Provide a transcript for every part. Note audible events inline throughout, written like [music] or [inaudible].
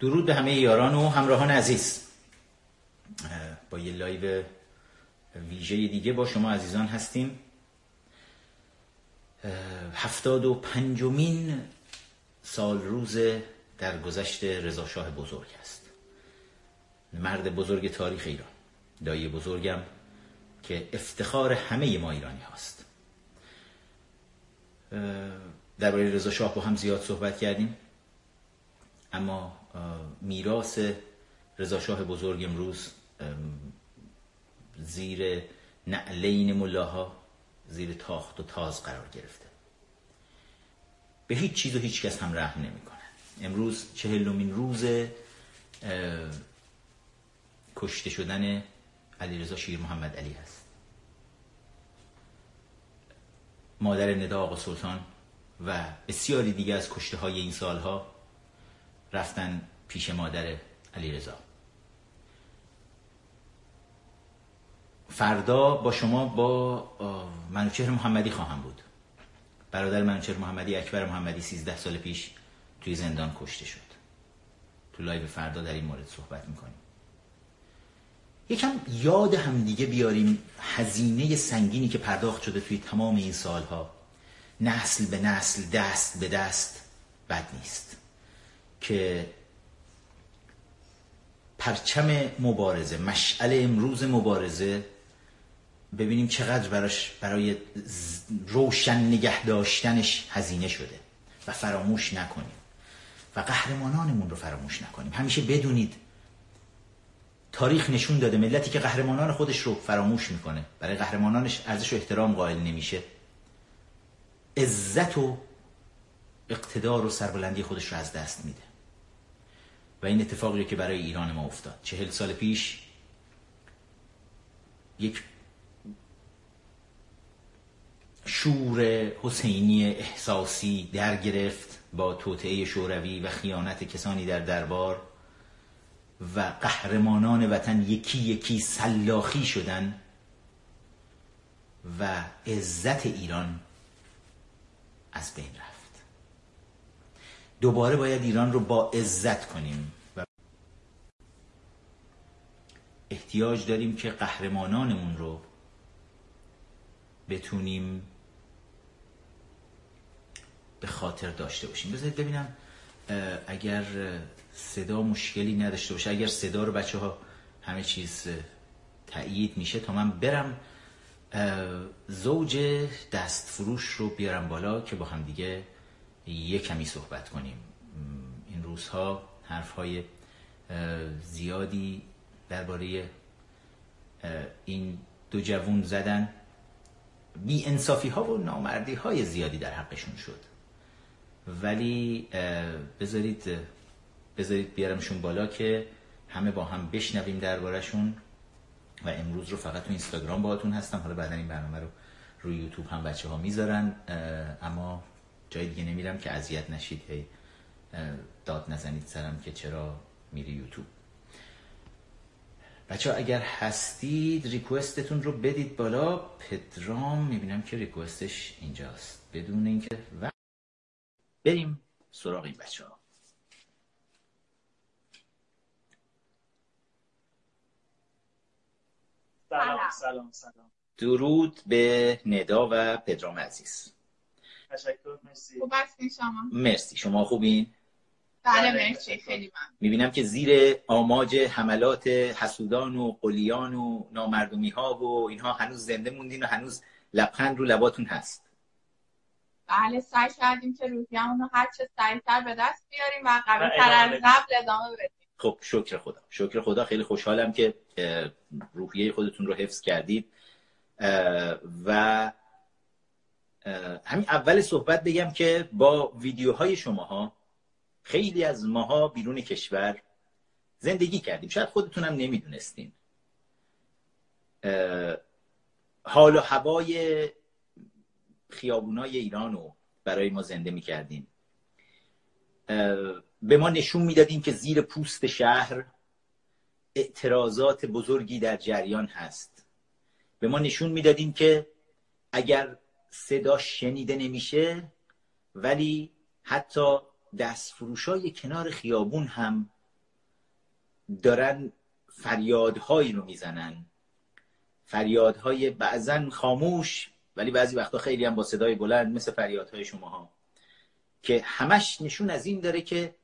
درود به همه یاران و همراهان عزیز. با یه لایو ویژه دیگه با شما عزیزان هستیم. هفتاد و پنجمین سال روز در گذشت رضاشاه بزرگ است. مرد بزرگ تاریخ ایران. دایی بزرگم که افتخار همه ما ایرانی هاست. درباره رضا شاه با هم زیاد صحبت کردیم. اما میراث رضا شاه بزرگ امروز زیر نعلین ملاها زیر تاخت و تاز قرار گرفته. به هیچ چیز و هیچ کس هم رحم نمی‌کنه. امروز چهلمین روز کشته شدن علیرضا شیر محمد علی هست. مادر ندا آقا سلطان و بسیاری دیگه از کشته های این سالها رفتن پیش مادر علیرضا. فردا با شما با منوچهر محمدی خواهم بود. برادر منوچهر محمدی اکبر محمدی 13 سال پیش توی زندان کشته شد. تو لایو فردا در این مورد صحبت می‌کنیم. یکم یاد هم دیگه بیاریم هزینه سنگینی که پرداخت شده توی تمام این سالها. نسل به نسل دست به دست بد نیست. که پرچم مبارزه مشعل امروز مبارزه ببینیم چقدر براش برای روشن نگه داشتنش هزینه شده و فراموش نکنیم و قهرمانانمون رو فراموش نکنیم. همیشه بدونید تاریخ نشون داده ملتی که قهرمانان خودش رو فراموش می‌کنه برای قهرمانانش ارزش و احترام قائل نمیشه. عزت و اقتدار و سربلندی خودش رو از دست میده. و این اتفاقی که برای ایران ما افتاد. چهل سال پیش یک شور حسینی احساسی در گرفت با توطعه شوروی و خیانت کسانی در دربار و قهرمانان وطن یکی یکی سلاخی شدن و عزت ایران از بین رفت. دوباره باید ایران رو با عزت کنیم. و احتیاج داریم که قهرمانانمون رو بتونیم به خاطر داشته باشیم. بذارید ببینم اگر صدا مشکلی نداشته باشه اگر صدا رو بچه ها همه چیز تایید میشه تا من برم زوج دست فروش رو بیارم بالا که با هم دیگه یه کمی صحبت کنیم. این روزها حرف های زیادی درباره این دو جوون زدن بی انصافی ها و نامردی های زیادی در حقشون شد. ولی بذارید بذارید بیارمشون بالا که همه با هم بشنویم دربارهشون و امروز رو فقط تو اینستاگرام باهاتون هستم. حالا بعدا این برنامه رو روی یوتیوب هم بچه ها می‌ذارن اما جای دیگه نمیرم که اذیت نشید. هی داد نزنید سرم که چرا میری یوتیوب. بچه اگر هستید ریکوستتون رو بدید بالا. پدرام می‌بینم که ریکوستش اینجاست. بدون اینکه و بریم سراغ این بچه ها سلام سلام سلام. درود به ندا و پدرام عزیز. تشکر مرسی. خوب هستین شما. مرسی. شما خوبین؟ بله مرسی. خیلی من می‌بینم که زیر آماج حملات حسودان و قلیان و نامردمی ها و اینها هنوز زنده موندین و هنوز لبخند رو لباتون هست. بله سعی کردیم که روحیه‌مون رو هر چه سریعتر به دست بیاریم و قوی تر از قبل ادامه بدیم. خب شکر خدا. شکر خدا. خیلی خوشحالم که روحیه خودتون رو حفظ کردید. و همین اول صحبت بگم که با ویدیوهای شماها خیلی از ماها بیرون کشور زندگی کردیم. شاید خودتونم نمی‌دونستین. حال و هوای خیابونای ایران رو برای ما زنده می‌کردیم به ما نشون می‌دادیم که زیر پوست شهر اعتراضات بزرگی در جریان هست. به ما نشون می‌دادیم که اگر صدا شنیده نمیشه ولی حتی دست فروشای کنار خیابون هم دارن فریادهایی رو می‌زنن. فریادهای بعضا خاموش ولی بعضی وقتا خیلی هم با صدای بلند مثل فریادهای شماها که همش نشون از این داره که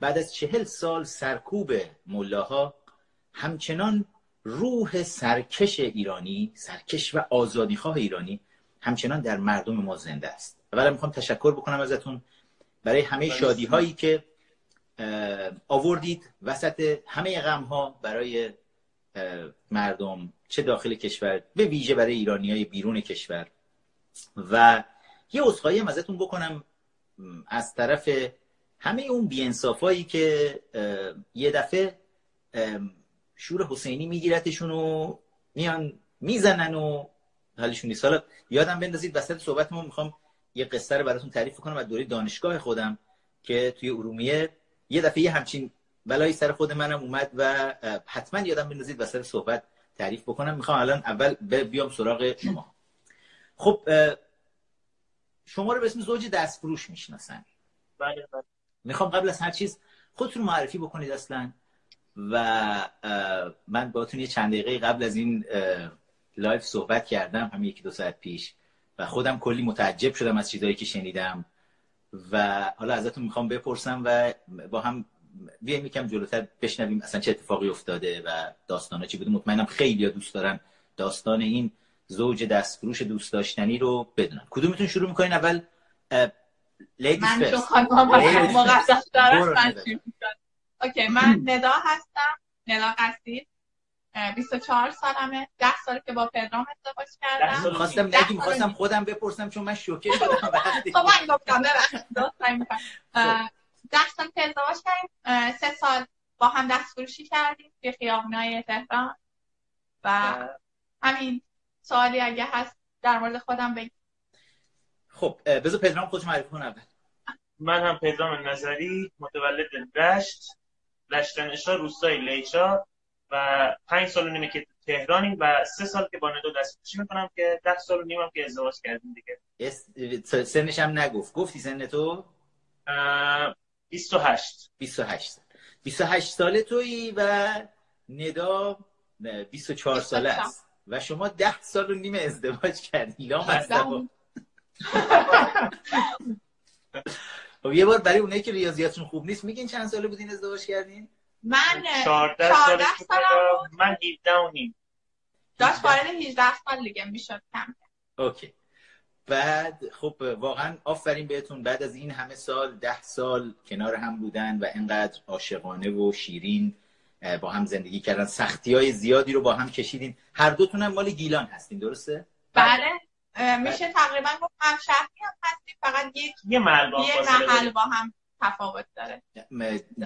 بعد از چهل سال سرکوب ملاها همچنان روح سرکش ایرانی سرکش و آزادیخواه ایرانی همچنان در مردم ما زنده است. اولا می‌خوام تشکر بکنم ازتون. برای همه شادی هایی که آوردید وسط همه غم ها برای مردم چه داخل کشور به ویژه برای ایرانی های بیرون کشور. و یه اصخایی هم ازتون بکنم از طرف همه اون بیانصافایی که یه دفعه شور حسینی میگیرتشون و میان می‌زنن و حالشون نیست. حالا یادم بندازید وسط صحبتمون می‌خوام یه قصه رو براتون تعریف کنم از دوره دانشگاه خودم که توی ارومیه یه دفعه یه همچین بلایی سر خود منم اومد و حتما یادم بندازید وسط صحبت تعریف بکنم. می‌خوام الان اول بیام سراغ شما. خب شما رو به اسم زوج دستفروش می‌شناسن. بله بله. می‌خوام قبل از هر چیز خودتون معرفی بکنید اصلا و من باتون یه چند دقیقه قبل از این live صحبت کردم هم یکی دو ساعت پیش و خودم کلی متعجب شدم از چیزایی که شنیدم و حالا ازتون می‌خوام بپرسم و با هم بیایم یکم جلوتر بشنویم اصلا چه اتفاقی افتاده و داستانا چی بوده. مطمئنم خیلی دوست دارن داستان این زوج دستفروش دوست داشتنی رو بدونن. کدومتون شروع می‌کنین؟ اول ladies من چون خانم اوکی من ندا هستم. ندا قصیر 24 سالمه. 10 سال که با پدرام ازدواج کردم. خواستم نگیم خواستم خودم بپرسم چون من شوکه شدم [laughs] خب من گفتم ببخشید 10 سال که ازدواج کردیم. سه سال با هم دست فروشی کردیم توی خیابونای تهران. و همین سوالی اگه هست در مورد خودم بگیم خب بذار پدرام خودش معرفی کن اول. من هم پدرام نظری متولد رشت رشتنشا روستای لیچا. و پنج سال و نیمه که تهرانیم و سه سال که با ندو دستپوشی می‌کنم که ده سال و نیمم که ازدواج کردیم دیگه. سنش هم نگفت. گفتی سن تو؟ 28 28 28 ساله تویی و ندا 24 ساله است. و شما ده سال و نیم ازدواج کردی. لام خب یه بار برای اونایی که ریاضیاتشون خوب نیست میگین چند ساله بودین ازدواج کردین؟ من 14 سال من 17 و نیم. داشت وارد 18 سال دیگه می‌شد کم. اوکی. بعد خب واقعا آفرین بهتون. بعد از این همه سال ده سال کنار هم بودن و اینقدر عاشقانه و شیرین با هم زندگی کردن. سختی های زیادی رو با هم کشیدین. هر دوتون هم مال گیلان هستین درسته؟ بله. میشه تقریبا گفت هم شهری هم هستیم. فقط یک یه محل با, یه محل با هم. تفاوت داره.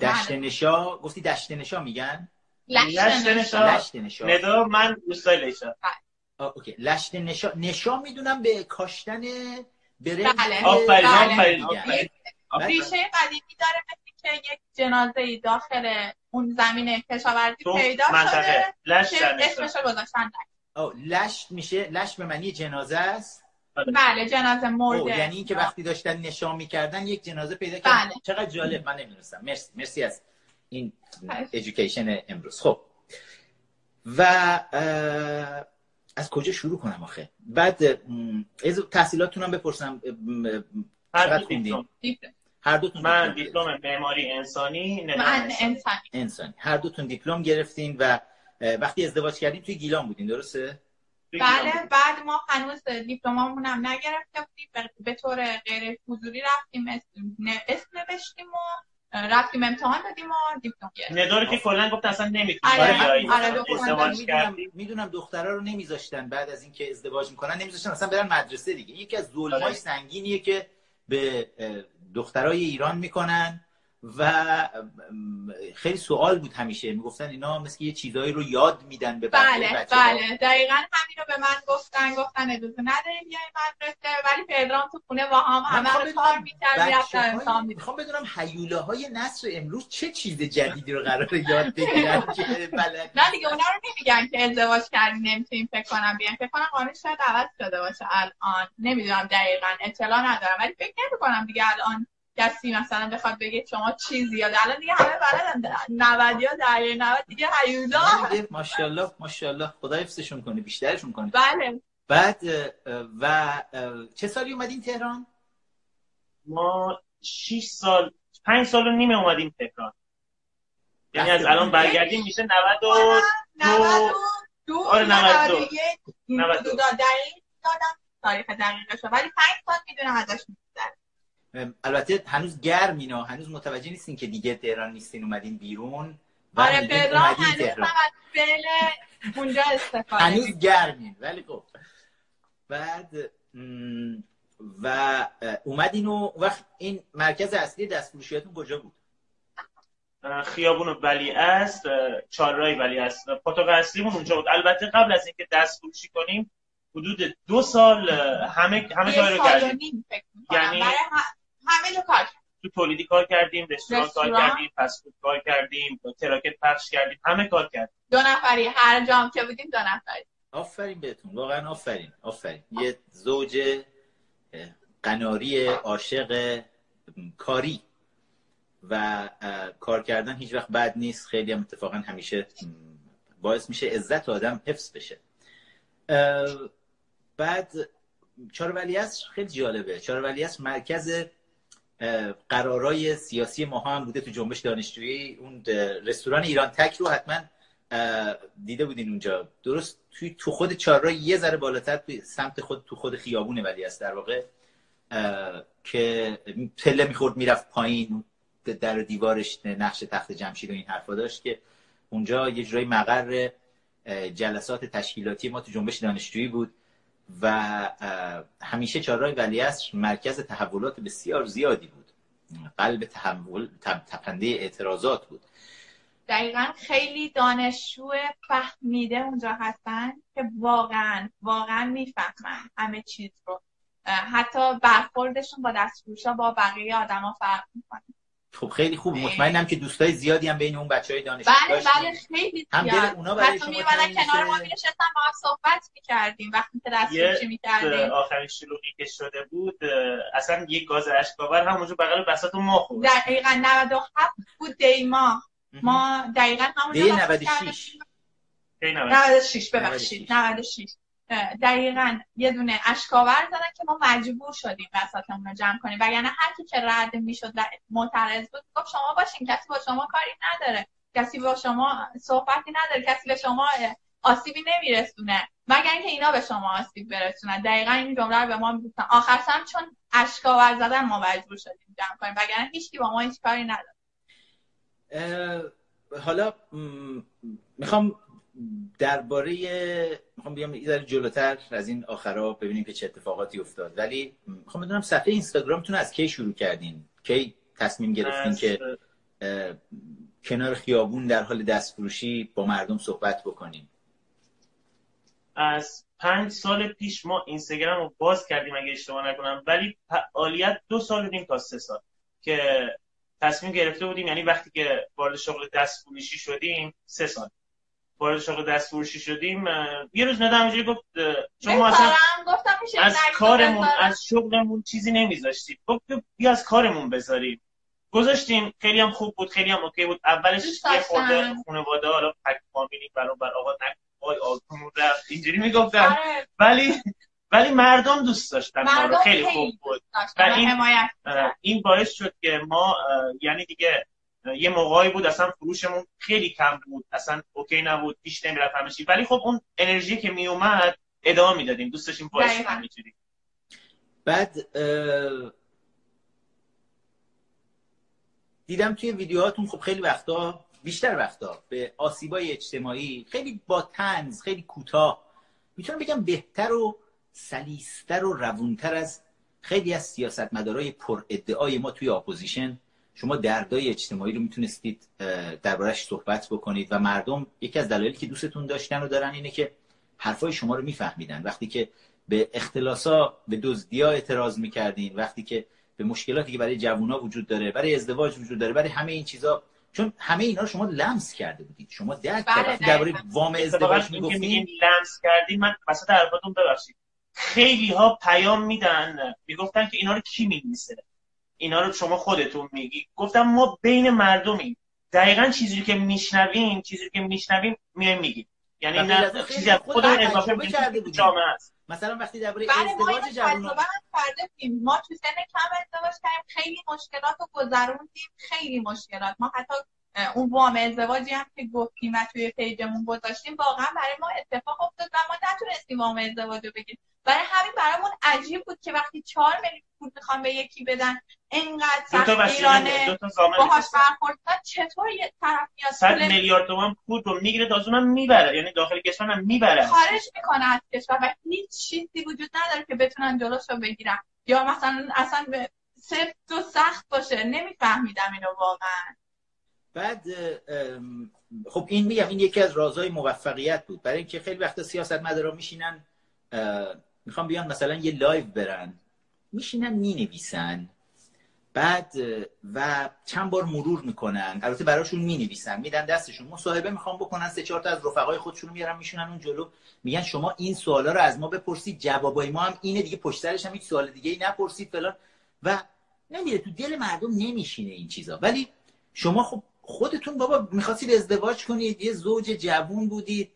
دشت نشا گفتی دشت نشا میگن؟ لشت نشا. لشت نشا. ندا من روستای لیشا. اوکی. لشت نشا نشا می‌دونم به کاشتن برنج بله. آفرین بله. آفرین ریشه قدیمی داره مثل که یک جنازه ای داخل اون زمین کشاورزی پیدا شده اسمش رو گذاشتن. او لشت میشه لشت به معنی جنازه است. بله جنازه مرده. یعنی اینکه وقتی داشتن نشان می‌کردن یک جنازه پیدا کردن بله. چقدر جالب من نمی‌دونستم. مرسی مرسی از این ادویکیشن امروز. خب. و از کجا شروع کنم آخه؟ بعد از تحصیلاتتون هم بپرسم. هر خوندین؟ هر دوتون من دیپلم معماری انسانی من انسانی. انسانی. هر دوتون دیپلم گرفتین و وقتی ازدواج کردین توی گیلان بودین درسته؟ بله بعد ما هنوز دیپلممون هم نگرفته بودیم به طور غیر حضوری رفتیم اسم نوشتیم و رفتیم امتحان دادیم و دیپلم گرفتیم. نداره که کلا گفت اصلا نمی‌تونی آره آره ازدواج کردی می‌دونم. دخترا رو نمیذاشتن بعد از اینکه ازدواج می‌کنن نمیذاشتن اصلا برن مدرسه دیگه. یکی از ظلمای سنگینیه که به دخترای ایران می‌کنن و خیلی سوال بود همیشه. می‌گفتن اینا مثل یه چیزایی رو یاد میدن به بله بله. دقیقا همین رو به من گفتن گفتن اجازه نداری بیای مدرسه. ولی پدرام تو خونه با هم همه رو کار می‌کرد می‌خوام بدونم حیوله های نصر امروز چه چیز جدیدی رو قرار یاد بگیرن که بلد [laughs] نه دیگه اونا رو نمیگن که ازدواج کردی نمی‌تونیم فکر کنم بیان. فکر کنم قانون شاید عوض شده باشه الان. نمی‌دونم دقیقا اطلاع ندارم ولی فکر نمی‌کنم دیگه الان کسی مثلا بخواد بگه شما چی زیاده الان دیگه همه بلدن. 90 یا دهه 90 دیگه هیولا. ماشاءالله ماشاءالله. خدا حفظشون کنه بیشترشون کنه. بله. بعد و چه سالی اومدین تهران؟ ما 6 سال 5 سال و نیم اومدیم تهران. یعنی از الان برگردیم میشه 92 دو. آره 92 92 دقیق دادم. تاریخ دقیقش ولی 5 سال می‌دونم ازش میگذره. البته هنوز گرم اینا هنوز متوجه نیستین که دیگه تهران نیستین اومدین بیرون. آره بلا هنوز هم از فعل اونجا استفاده هنوز گرمین ولی خب. بعد و اومدین و وقت این مرکز اصلی دستفروشیاتون کجا بود؟ خیابون ولی است چهارراه ولی است. پاتوق اصلیمون اونجا بود. البته قبل از اینکه دست فروشی کنیم حدود دو سال همه همه جای رو کردیم یعنی همه جا کار تو تولیدی کار کردیم رستوران کار کردیم فست کار کردیم تراکت پخش کردیم همه کار کردیم. دو نفری هر جام که بودیم دو نفری. آفرین بهتون واقعا آفرین آفرین. یه زوج قناری عاشق کاری. و کار کردن هیچ وقت بد نیست خیلی هم اتفاقا همیشه باعث میشه عزت آدم حفظ بشه. بعد چهار ولی خیلی جالبه. چهار ولی مرکز قرارای سیاسی ما هم بوده تو جنبش دانشجویی. اون رستوران ایران تک رو حتما دیده بودین اونجا. درست توی تو خود چهارراه یه ذره بالاتر توی سمت خود تو خود خیابون ولی است در واقع که پله می‌خورد می‌رفت پایین در دیوارش نقش تخت جمشید و این حرفا داشت که اونجا یه جورایی مقر جلسات تشکیلاتی ما تو جنبش دانشجویی بود. و همیشه چهارراه ولیعصر مرکز تحولات بسیار زیادی بود. قلب تحول تپنده اعتراضات بود. دقیقا خیلی دانشجو فهمیده اونجا هستن که واقعا واقعا می‌فهمن همه چیز رو. حتی برخوردشون با دستفروشا با بقیه آدما فرق می‌کنه. خب خیلی خوب. مطمئنم که دوستای زیادی هم بین اون بچه های دانشجو بله بله خیلی هم دل اونا برای شما کنار ما می‌نشستن با هم صحبت می‌کردیم وقتی که دستفروشی می‌کردیم. آخرین شلوغی که شده بود اصلا یک گاز اشکاور همونجا بغل بساط ما خورد. دقیقاً 97 بود دیما ما. دقیقاً همونجا 96 96 ببخشید. 96 دقیقا یه دونه اشکاور زدن که ما مجبور شدیم بساتمون رو جمع کنیم. وگرنه هر کی که رد می‌شد معترض بود گفت شما باشین کسی با شما کاری نداره. کسی با شما صحبتی نداره. کسی به شما آسیبی نمیرسونه. مگر اینکه اینا به شما آسیب برسونن. دقیقا این جمله رو به ما می‌گفتن. آخر هم چون اشکاور زدن ما مجبور شدیم جمع کنیم. وگرنه هیچکی با ما هیچ کاری نداره. حالا می‌خوام درباره می‌خوام بیام یه ذره جلوتر از این آخرا ببینیم که چه اتفاقاتی افتاد. ولی می‌خوام بدونم صفحه اینستاگرامتون از کی شروع کردین؟ کی تصمیم گرفتین که کنار خیابون در حال دستفروشی با مردم صحبت بکنیم از پنج سال پیش ما اینستاگرام رو باز کردیم اگه اشتباه نکنم ولی فعالیت دو سال بودیم تا سه سال که تصمیم گرفته بودیم یعنی وقتی که وارد شغل دستفروشی شدیم سه سال. وارد شغل دستفروشی شدیم یه روز ندام اینجوری گفت شما اصلا از کارمون از شغلمون چیزی نمیذاشتید گفت بیا از کارمون بذاریم. گذاشتیم خیلی هم خوب بود خیلی هم اوکی بود. اولش یه خورده خانواده حالا پک فامیلی برای بر آقا نکن آقا رفت. اینجوری می‌گفتن. آره. ولی ولی مردم دوست داشتن مردم خیلی خوب بود. این, این باعث شد که ما یعنی دیگه یه موقعی بود اصلا فروشمون خیلی کم بود. اصلا OK نبود پیش نمی‌رفت همشی ولی خب اون انرژی که می اومد ادامه می‌دادیم. دوست داشتیم nice بعد دیدم توی ویدیوهاتون خب خیلی وقتا بیشتر وقتا به آسیبای اجتماعی خیلی با طنز خیلی کوتاه. می‌تونم بگم بهتر و سلیس‌تر و روونتر از خیلی از سیاستمدارای پر ادعای ما توی اپوزیشن. شما دردای اجتماعی رو می‌تونستید دربارش صحبت بکنید و مردم یکی از دلایلی که دوستتون داشتن و دارن اینه که حرفای شما رو میفهمیدن. وقتی که به اختلاسا به دزدیا اعتراض می‌کردین وقتی که به مشکلاتی که برای جوونا وجود داره برای ازدواج وجود داره برای همه این چیزا چون همه اینا رو شما لمس کرده بودید. شما درک بله درباره وام ازدواج می‌گفتین. لمس کردین من وسط حرفاتون ببخشید. خیلی ها پیام میدن می‌گفتن که اینا رو کی می‌نویسه اینا رو شما خودتون میگی. گفتم ما بین مردمیم. دقیقا چیزی که میشنویم چیزی که میشنویم میایم میگیم. یعنی نه چیزی از خودمون اضافه کرده جامعه است. مثلا وقتی درباره ازدواج بودیم. ما تو سن کم ازدواج کردیم. خیلی مشکلات رو گذروندیم. خیلی مشکلات. ما حتی اون وام ازدواجی هم که گفتیم و توی پیجمون گذاشتیم واقعا برای ما اتفاق افتاد و ما نتونستیم وام ازدواج رو بگیریم. برای همین برامون عجیب بود که وقتی چهار میلیون پول می‌خوام به یکی بدن انقدر سخت ایرانه باهاش برخورد چطور یه طرف میاد صد میلیارد تومان پول رو می‌گیره تا اونم می‌بره یعنی داخل کشور هم می‌بره خارج می‌کنه از کشور و هیچ چیزی وجود نداره که بتونن جلوش رو بگیرن. یا مثلا اصلا سفت و سخت باشه. نمیفهمیدم اینو واقعا. بعد خب این میگم این یکی از رازهای موفقیت بود. برای اینکه خیلی وقتا سیاست مدارا میشینن می‌خوام بیان مثلا یه live برن. میشینن می‌نویسن. بعد و چند بار مرور می‌کنن. البته براشون می‌نویسن. میدن دستشون. مصاحبه می‌خوام بکنن. سه چهار تا از رفقای خودشون میارن میشونن اون جلو. میگن شما این سوالا رو از ما بپرسید. جوابای ما هم اینه دیگه. پشت سرش هم هیچ سوال دیگه ای نپرسید فلان. و نمیره. تو دل مردم نمیشینه این چیزا. ولی شما خب خودتون بابا می‌خواستید ازدواج کنید یه زوج جوون بودید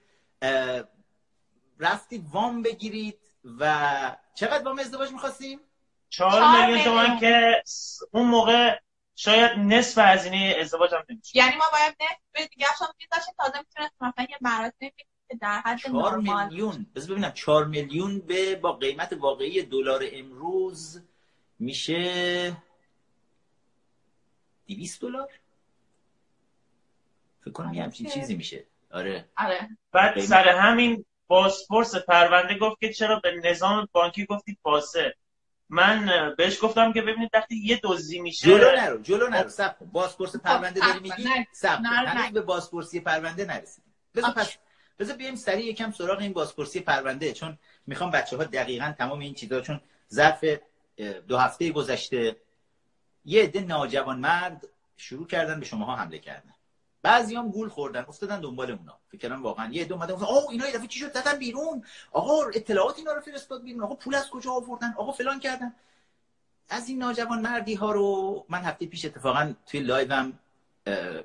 رفتید وام بگیرید و چقدر وام ازدواج می‌خواستیم؟ چهار میلیون تومن که اون موقع شاید نصف هزینه ازدواج هم نمیشه یعنی ما باید نصف دیگه هم داشتیم تازه می‌تونست مثلا یه مراسم که در حد 4 میلیون. بس ببینم 4 میلیون به با قیمت واقعی دلار امروز میشه 200 دلار؟ فکر کنم یه همچین چیزی میشه. آره. آره. بعد سر همین پاسپورت پرونده گفت که چرا به نظام بانکی گفتید پاسه. من بهش گفتم که ببینید وقتی یه دزدی میشه جلو نرو جلو نرو. سب کن. بازپرس پرونده داری میگی؟ سب کن. به بازپرسی پرونده نرسیدیم بذار پس بذار بیایم سریع یکم سراغ این بازپرسی پرونده چون می‌خوام بچه ها دقیقا تمام این چیزا چون ظرف دو هفته گذشته یه عده ناجوان مرد شروع کردن به شماها حمله کردن. بعضی هم گول خوردن افتادن دنبال اونا. فکر واقعا یه دو اومدن اوه اینا یه دفعه چی شد؟ زدن بیرون. آقا اطلاعات اینا رو فرستاد بیرون. آقا پول از کجا آوردن؟ آقا فلان کردن. از این ناجوان مردی ها رو من هفته پیش اتفاقا توی لایوم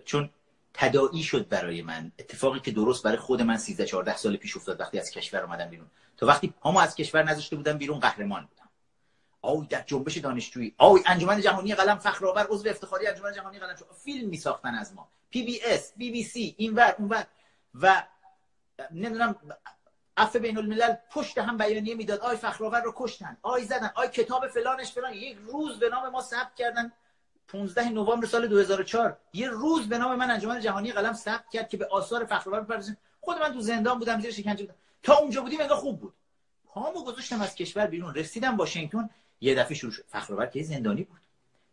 چون تداعی شد برای من. اتفاقی که درست برای خود من 13 14 سال پیش افتاد وقتی از کشور اومدم بیرون. تا وقتی پامو از کشور نذاشته بودم بیرون قهرمان بودم. آی در جنبش دانشجویی. آی انجمن جهانی قلم فخرآور عضو افتخاری انجمن جهانی قلم فیلم میساختن از ما. پی بی اس بی بی سی اینور اونور و نمی‌دونم عفو بین الملل پشت هم بیانیه می‌داد. آی فخرآور رو کشتن. آی زدن. آی کتاب فلانش فلان. یک روز به نام ما ثبت کردن. 15 نوامبر سال 2004 یه روز به نام من انجمن جهانی قلم ثبت کرد که به آثار فخرآور بپردازیم خود من تو زندان بودم زیر شکنجه بودم. تا اونجا بودیم انگار خوب بود. پامو گذاشتم از کشور بیرون. رسیدم واشنگتن. یه دفعه شروع شد. فخرآور که زندانی بود.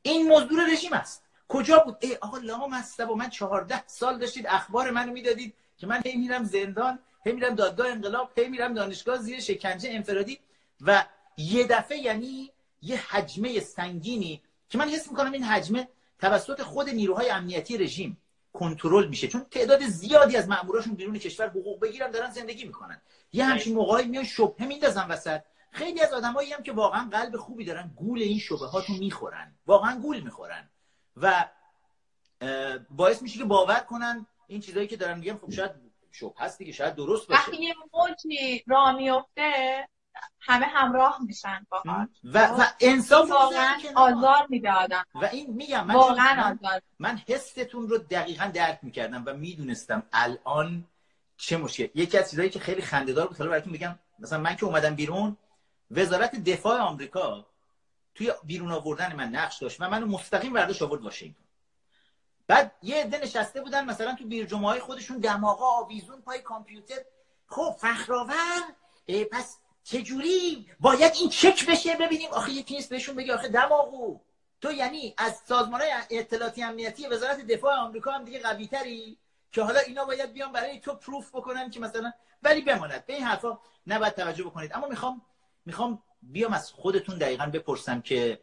این مزدور رژیم است. کجا بود؟ ای آقا لام هسته و من چهارده سال داشتید اخبار منو می‌دادید که من هی میرم زندان هی میرم دادگاه انقلاب هی میرم دانشگاه زیر شکنجه انفرادی و یه دفعه یعنی یه حجمه سنگینی که من حس می‌کنم این حجمه توسط خود نیروهای امنیتی رژیم کنترل میشه. چون تعداد زیادی از ماموراشون بیرون کشور حقوق بگیرن دارن زندگی می‌کنن. یه همچین موقعی میان شبهه میندازن وسط. خیلی از آدمایی هم که واقعا قلب خوبی دارن گول این شبهاتو می‌خورن. واقعا گول می‌خورن. و باعث میشه که باور کنن این چیزایی که دارن میگم خب شاید شب هست دیگه شاید درست باشه. وقتی یه موجی را میفته همه همراه میشن با و, و انصاف واقعا آزار میده آدم. و این میگم من واقعا آزار. من حستون رو دقیقا درک می‌کردم و می‌دونستم الان چه مشکل. یکی از چیزایی که خیلی خندهدار بود حالا براتون بگم مثلا من که اومدم بیرون وزارت دفاع آمریکا توی بیرون آوردن من نقش داشت و منو مستقیم برداشت آورد واشنگتن. بعد یه عده نشسته بودن مثلا تو بیر های خودشون دماغا آویزون پای کامپیوتر. خب فخرآور پس چجوری؟ باید این چک بشه ببینیم. آخه یکی نیست بهشون بگه آخه دماغو تو یعنی از سازمان های اطلاعاتی امنیتی وزارت دفاع آمریکا هم دیگه قوی تری که حالا اینا باید بیان برای تو prove بکنن که مثلا ولی بماند. به این حرفا نباید توجه بکنید. اما می‌خوام می‌خوام بیام از خودتون دقیقا بپرسم که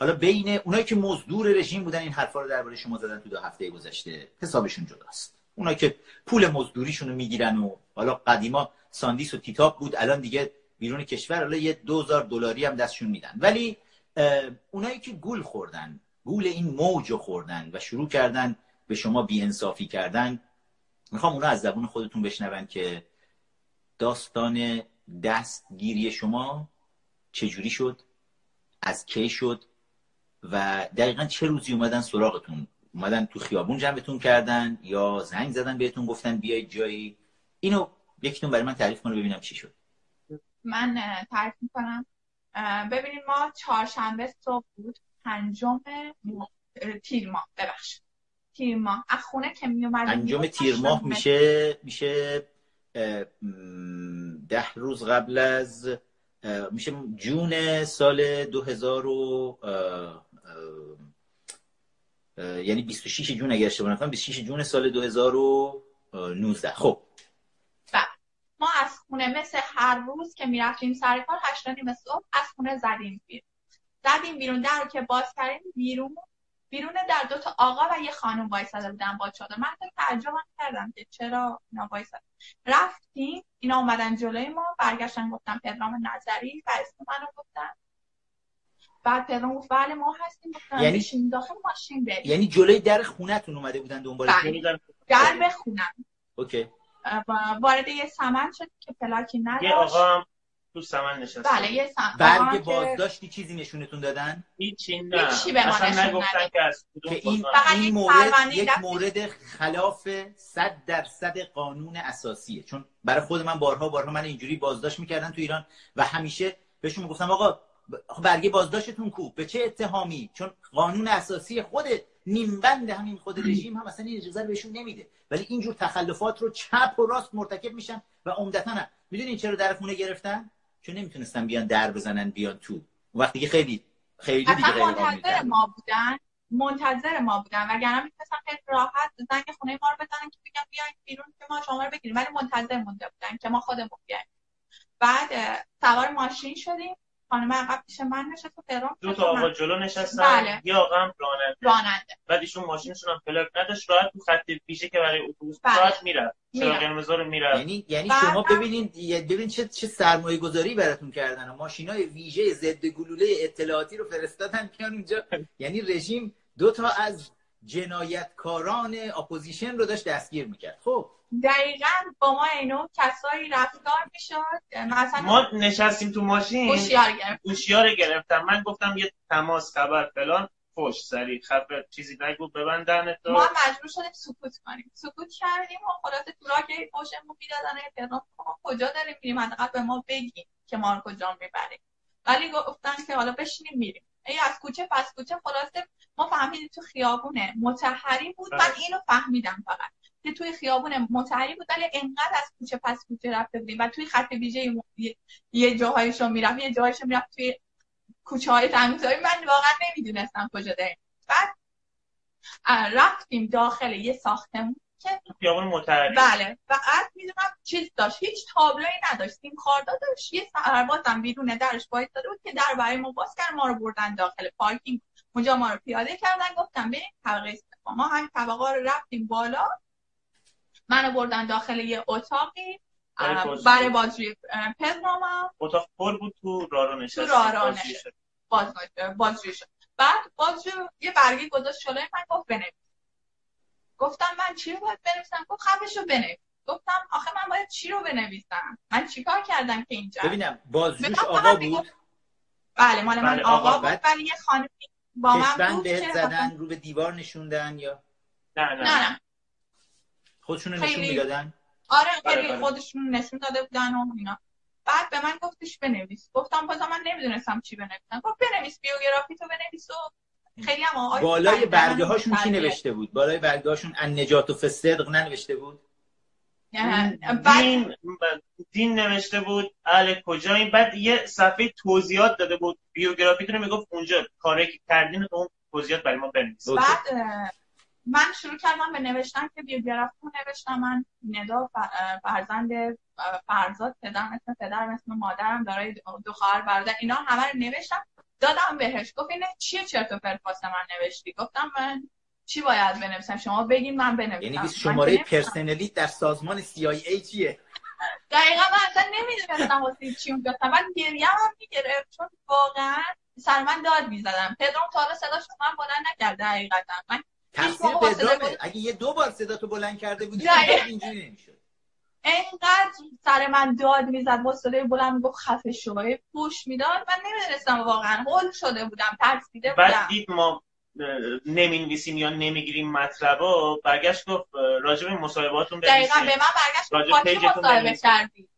حالا بین اونایی که مزدور رژیم بودن این حرفا رو درباره شما زدن تو دو هفته گذشته حسابشون جداست. اونایی که پول مزدوریشون رو می‌گیرن و حالا قدیما ساندیس و تیتاپ بود الان دیگه بیرون کشور حالا یه دوزار دلاری هم دستشون میدن. ولی اونایی که گول خوردن گول این موج خوردن و شروع کردن به شما بیانصافی کردن می‌خوام اونا از زبون خودتون بشنون که داستان دستگیری شما چجوری شد؟ از کی شد؟ و دقیقا چه روزی اومدن سراغتون؟ اومدن تو خیابون جمعتون کردن یا زنگ زدن بهتون گفتن بیایید جایی؟ اینو یکیتون برای من تعریف کنه ببینم چی شد. من تعریف می‌کنم. ببینید ما چهارشنبه صبح بود پنجم تیر ماه. ببخش تیر ماه. از خونه که می پنجم تیر ماه میشه میشه ده روز قبل از میشه جون سال 2000 و یعنی 26 جون اگر اشتباه نکنم 26 جون سال 2019 خب. بله. ما از خونه مثل هر روز که می‌رفتیم سر کار هشت صبح از خونه زدیم بیرون. زدیم بیرون در که باز کردیم بیرون بیرون در دو تا آقا و یه خانم وایساده بودن با چادر. من تعجب کردم که چرا اینا وایساده. رفتیم اینا اومدن جلوی ما برگشتن گفتن پدرام نظری و اسم منو گفتن. بعد پدرام گفت بله ما هستیم گفتن یعنی داخل ماشین بریم. یعنی جلوی در خونتون اومده بودن دنبال بله. در به خونم. اوکی. وارد یه سمن شد که پلاکی نداشت. یه آقا تو سمن نشسته بله یه سمن. برگ بازداشتی چیزی نشونتون دادن؟ هیچی نه. هیچی به ما نشون که از که این, این مورد یک مورد خلاف صد درصد قانون اساسیه. چون برای خود من بارها بارها من اینجوری بازداشت می‌کردن تو ایران و همیشه بهشون گفتم آقا برگه بازداشتتون کو؟ به چه اتهامی؟ چون قانون اساسی خود نیمبند همین خود رژیم هم اصلا این اجازه بهشون نمیده. ولی اینجور تخلفات رو چپ و راست مرتکب میشن و عمدتا می‌دونین چرا در خونه گرفتن؟ چون نمی‌تونستن بیان در بزنن بیان تو. وقتی که خیلی خیلی دیگه غیر منتظر ما بودن منتظر ما بودن. وگرنه می‌تونستن خیلی راحت زنگ خونه ما رو بزنن که بگن بیاین بیرون که ما شما رو بگیریم. ولی منتظر مونده بودن که ما خودمون بیایم. بعد سوار ماشین شدیم. خانم عقب پیش من نشست و پرون دو تا آقا جلو نشستن. بله. یه آقا هم راننده. راننده. بعد ایشون ماشینشون هم پلاک نداشت. راحت تو خط پیشه که برای اتوبوس بله. راحت میره چراغ قرمز رو میره یعنی یعنی شما ببینین ببین چه چه سرمایه گذاری براتون کردن. ماشینای ویژه ضد گلوله اطلاعاتی رو فرستادن بیان اونجا. یعنی رژیم دو تا از جنایتکاران opposition رو داشت دستگیر می‌کرد. خب. دقیقا با ما اینو کسایی رفتار می‌شد مثلا ما نشستیم تو ماشین. گوشیا رو گرفتن. گوشیا رو گرفتن. من گفتم یه تماس خبر فلان. فوش سری خبر چیزی نگو ببندن تو ما مجبور شدیم سکوت کنیم. سکوت کردیم و خلاصه تو راه که فوشمون می‌دادن. ما کجا داریم میریم؟ حداقل به ما بگیم که ما رو کجا می‌بریم. ولی گفتن که حالا بشینیم میریم. ای از کوچه پس کوچه خلاصه ما فهمیدیم تو خیابونه. متحری بود. من بله. اینو فهمیدم فقط. که توی خیابون متحری بود ولی انقدر از کوچه پس کوچه رفته بودیم و توی خط ویژه یه جاهایشو می‌رفت. یه جاهایشو می‌رفت توی کوچه های تمیزهایی من واقعا نمی‌دونستم کجا داریم بعد رفتیم داخل یه ساختمون که خیابون متحری بله. فقط می‌دونم چیز داشت. هیچ تابلوی نداشت. این خاردا داشت. یه سرباز هم بیرون درش باید داده بود که در برای ما باز کرد. ما رو بردن داخل پارکینگ. اونجا ما رو پیاده کردن. گفتم بریم طبقه ما همین طبقه رو رفتیم بالا. منو بردن داخل یه اتاقی. برای بازجوی پدرامم اتاق پر بود تو رارو نشست. تو رارو نشست. بازجوی شد. بعد بازجو یه برگی گذاشت شلوی من گفت بنویس. گفتم من چی رو باید بنویسم؟ گفت خفش رو بنویس. گفتم آخه من باید چی رو بنویسم؟ من چیکار کردم که اینجا؟ ببینم بازجوش آقا بود؟ بله مال من بله، آقا بود ولی یه خانمی با من بود که زدن رو به دیوار نشوندن یا؟ نه نه, نه. نه. خودشون نشون می‌دادن؟ آره خیلی خودشون نشون داده بودن و اینا. بعد به من گفتش بنویس. گفتم بازم من نمی‌دونستم چی بنویسم. گفت بنویس بیوگرافی تو بنویس و خیلی هم آقای بالای برگه هاشون چی نوشته بود؟ بالای برگه هاشون ان نجات و فصدق ننوشته بود؟ دین دین نوشته بود. اهل کجاییم بعد یه صفحه توضیحات داده بود. بیوگرافیتون رو می‌گفت اونجا. کاری که کردین اون توضیحات برای ما بنویس. بعد من شروع کردم به نوشتن که بیوگرافیمو نوشتم. من ندا فرزند فرزاد پدر مثل پدر مثل مادرم دارای دو خواهر برادر اینا همه رو نوشتم. دادم بهش. گفت اینه چیه چرت و پرت من نوشتی؟ گفتم من چی باید بنویسم؟ شما بگین من بنویسم. یعنی شماره پرسنلی در سازمان CIA چیه؟ دقیقا من اصلا نمی‌دونستم واسه چی اون گفتم من گریه هم می‌گرفت. چون واقعا سر من داد می‌زدم پدرام تا حالا صداش رو من بلند نکرده حقیقتا من تقصیر پدرامه اگه یه دو بار صدا تو بلند کرده بودی. اینجوری نمی‌شد. انقدر سر من داد می‌زد. با صدای بلند می‌گفت خفه شو. هی پوش می‌داد. من نمی‌دونستم واقعا. هول شده بودم. ترسیده بعد بودم. دید ما نمی‌نویسیم یا نمی‌گیریم مطلبا برگشت گفت به مصاحبهاتون دقیقا به من برگشت پیجتون مصاحبه. کردی؟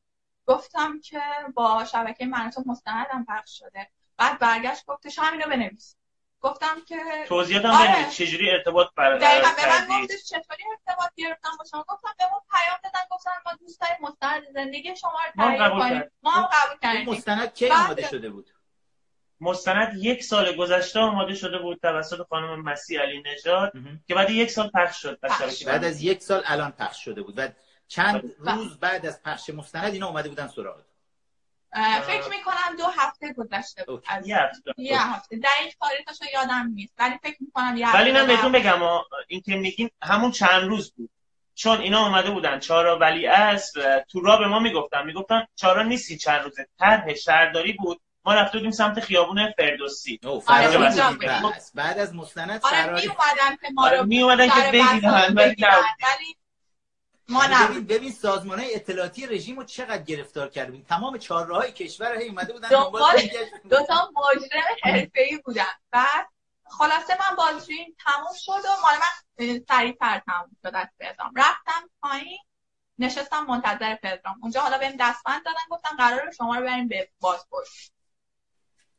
گفتم که با شبکه من تو مستندم پخش شده. بعد برگشت گفتش همینو بنویس. گفتم که توضیحاتم آره. بنویسید چجوری ارتباط برقرار دقیقا به من گفتش چطوری ارتباط گرفتم با شما گفتم به ما پیام دادن گفتن ما دوست داریم مستند زندگی شما رو قبول کنیم. ما هم قبول کردیم مستند کی آماده شده بود مستند یک سال گذشته آماده شده بود توسط خانم مسیح علی نژاد. که بعد یک سال پخش شد از پخش بعد من. از یک سال الان پخش شده بود و چند بله. روز بعد از پخش مستند اینا اومده بودن سراغ فکر می‌کنم دو هفته گذشته بود. از یه هفته. هفته. دقیق تاریخش رو یادم نیست. ولی فکر می‌کنم یه ولی من بهتون. بگم این که میگین همون چند روز بود. چون اینا اومده بودن چارا ولی اصر تو را به ما می‌گفتن. می‌گفتن چارا نیستی چند روزه. طرح شهرداری بود. ما رفته بودیم سمت خیابون فردوسی. آره،. بعد از مستند آره می اومدن که ما آره، رو می اومدن که بگیرن، نبود. ولی ما یعنی ببین ببین سازمان های اطلاعاتی رژیم رو چقدر گرفتار کرده بود تمام چهارراهای کشور هی اومده بودن دنبال. دو تا مجرم حرفه‌ای بودن. بعد خلاصه من بازجویی تموم شد و مال من سریعتر تموم شد از پدرام. رفتم پایین نشستم منتظر پدرام. اونجا حالا بهم دستبند دادن گفتم قرار شما رو بریم به بازپرس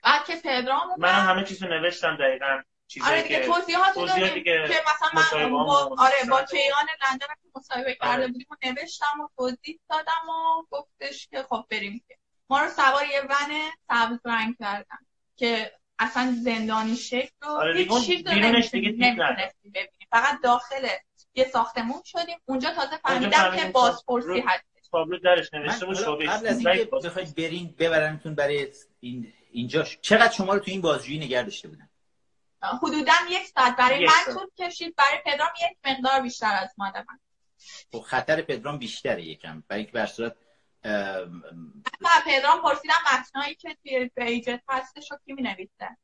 بعد که پدرام منم همه چیزو نوشتم دقیقا. آره دیگه که توضیحات توضیحاتی دادیم که که مثلا من با آره با. کیهان لندن که مصاحبه کرده آره. بودیم و نوشتم و توضیح دادم و گفتش که خب بریم که ما رو سوار یه ون سبز رنگ کردن که اصلا زندانی شکل رو آره هیچ چیز رو بیرونش دیگه نمیتونی- دید نداره. نمی‌تونستی ببینی فقط داخل یه ساختمون شدیم اونجا تازه فهمیدم که بازپرسی هست تابلو درش نوشته بود شعبه قبل از 16 اینکه بخواید برین ببرنتون برای این اینجا چقدر شما رو تو این بازجویی نگه داشته بودن حدودا یک ساعت. برای یک من. طول کشید. برای پدرام یک مقدار بیشتر از مال من خب خطر پدرام بیشتره یکم. برای اینکه به هر صورت پدرام پرسیدم متنایی که توی پیجت هستش رو کی می‌نویسه.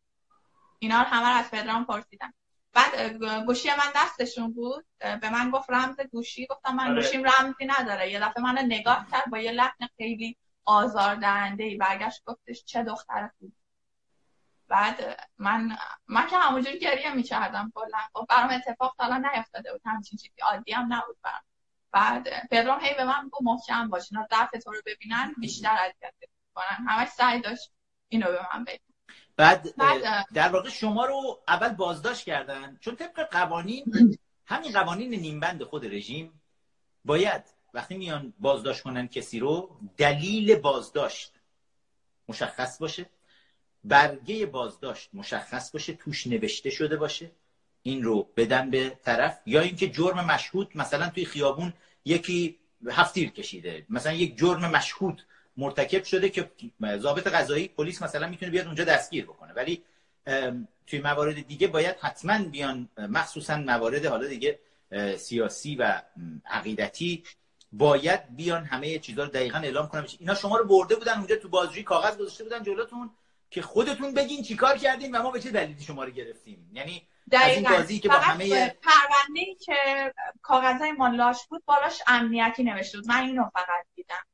اینا رو همه رو از پدرام پرسیدم. بعد گوشی من دستشون بود. به من گفت رمز گوشی. گفتم من آره. گوشیم رمزی نداره. یه دفعه من نگاه کرد با یه لحن خیلی آزاردهنده ای برگشت گفتش چه دختر خوبی. بعد من من که همونجوری گریه می‌کردم کلا. خب برام اتفاق تا الان نیفتاده بود. همچین چیزی عادی هم نبود برام. بعد پدرام هی به من گفت محکم باش اینا ضعف تو رو ببینن بیشتر اذیت کنن همش سعی داشت اینو به من بگه بعد بعد- در واقع شما رو اول بازداشت کردن. چون طبق قوانین همین قوانین نیمبند خود رژیم باید وقتی میان بازداشت کنن کسی رو دلیل بازداشت مشخص باشه. برگه بازداشت مشخص باشه توش نوشته شده باشه. این رو بدن به طرف. یا اینکه جرم مشهود مثلا توی خیابون یکی هفتیر کشیده. مثلا یک جرم مشهود مرتکب شده که ضابط قضایی پلیس مثلا می‌تونه بیاد اونجا دستگیر بکنه. ولی توی موارد دیگه باید حتما بیان مخصوصا موارد حالا دیگه سیاسی و عقیدتی باید بیان همه چیزها رو دقیقا اعلام کنن. اینا شما رو برده بودن اونجا تو بازجویی کاغذ گذاشته بودن جلوتون. که خودتون بگین چیکار کردین و ما به چه دلیلی شما رو گرفتیم. یعنی از این که با همه پرونده ای که کاغذهای مالاش بود بالاش امنیتی نوشته بود. من اینو فقط دیدم.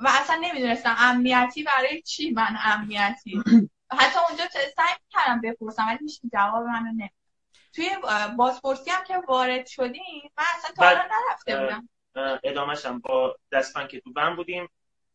و اصلا نمی‌دونستم امنیتی برای چی من امنیتی. حتی اونجا سعی کردم بپرسم ولی هیچ جواب منو نمی‌داد. توی بازپرسی هم که وارد شدیم من اصلا تا حالا نرفته بودم. اه، ادامهش هم با دستبند که تو بند بودیم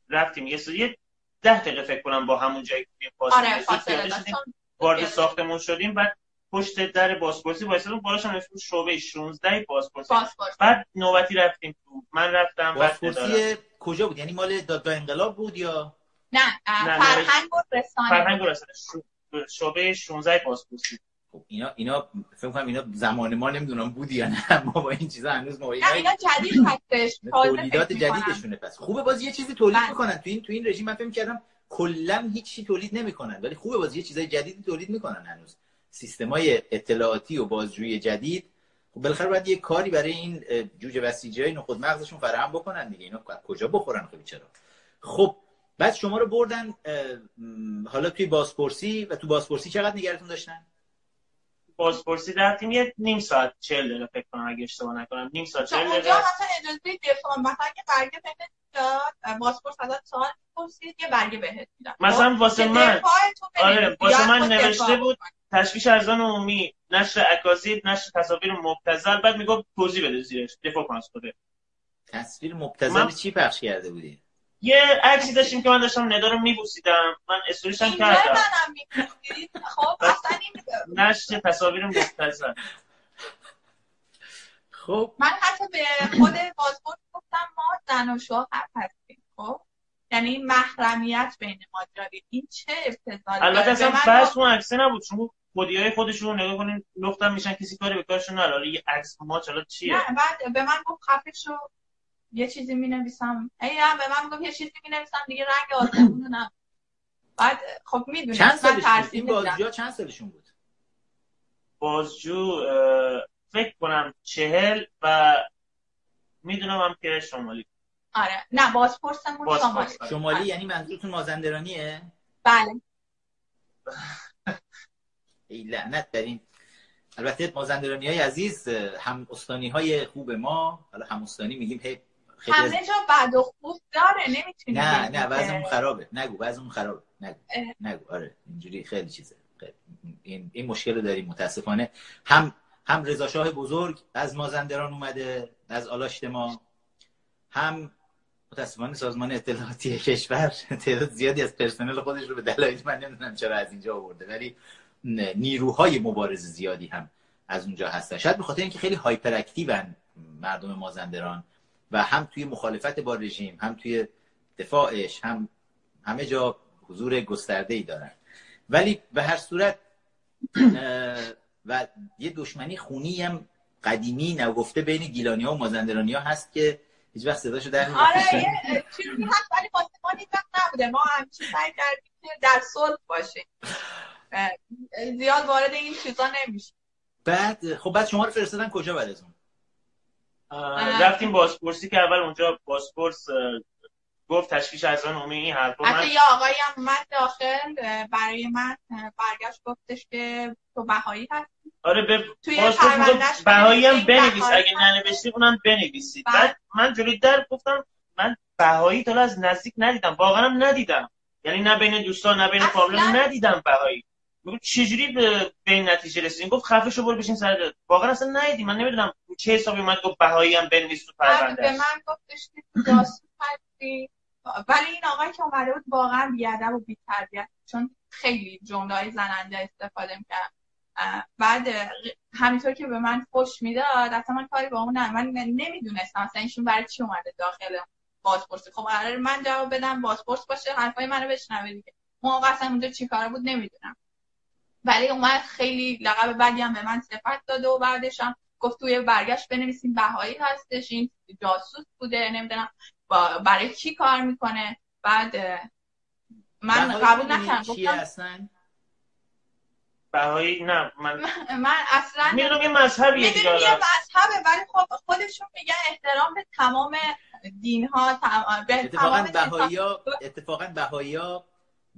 رفتیم. یه سری ده دقیقه فکر کنم با همون جایی که بودیم فاصله آره وارد ساختمون شدیم بعد پشت در بازپرسی وایسادیم بالاش هم بود شعبه 16 بازپرسی. بازپرس بعد نوبتی رفتیم تو من رفتم. بازپرسی کجا بود؟ یعنی مال دادگاه انقلاب بود یا؟ نه نه، فرهنگ و رسانه. فرهنگ و رسانه. شو- شعبه 16 بازپرسی. خب اینا اینا فکر کنم اینا زمان ما نمی‌دونم بود یا نه ما با این چیزا هنوز ما اینا اینا جدید هستش. تولیدات. جدیدشونه پس. خوبه باز یه چیزی تولید بله. می‌کنن. تو این تو این رژیم من فکر کردم کلا هیچ چی تولید نمی‌کنن ولی خوبه باز یه چیزای جدیدی تولید می‌کنن هنوز. سیستمای اطلاعاتی و بازجویی جدید. خب بالاخره باید یه کاری برای این جوجه بسیجی های نخود مغزشون فراهم بکنن دیگه. اینا کجا بخورن خب چرا خب بعد شما رو بردن حالا توی بازپرسی و تو بازپرسی چقدر نگرتون داشتن؟ بازپرسی رفتیم یه نیم ساعت چهل دقیقه فکر کنم اگه اشتباه نکنم نیم ساعت چهل دقیقه مثلا اجازه دفاع مثلا اگه برگه بهت داد بازپرس ازت سوال پرسید یه برگه بهت میدن مثلا خب؟ واسه من. آره واسه من نوشته بود تشویش ارزان عمومی نشر اکاسید نشر تصاویر مبتذل. بعد می‌گفت توضیح بده زیرش. دفاع کن از خوده تصویر مبتذل من... چی پخش کرده بودی؟ یه عکسی داشتیم که من داشتم ندا رو میبوسیدم. من استوریش هم کردم. خب نشر تصاویر مبتذل خب. من حتی به خود بازپورت گفتم ما زن و شوهر هستیم. خب؟ یعنی محرمیت بین ما جاری این چه ابتزالی البته اصلا بحث اون عکسه نبود. شما های خودشون رو نگاه کنین لختم میشن کسی کاری به کارشون نداره. یه عکس ما چرا چیه؟ نه بعد به من گفت خفه شو. یه چیزی می نویسم ای به من گفت یه چیزی می نویسم دیگه رنگ آسمون نه. بعد خب می‌دونی چند سالشون این بازجو چند سالشون بود؟ بازجو فکر کنم چهل و می‌دونم هم که شمالی. آره. نه بازپرسمون شمالی. شمالی یعنی منظورتون مازندرانیه؟ بله. [laughs] ای لعنت در این. البته مازندرانی های عزیز هم استانی های خوب ما حالا هم استانی میگیم هی همه جا بد و خوب داره نمی‌تونی نه نه وضعمون خرابه. نگو وضعمون خرابه. نگو نگو. آره اینجوری خیلی چیزه. این این مشکل رو داریم متاسفانه. هم هم رضا شاه بزرگ از مازندران اومده از آلاشت ما. هم متاسفانه سازمان اطلاعاتی کشور [laughs] تعداد زیادی از پرسنل خودش رو به دلایل من نمی‌دونم چرا از اینجا آورده ولی نیروهای مبارز زیادی هم از اونجا هستن. شاید به خاطر اینکه خیلی هایپر اکتیون مردم مازندران و هم توی مخالفت با رژیم هم توی دفاعش هم همه جا حضور گسترده ای دارن. ولی به هر صورت و یه دشمنی خونی هم قدیمی نگفته بین گیلانی ها و مازندرانی ها هست که هیچ وقت صداشو در آره یه چیزی هست ولی ما هیچ نبوده ما همیشه سعی کردیم که در صلح باشیم. زیاد وارد این چیزا نمیشه بعد خب بعد شما رو فرستادن کجا بعد از اون؟ رفتیم بازپرسی که اول اونجا بازپرس گفت تشکیش از آن عمومی این حرفا من یا آقایی هم اومد داخل برای من برگشت گفتش که تو بهایی هستی. آره به توی بهایی هم بنویس اگه ننوشتی اونم بنویسید. بعد من جلوی در گفتم من بهایی تا از نزدیک ندیدم. واقعا هم ندیدم. یعنی نه بین دوستان نه بین فامیل ندیدم بهایی. چجوری به به این نتیجه رسیدین؟ گفت خفه شو برو بشین سر واقعا اصلا ندیدیم من نمی‌دونم چه حسابی اومد گفت بهایی هم بنویس تو پرونده به من گفتش که ولی این آقای که اومده بود واقعا بیادب و بی‌تربیت چون خیلی جمله زننده استفاده می‌کرد. بعد همینطور که به من خوش می‌داد اصلا من کاری با اون نه من نمی‌دونستم اصلا ایشون برای چی اومده داخل بازپرسی. خب قرار من جواب بدم بازپرس باشه حرفای منو بشنوه دیگه. موقع اصلا اونجا چی کار بود نمی‌دونم. ولی اومد خیلی لقب بعدی هم به من صفت داده و بعدش هم گفت توی برگشت بنویسیم بهایی هستش این جاسوس بوده نمی‌دونم برای چی کار می‌کنه؟ بعد من قبول نکردم گفتم بهایی نه من من اصلا می‌دونم یه مذهبیه یه مذهبه ولی خب خودشون میگن احترام به تمام دین ها به اتفاقا بهایی ها اتفاقا بهایی ها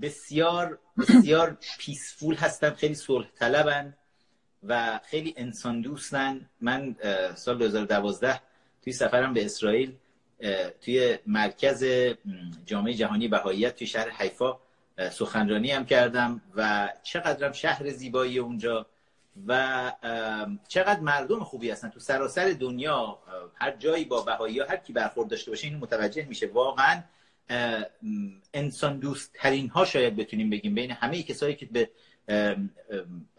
بسیار بسیار پیسفول هستن خیلی صلح طلبن و خیلی انسان دوستن. من سال 2012 توی سفرم به اسرائیل توی مرکز جامعه جهانی بهاییت توی شهر حیفا سخنرانی هم کردم و چقدرم شهر زیبایی اونجا و چقدر مردم خوبی هستن. تو سراسر دنیا هر جایی با بهایی ها هر کی برخورد داشته باشه اینو متوجه میشه. واقعا انسان دوست ترین ها شاید بتونیم بگیم. بین همه کسایی که به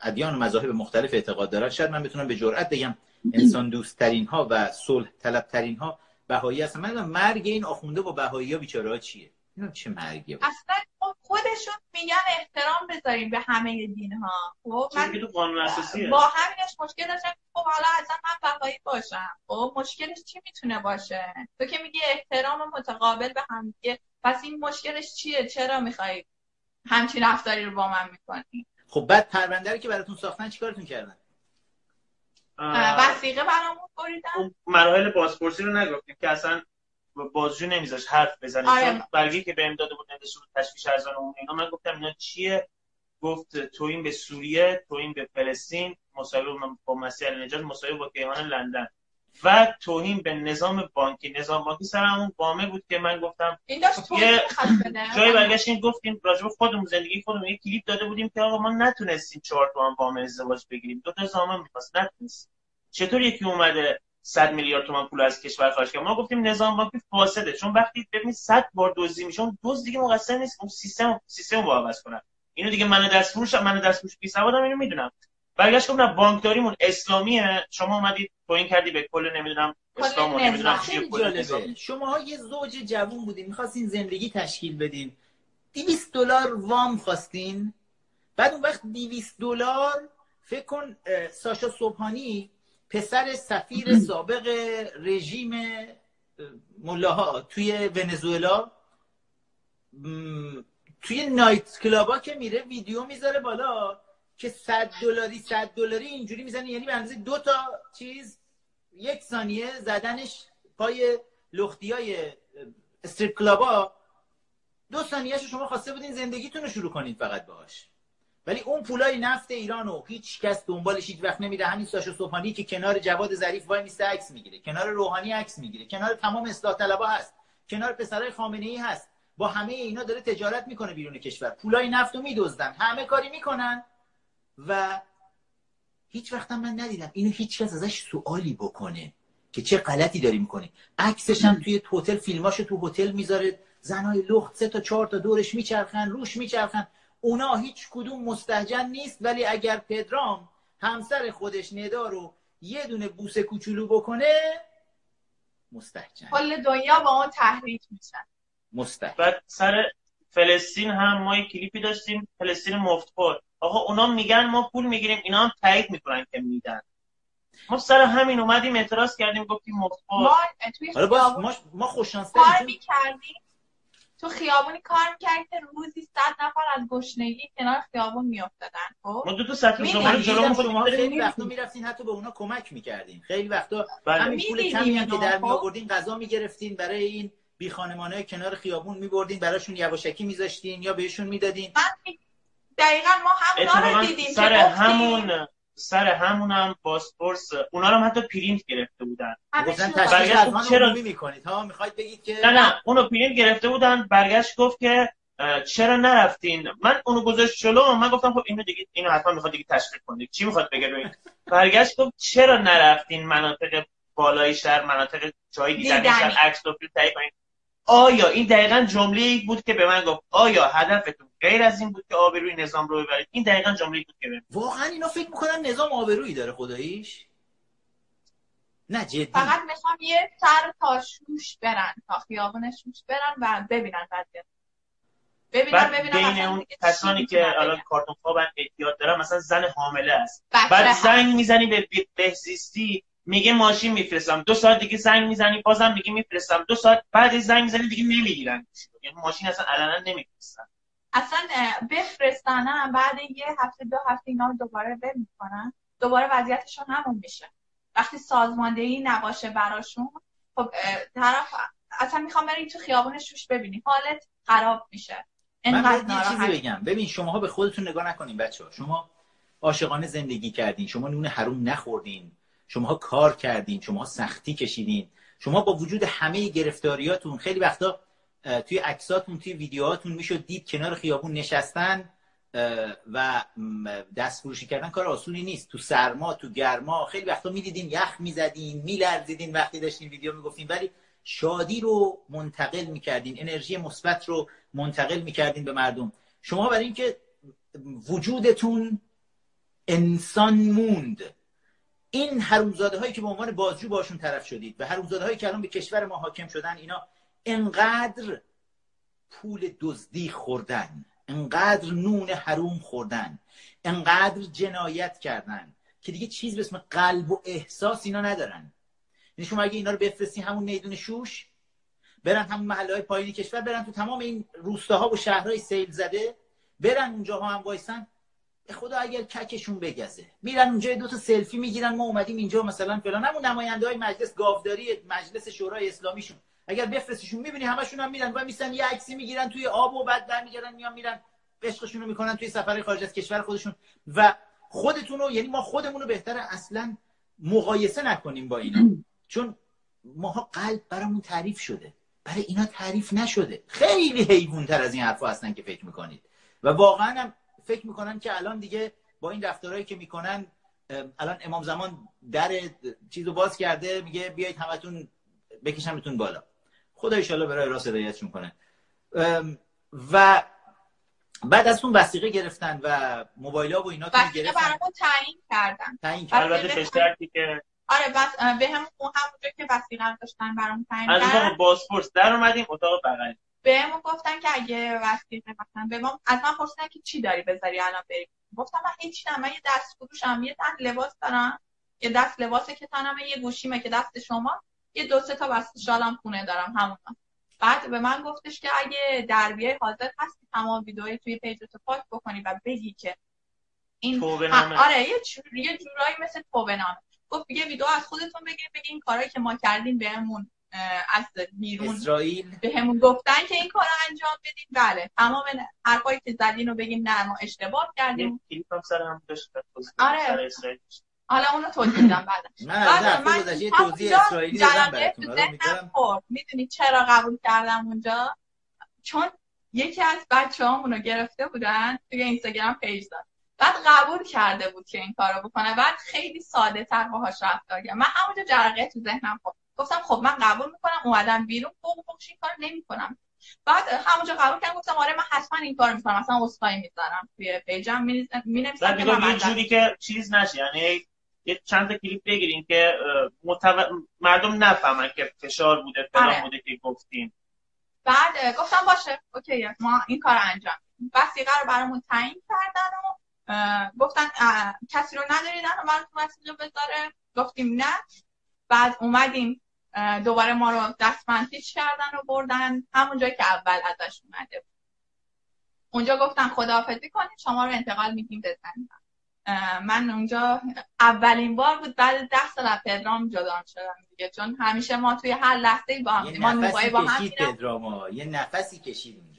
ادیان و مذاهب مختلف اعتقاد دارن شاید من بتونم به جرئت بگم انسان دوست ترین ها و صلح طلب ترین ها بهایی هستن. من مرگ این آخونده با بهایی ها بیچاره چیه؟ اینا چه مرگی اصلا خودشون میگن احترام بذاریم به همه دین ها خب من تو قانون اساسیه با همینش مشکل داشتم خب حالا اصلا من بهایی باشم. خب مشکلش چی می‌تونه باشه؟ تو که میگی احترام متقابل به هم دیگه پس این مشکلش چیه؟ چرا می‌خوای همچین رفتاری رو با من می‌کنی؟ خب بعد پرونده که براتون ساختن چیکارتون کردن؟ وسیقه برامون بریدن. مراحل بازپرسی رو نگفتیم که اصلا بازجو نمیذاش حرف بزنه. آره. چون برگی که بهم داده بود نوشته تشویش ارزان اون اینا من گفتم اینا چیه؟ گفت توین به سوریه توین به فلسطین مصاحبه با مسیح نجات مصاحبه با کیهان لندن. و توهین به نظام بانکی. نظام بانکی سر همون وامه بود که من گفتم این داشت یه. جایی برگشتیم گفتیم راجب خودمون زندگی خودمون. یه کلیپ داده بودیم که آقا ما نتونستیم چهار تومن وام ازدواج بگیریم. دو تا زامن می‌خواست نتونستیم چطور یکی اومده 100 میلیارد تومان پول از کشور خارج کرد. ما گفتیم نظام بانکی فاسده. چون وقتی ببینید 100 بار دزدی میشه اون دزد دیگه مقصر نیست. اون سیستم سیستم رو عوض کنن. اینو دیگه من دستفروش من دستفروش بی سوادم اینو می‌دونم. برگشت گفت نه بانکداریمون اسلامیه. شما اومدید توین کردی به کل نمی‌دونم کل اسلام و نمی‌دونم. جالبه. شما یه زوج جوون بودین می‌خواستین زندگی تشکیل بدین. 200 دلار وام خواستین. بعد اون وقت 200 دلار فکر کن ساشا صبحانی پسر سفیر [clears throat] سابق رژیم اه، ملاها توی ونزوئلا. توی نایت کلابا که میره ویدیو می‌ذاره بالا که 100 دلاری 100 دلاری اینجوری می‌زنه. یعنی به اندازه دو تا چیز یک ثانیه زدنش پای لختی های استریپ کلابا. دو ثانیهش شما خواسته بودین زندگیتون رو شروع کنید فقط باهاش. ولی اون پولای نفت ایران رو هیچ کس دنبالش هیچ وقت نمیره همین ساشا صبحانی که کنار جواد ظریف وای میسته عکس می‌گیره. کنار روحانی عکس می‌گیره. کنار تمام اصلاح طلبا هست. کنار پسرای خامنه ای هست. با همه اینا داره تجارت می‌کنه بیرون کشور. پولای نفت رو میدزدن. همه کاری می‌کنن. و هیچ وقت من ندیدم اینو هیچ کس ازش سوالی بکنه که چه غلطی داری می‌کنی. عکسش هم توی هتل فیلماشو تو هتل می‌ذاره. زنای لخت سه تا چهار تا دورش میچرخن روش میچرخن. اونا هیچ کدوم مستهجن نیست ولی اگر پدرام همسر خودش ندا رو یه دونه بوسه کوچولو بکنه مستهجن کل دنیا با اون تحریک میشن مستهجن بعد سر فلسطین هم ما یه کلیپی داشتیم فلسطین مفتخور آقا اونا میگن ما پول می‌گیریم اینا هم تایید می‌کنن که میدن. ما سر همین اومدیم اعتراض کردیم گفتیم مفتخور ما توی ما ما خوششانس کار می‌کردیم. تو خیابونی کار می‌کردیم که روزی صد نفر از گشنگی کنار خیابون میافتادن خب ما دو تا سطل شما رو جلو داریم خیلی وقتا. می‌رفتین حتی به اونا کمک می‌کردین خیلی وقتا بله. همین پول کمی هم که در خب. می آوردین غذا می‌گرفتین برای این بی خانمانه کنار خیابون میبردین براشون یواشکی میذاشتین یا بهشون می‌دادین دقیقا ما هم اونا رو دیدیم سر همون سر همون هم باسپورس اونا رو هم حتی پرینت گرفته بودن. گفتن برگشت چرا- می‌کنید ها می‌خواید بگید که نه نه اونو پرینت گرفته بودن. برگشت گفت که چرا نرفتین؟ من اونو گذاشت جلو. من گفتم خب اینو دیگه اینو حتما می‌خواد دیگه تشویق کنید چی می‌خواد بگه روی؟ برگشت گفت چرا نرفتین مناطق بالای شهر مناطق جای دیدنی. شهر عکس و فیلم تهیه کنین. آیا این دقیقا جمله ای بود که به من گفت؟ آیا هدفتون غیر از این بود که آبروی نظام رو ببرید؟ این دقیقا جمله ای بود که به من واقعا اینا فکر می‌کنن نظام آبرویی داره خداییش. نه جدی. فقط می‌خوام یه سر تا شوش برن تا خیابون شوش برن و ببینن بعد ببینن بین اصلا اون کسانی که الان. کارتون خوابن احتیاط دارن مثلا زن حامله است. بعد. زنگ می‌زنی به- بهزیستی میگه ماشین میفرستم. دو ساعت دیگه زنگ می‌زنی بازم میگه میفرستم. دو ساعت بعد زنگ می‌زنی دیگه نمی‌گیرن. یعنی ماشین اصلا علنا نمیفرستن. اصلا بفرستنم بعد یه هفته دو هفته اینا رو دوباره بر می‌کنن. دوباره وضعیتشون همون میشه. وقتی سازماندهی نباشه براشون خب طرف اصلا می‌خوام بریم تو خیابون شوش ببینی حالت خراب میشه. من انقدر یه چیزی بگم. ببین شماها به خودتون نگاه نکنین بچه ها شما عاشقانه زندگی کردین. شما نون حروم نخوردین. شماها کار کردین شما سختی کشیدین. شما با وجود همه گرفتاریاتون خیلی وقتا توی عکساتون توی ویدیوهاتون می‌شد دید کنار خیابون نشستن و دست فروشی کردن کار آسونی نیست. تو سرما تو گرما خیلی وقتا می‌دیدین یخ می‌زدین میلرزیدین وقتی داشتین ویدیو می‌گفتین. ولی شادی رو منتقل می‌کردین انرژی مثبت رو منتقل می‌کردین به مردم. شما برای اینکه وجودتون انسان موند. این حرومزاده هایی که به عنوان بازجو باشون طرف شدید و حرومزاده هایی که الان به کشور ما حاکم شدن اینا انقدر پول دزدی خوردن انقدر نون حروم خوردن انقدر جنایت کردن که دیگه چیز به اسم قلب و احساس اینا ندارن. یعنی شما اگه اینا رو بفرستین همون میدون شوش برن همون محله های پایین کشور برن تو تمام این روستاها و شهرهای سیل زده برن اونجاها هم وایسن به خدا اگر ککشون بگزه. میرن اونجا دو تا سلفی می‌گیرن ما اومدیم اینجا مثلا فلان. همون نماینده های مجلس گاوداری مجلس شورای اسلامیشون. اگر بفرستیشون می‌بینی همشون هم میرن. و میسن یه عکسی می‌گیرن توی آب و بعد برمیگردن میان میرن عشقشون رو می‌کنن توی سفر خارج از کشور خودشون. و خودتون رو یعنی ما خودمون رو بهتره اصلا مقایسه نکنیم با اینا. چون ماها قلب برامون تعریف شده. برای اینا تعریف نشده. خیلی حیوان تر از این حرفا هستن که فکر می‌کنید. و واقعا هم فکر می‌کنن که الان دیگه با این رفتارهایی که می‌کنن الان امام زمان در چیزو باز کرده میگه بیایید همتون بکشمتون بالا. خدا ایشالله برای راست هدایتشون کنه. و بعد از اون وسیقه گرفتن و موبایل ها و اینا که گرفتن. برامون تعیین کردن. تعیین کردن البته که آره بس به هم همونجا که وسیقه داشتن برام تعیین کردن از اتاق بازپرس در اومدیم اتاق بغل بهمون گفتن که اگه وسیقه مثلا به ما از من پرسیدن که چی داری بذاری الان بریم گفتم من هیچ نه من یه دست فروشم یه تن لباس دارم. یه دست لباسه که تنمه یه گوشیمه که دست شما. یه دو سه تا بس شالم خونه دارم همون. بعد به من گفتش که اگه در بیای حاضر هستی تمام ویدئوی توی پیجت پاک بکنی و بگی که این آره یه, یه جورایی مثل توبه نامه. گفت یه ویدیو از خودتون بگین بگین کارهایی که ما کردیم بهمون از بیرون اسرائیل. بهمون گفتن که این کار انجام بدین بله تمام حرفایی که زدین رو بگیم نه ما اشتباه کردیم. آره. حالا اونو توضیح میدم بعد من من توضیح اسرائیلی دادم براتون. می‌دونی چرا قبول کردم اونجا؟ چون یکی از بچه رو گرفته بودن توی اینستاگرام پیج داد. بعد قبول کرده بود که این کارو بکنه. بعد خیلی ساده تر باهاش رفتار کرد من همونجا جرقه تو ذهنم خب گفتم خب من قبول می‌کنم اومدم بیرون فوق فوقش این کار نمی‌کنم. بعد همونجا قبول کردم گفتم آره من حتما این کار می‌کنم مثلا اسکای می‌ذارم. توی پیجم می‌نویسم یه جوری که چیز نشه یعنی یه چند تا کلیپ بگیریم که مردم نفهمن که فشار بوده فلان آره. بوده که گفتیم بعد گفتم باشه اوکی ما این کار انجام وسیقه رو برامون تعیین کردن و گفتن کسی رو ندارید براتون وسیقه بذاره. گفتیم نه. بعد اومدیم دوباره ما رو دستمندیش کردن و بردن. همون جایی که اول ازش اومده بود. اونجا گفتن خداحافظی کنید شما رو انتقال میدیم بزنید من اونجا اولین بار بود بعد ده سال از پدرام جدا شدم دیگه. چون همیشه ما توی هر لحظه با هم ما نفسی با هم کشید پدرام یه نفسی کشید.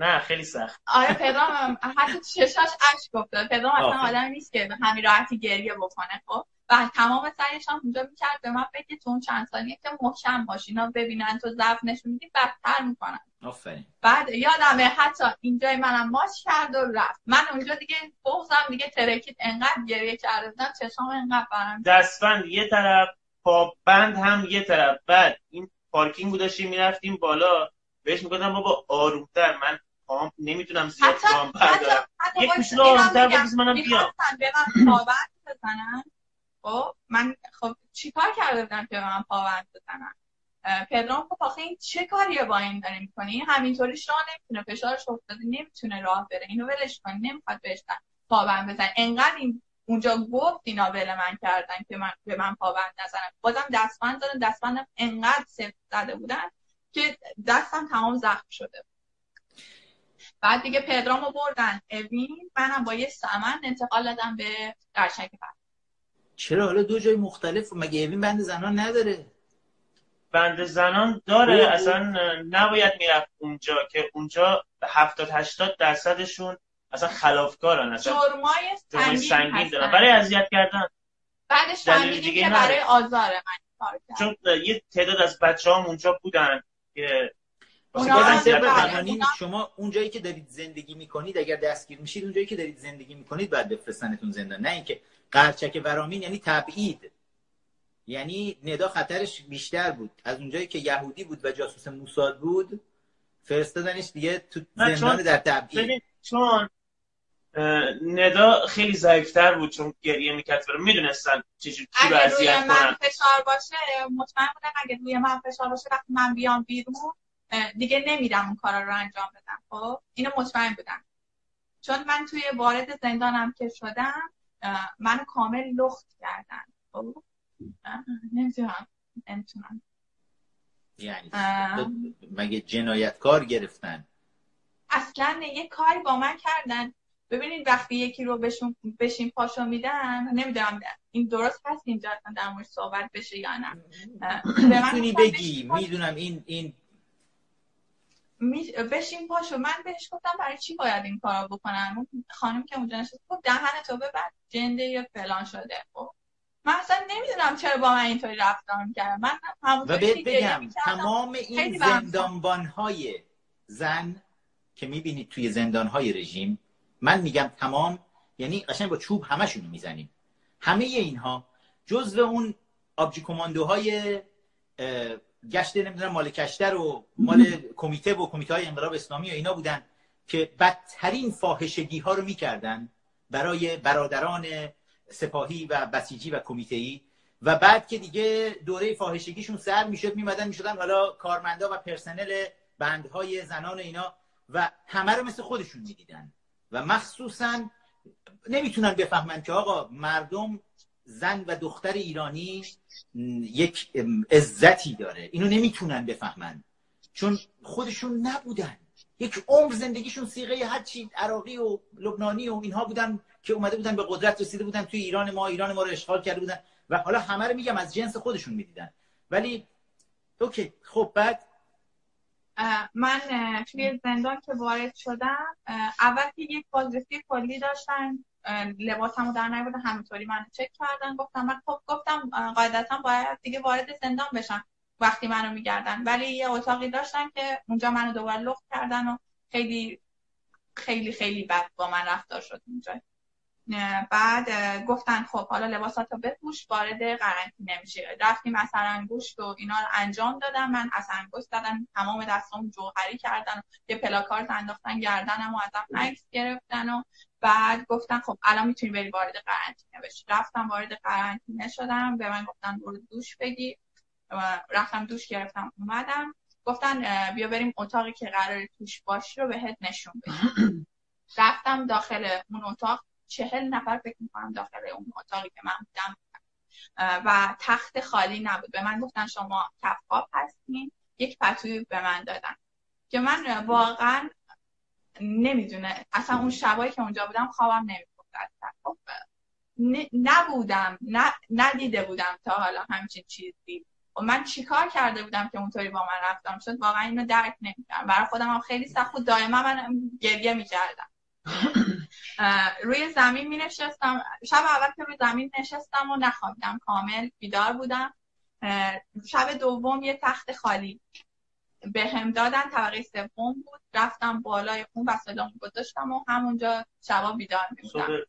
نه خیلی سخت. آره پدرام حتی چشاش اشک افتاد پدرام اصلا آدم نیست که به همین راحتی گریه بکنه خب؟ و تمام سعیش هم اونجا می‌کرد به من بگه تو اون چند سالیه که محکم باشی اینا ببینن تو ضعف نشون میدی بدتر می‌کنن. آفرین. بعد یادمه حتی اینجای منم ماش کرد و رفت. من اونجا دیگه بغزم دیگه ترکید انقدر گریه کرده بودم چشام انقدر برم دستبند یه طرف پابند هم یه طرف. بعد این پارکینگ بوداشیم می‌رفتیم بالا. بهش می‌گفتم بابا آرومتر من پام نمی‌تونم زیاد پام بردارم. یه کوچولو آرومتر بگیز منم بیام. به من پابند بزنن. خب من خب چیکار کرده بودم که من پاوند بزنم پدرام خب آخه این چه کاریه با این داره می‌کنی؟ این همینطوری راه نمی‌تونه فشارش افتاده نمی‌تونه راه بره. اینو ولش کنی نمی‌خواد بهش پاوند بزن انقدر این اونجا گفت اینا ول من کردن که من به من پاوند نزنم بازم دستبند دادن دستبندم انقدر سفت زده بودن که دستم تمام زخم شده بعد دیگه پدرامو بردن. اوین منم با یه سمن انتقال دادم به قرشک چرا؟ حالا دو جای مختلف مگه اوین بند زنان نداره؟ بند زنان داره. او اصلا نباید می‌رفت اونجا که اونجا 70 80 درصدشون اصلا خلافکارن. اصلا جرمای سنگین, سنگین دارن. برای اذیت کردن. بعدش فهمیدیم که برای آزاره من چون یه تعداد از بچه هم اونجا بودن که شما اونجایی که دارید زندگی می‌کنید اگر دستگیر میشید اونجایی که دارید زندگی می‌کنید بعد بفرستنتون زندان. نه اینکه قرچک ورامین یعنی تبعید. یعنی ندا خطرش بیشتر بود. از اونجایی که یهودی بود و جاسوس موساد بود فرستادنش دیگه تو زندان در تبعید. چون ندا خیلی ضعیفتر بود چون گریه می‌کرد. و می‌دونستن چجوری رو اذیت من فشار باشه مطمئن بودم اگه روی من فشار باشه وقتی من بیام بیرون دیگه نمیرم اون کارا رو انجام بدم. خب؟ اینو مطمئن بودم. چون من توی وارد زندانم که شدم منو کامل لخت کردن. خب؟ نمی‌تونم نمی‌تونم. یعنی مگه جنایتکار گرفتن؟ اصلا یه کاری با من کردن. ببینید وقتی یکی رو بشون بشین پاشو میدن نمی‌دونم این درست هست اینجا در مورد صحبت بشه یا نه. می‌تونی بگی؟ می‌دونم این این بشین پاشو. من بهش گفتم برای چی باید این کارو بکنم؟ اون خانم که اونجا نشست گفت دهن تو ببر جنده یا فلان شده. خب. من اصلا نمی‌دونم چرا با من اینطوری رفتار کردم من و بهت بگم تمام این زندانبان های زن که می‌بینید توی زندان های رژیم من میگم تمام یعنی قشنگ با چوب همشون می‌زنیم. همه اینها جزو اون آبجی کماندوهای گشت نمی‌دونم مال کشتر و مال کمیته و کمیته های انقلاب اسلامی و اینا بودن که بدترین فاحشگی ها رو می‌کردن برای برادران سپاهی و بسیجی و کمیته ای و بعد که دیگه دوره فاحشگیشون سر می‌شد میمدن می‌شدن حالا کارمندا و پرسنل بندهای زنان و اینا و همه رو مثل خودشون می‌دیدن. و مخصوصا نمی‌تونن بفهمن که آقا مردم زن و دختر ایرانی یک عزتی داره. اینو نمی‌تونن بفهمن. چون خودشون نبودن. یک عمر زندگیشون سیغه هرچی عراقی و لبنانی و اینها بودن که اومده بودن به قدرت رسیده بودن توی ایران ما ایران ما رو اشغال کرده بودن. و حالا همه رو میگم از جنس خودشون می‌دیدن. ولی اوکی خب بعد؟ من توی زندان که وارد شدم اول که یک بازرسی کلی داشتن. لباسمو در نیاوردن همینطوری من چک کردن گفتم من خب گفتم قاعدتا باید دیگه وارد زندان بشم وقتی منو میگردن. ولی یه اتاقی داشتن که اونجا منو دوباره لخت کردن و خیلی خیلی خیلی بد با من رفتار شد اونجا. بعد گفتن خب حالا لباساتو بپوش وارد قرنطینه میشه. رفتیم اثر انگشت و اینا رو انجام دادم من اثر انگشت دادم تمام دستام جوهری کردن یه پلاکارت انداختن گردنم و ازم عکس گرفتن و بعد گفتن خب الان می‌تونی بری وارد قرنطینه بشی. رفتم وارد قرنطینه شدم. به من گفتن برو دوش بگی. رفتم دوش گرفتم اومدم. گفتن بیا بریم اتاقی که قرار توش باشی رو بهت نشون بدم [clears throat] رفتم داخل اون اتاق. چهل نفر فکر می‌کنم داخل اون اتاقی که من بودم. و تخت خالی نبود. به من گفتن شما کفاب هستین. یک پتوی به من دادن. که من واقعا نمی‌دونه. اصلا اون شبایی که اونجا بودم خوابم نمیبود خب، نبودم. ندیده بودم تا حالا همچین چیزی. و من چیکار کرده بودم که اونطوری با من رفتم شد واقعا اینو درک نمی‌کردم. برای خودم هم خیلی سخت و دائما من گریه می‌کردم. روی زمین می نشستم. شب اول که روی زمین نشستم و نخوابیدم. کامل بیدار بودم. شب دوم یه تخت خالی به هم دادن. طبقه سوم بود. رفتم بالای اون وسایلمو گذاشتم و همونجا شبا بیدار میبودم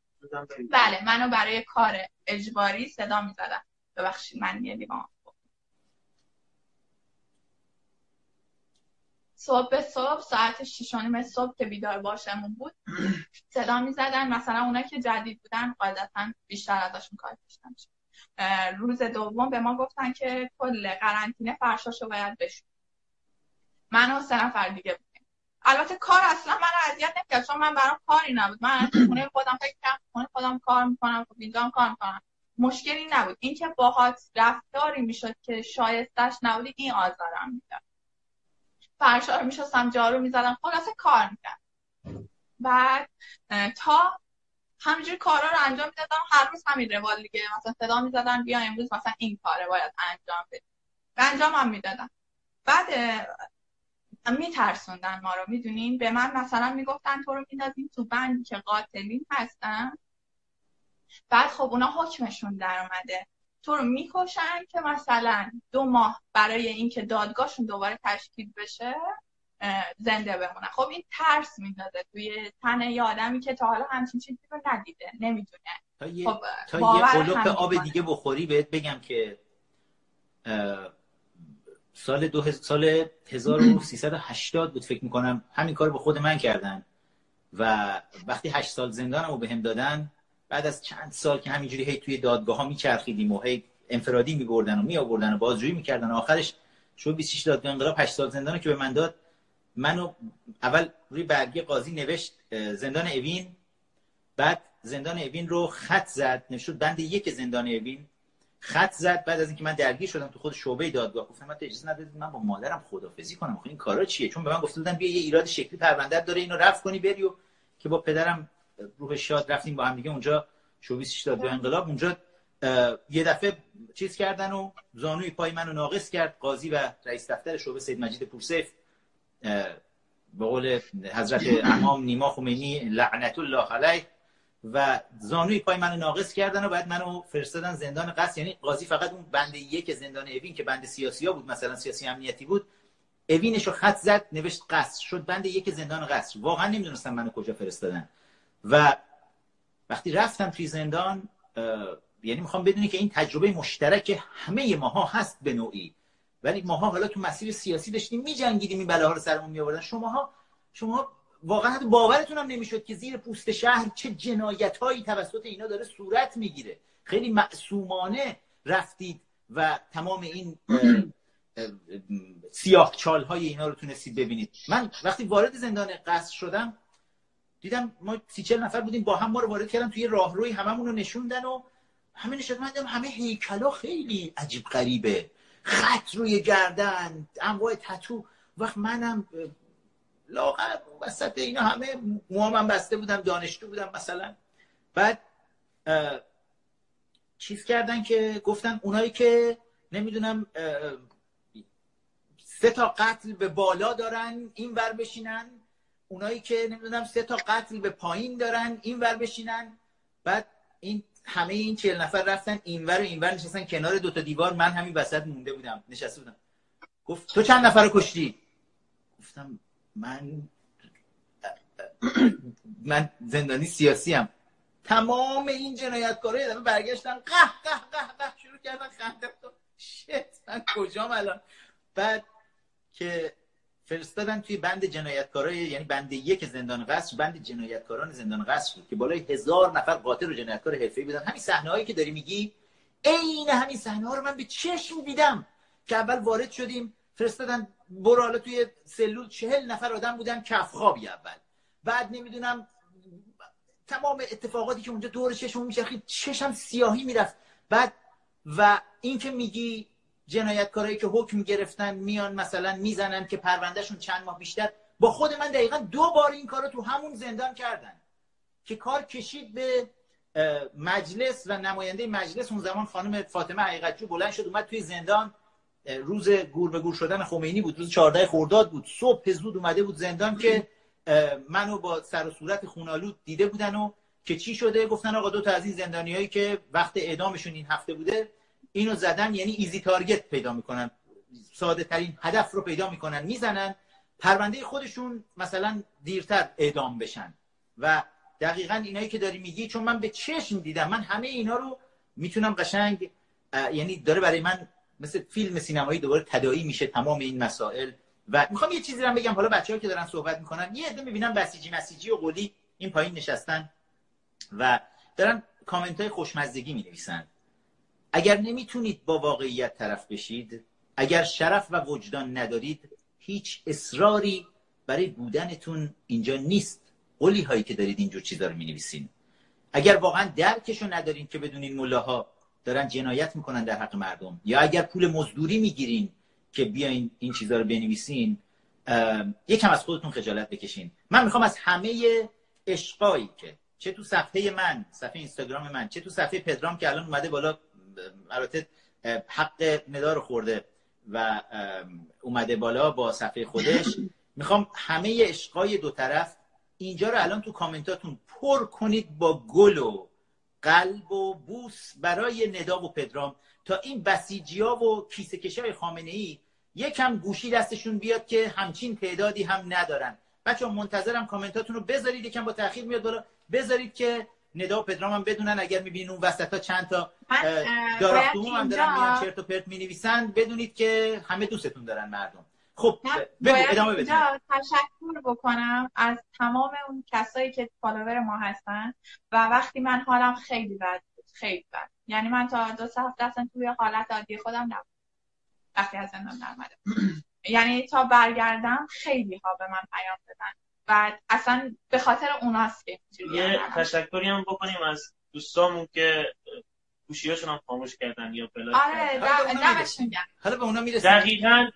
بله منو برای کار اجباری صدا می‌زدن ببخشید من یه لیوان صبح به صبح ساعت شیشانیم صبح که بیدار باشمون بود صدا می زدن مثلا اونا که جدید بودن قاعدتا بیشتر ازشون کار داشتن. روز دوم به ما گفتن که کل قرنطینه فرشاشو باید بشون من و سه نفر دیگه بودیم. البته کار اصلا من اذیت نکرد چون من برام کاری نبود. من خونه خودم فکر کردم خونه خودم کار می‌کنم خب اینجا کار می‌کنم. مشکلی نبود. اینکه باهات رفتاری می‌شد که شایستش نبودی این آزارم می‌داد. فرشا رو میشستم جارو می‌زدم. خلاصه کار می‌کرد بعد تا همینجور کارا رو انجام می‌دادم هر روز همین روال دیگه. مثلا صدا می‌زدن بیا امروز مثلا این کاره باید انجام بدی و انجام هم می‌دادم. بعد میترسوندن ما رو می‌دونین؟ به من مثلا می‌گفتن تو رو می‌دادیم تو بندی که قاتلین هستن. بعد خب اونا حکمشون در اومده. تو رو می‌کشن که مثلا دو ماه برای اینکه دادگاهشون دوباره تشکیل بشه زنده بمونن. خب این ترس میندازه توی تن یه آدمی که تا حالا همچین چیزی رو ندیده نمی‌دونه. تا یه, خب تا یه قلوب آب دیگه بخوری بهت بگم که سال دو سال 1380 بود فکر می‌کنم همین کار به خود من کردن و وقتی هشت سال زندانم رو بهم دادن بعد از چند سال که همینجوری هی توی دادگاه ها میچرخیدیم و هی انفرادی میبردن و میآوردن و بازجویی می‌کردن. آخرش شو 26 دادگاه انقلاب 8 سال زندان که به من داد. منو اول روی برگی قاضی نوشت زندان اوین. بعد زندان اوین رو خط زد نشد بند یک زندان اوین. خط زد بعد از اینکه من درگیر شدم تو خود شعبه دادگاه گفتم من اجازه ندادید من با مادرم خدافظی کنم. خب این کارا چیه؟ چون به من گفته بودن بیا یه ایراد شکلی پرونده داره اینو رفع کنی بری و که با پدرم روح شاد رفتیم با هم دیگه. اونجا شو داد انقلاب. اونجا یه دفعه چیز کردن و زانوی پای منو ناقص کرد. قاضی و رئیس دفتر شعبه سید مجید پورسیف به قول حضرت امام نیما خمینی لعنت الله علیه. و زانوی پای منو ناقص کردن و بعد منو فرستادن زندان قصر. یعنی قاضی فقط اون بند یک زندان اوین که بند سیاسی ها بود مثلا سیاسی امنیتی بود اوینش رو خط زد نوشت قصر. شد بند یک زندان قصر. واقعا نمی‌دونستم منو کجا فرستادن. و وقتی رفتم توی زندان یعنی می‌خوام بدونی که این تجربه مشترک همه ماها هست به نوعی. ولی ماها حالا تو مسیر سیاسی داشتیم میجنگیدیم این بلاها رو سرمون میآوردن. شماها شما واقعا باورتون هم نمی‌شد که زیر پوست شهر چه جنایت هایی توسط اینا داره صورت می‌گیره. خیلی معصومانه رفتید و تمام این سیاه چال های اینا رو تونستید ببینید. من وقتی وارد زندان قصر شدم دیدم ما سی چل نفر بودیم با هم ما رو وارد کردن توی راهروی هممون رو نشوندن و همه نشد من همه هیکلا خیلی عجیب غریبه. خط روی گردن انواع تتو. وقت منم لاغر وسط اینا همه موامم بسته بودم دانشجو بودم مثلا. بعد چیز کردن که گفتن اونایی که نمی‌دونم سه تا قتل به بالا دارن این ور بشینن. اونایی که نمی‌دونم سه تا قتل به پایین دارن این ور بشینن. بعد این همه این چهل نفر رفتن اینور و اینور نشستن کنار دوتا دیوار. من همین وسط مونده بودم نشسته بودم. گفت تو چند نفر رو کشتی؟ گفتم من من زندانی سیاسی هم تمام این جنایتکارا یه برگشتن قه قه قه قه شروع کردن خنده. شت من کجام الان؟ بعد که فرستادن توی بند جنایتکارای یعنی بند یک زندان قصر بند جنایتکاران زندان قصر بود که بالای هزار نفر قاتل و جنایتکار حرفه‌ای بودن. همین صحنه‌هایی که داری میگی عین همین صحنه ها رو من به چشم دیدم که اول وارد شدیم فرستادن برو حالا توی سلول چهل نفر آدم بودن کف خوابی اول. بعد نمی‌دونم تمام اتفاقاتی که اونجا دور چشم میشه چشم سیاهی می‌رفت. بعد و این که میگی جنایتکارایی که حکم گرفتن میان مثلا می‌زنن که پروندهشون چند ماه بیشتر. با خود من دقیقا دو بار این کار رو تو همون زندان کردن که کار کشید به مجلس و نماینده مجلس. اون زمان خانم فاطمه حقیقتجو بلند شد اومد توی زندان. روز گور به گور شدن خمینی بود روز 14 خرداد بود. صبح زود اومده بود زندان که منو با سر و صورت خونالود دیده بودن و که چی شده؟ گفتن آقا دو تا از این زندانیایی که وقت اعدامشون این هفته بوده اینو زدن یعنی ایزی تارگت پیدا می‌کنن. ساده ترین هدف رو پیدا می‌کنن می‌زنن. پرونده خودشون مثلا دیرتر اعدام بشن. و دقیقا اینایی که داری میگی چون من به چشم دیدم من همه اینا رو می‌تونم قشنگ یعنی داره برای من مثل فیلم سینمایی دوباره تدایی میشه تمام این مسائل. و می‌خوام یه چیزی رو بگم. حالا بچه‌ها که دارن صحبت می‌کنن یه عده می‌بینم بسیجی مسیجی و قولی این پایین نشستن و دارن کامنت های خوشمزدگی می اگر نمی‌تونید با واقعیت طرف بشید اگر شرف و وجدان ندارید هیچ اصراری برای بودنتون اینجا نیست. قولی هایی که دارید اینجور چیزا رو می اگر واقعا درکشو ندارین که بدونین ملاها دارن جنایت می‌کنن در حق مردم یا اگر پول مزدوری می‌گیرین که بیاین این چیزها رو بنویسین یکم از خودتون خجالت بکشین. من می‌خوام از همه عشقایی که چه تو صفحه من صفحه اینستاگرام من چه تو صفحه پدرام که الان اومده بالا البته حق ندار خورده و اومده بالا با صفحه خودش. می‌خوام همه عشقای دو طرف اینجا رو الان تو کامنتاتون پر کنید با گل و قلب و بوس برای ندا و پدرام. تا این بسیجی ها و کیسه کشای خامنه ای یکم گوشی دستشون بیاد که همچین تعدادی هم ندارن. بچه منتظرم کامنتاتون رو بذارید یکم با تاخیر میاد بالا. بذارید که ندا و پدرام هم بدونن اگر می‌بینین اون وسط ها چند تا داراختوم هم دارن میان چرت و پرت می‌نویسن. بدونید که همه دوستتون دارن مردم. خب بگو ادامه بده تشکر بکنم از تمام اون کسایی که فالوور ما هستن و وقتی من حالم خیلی بد بود خیلی بد. یعنی من تا دو سه هفته اصلا توی حالت عادی خودم نبود وقتی از زندان [clears throat] یعنی تا برگردم خیلی ها به من پیام دادن. و اصلا به خاطر اوناست که یه تشکری هم بکنیم از دوستامون که گوشیاشون هم خاموش کردن یا بلاک آره دمش میگم. حالا به اونا می‌رسیم. دقیقا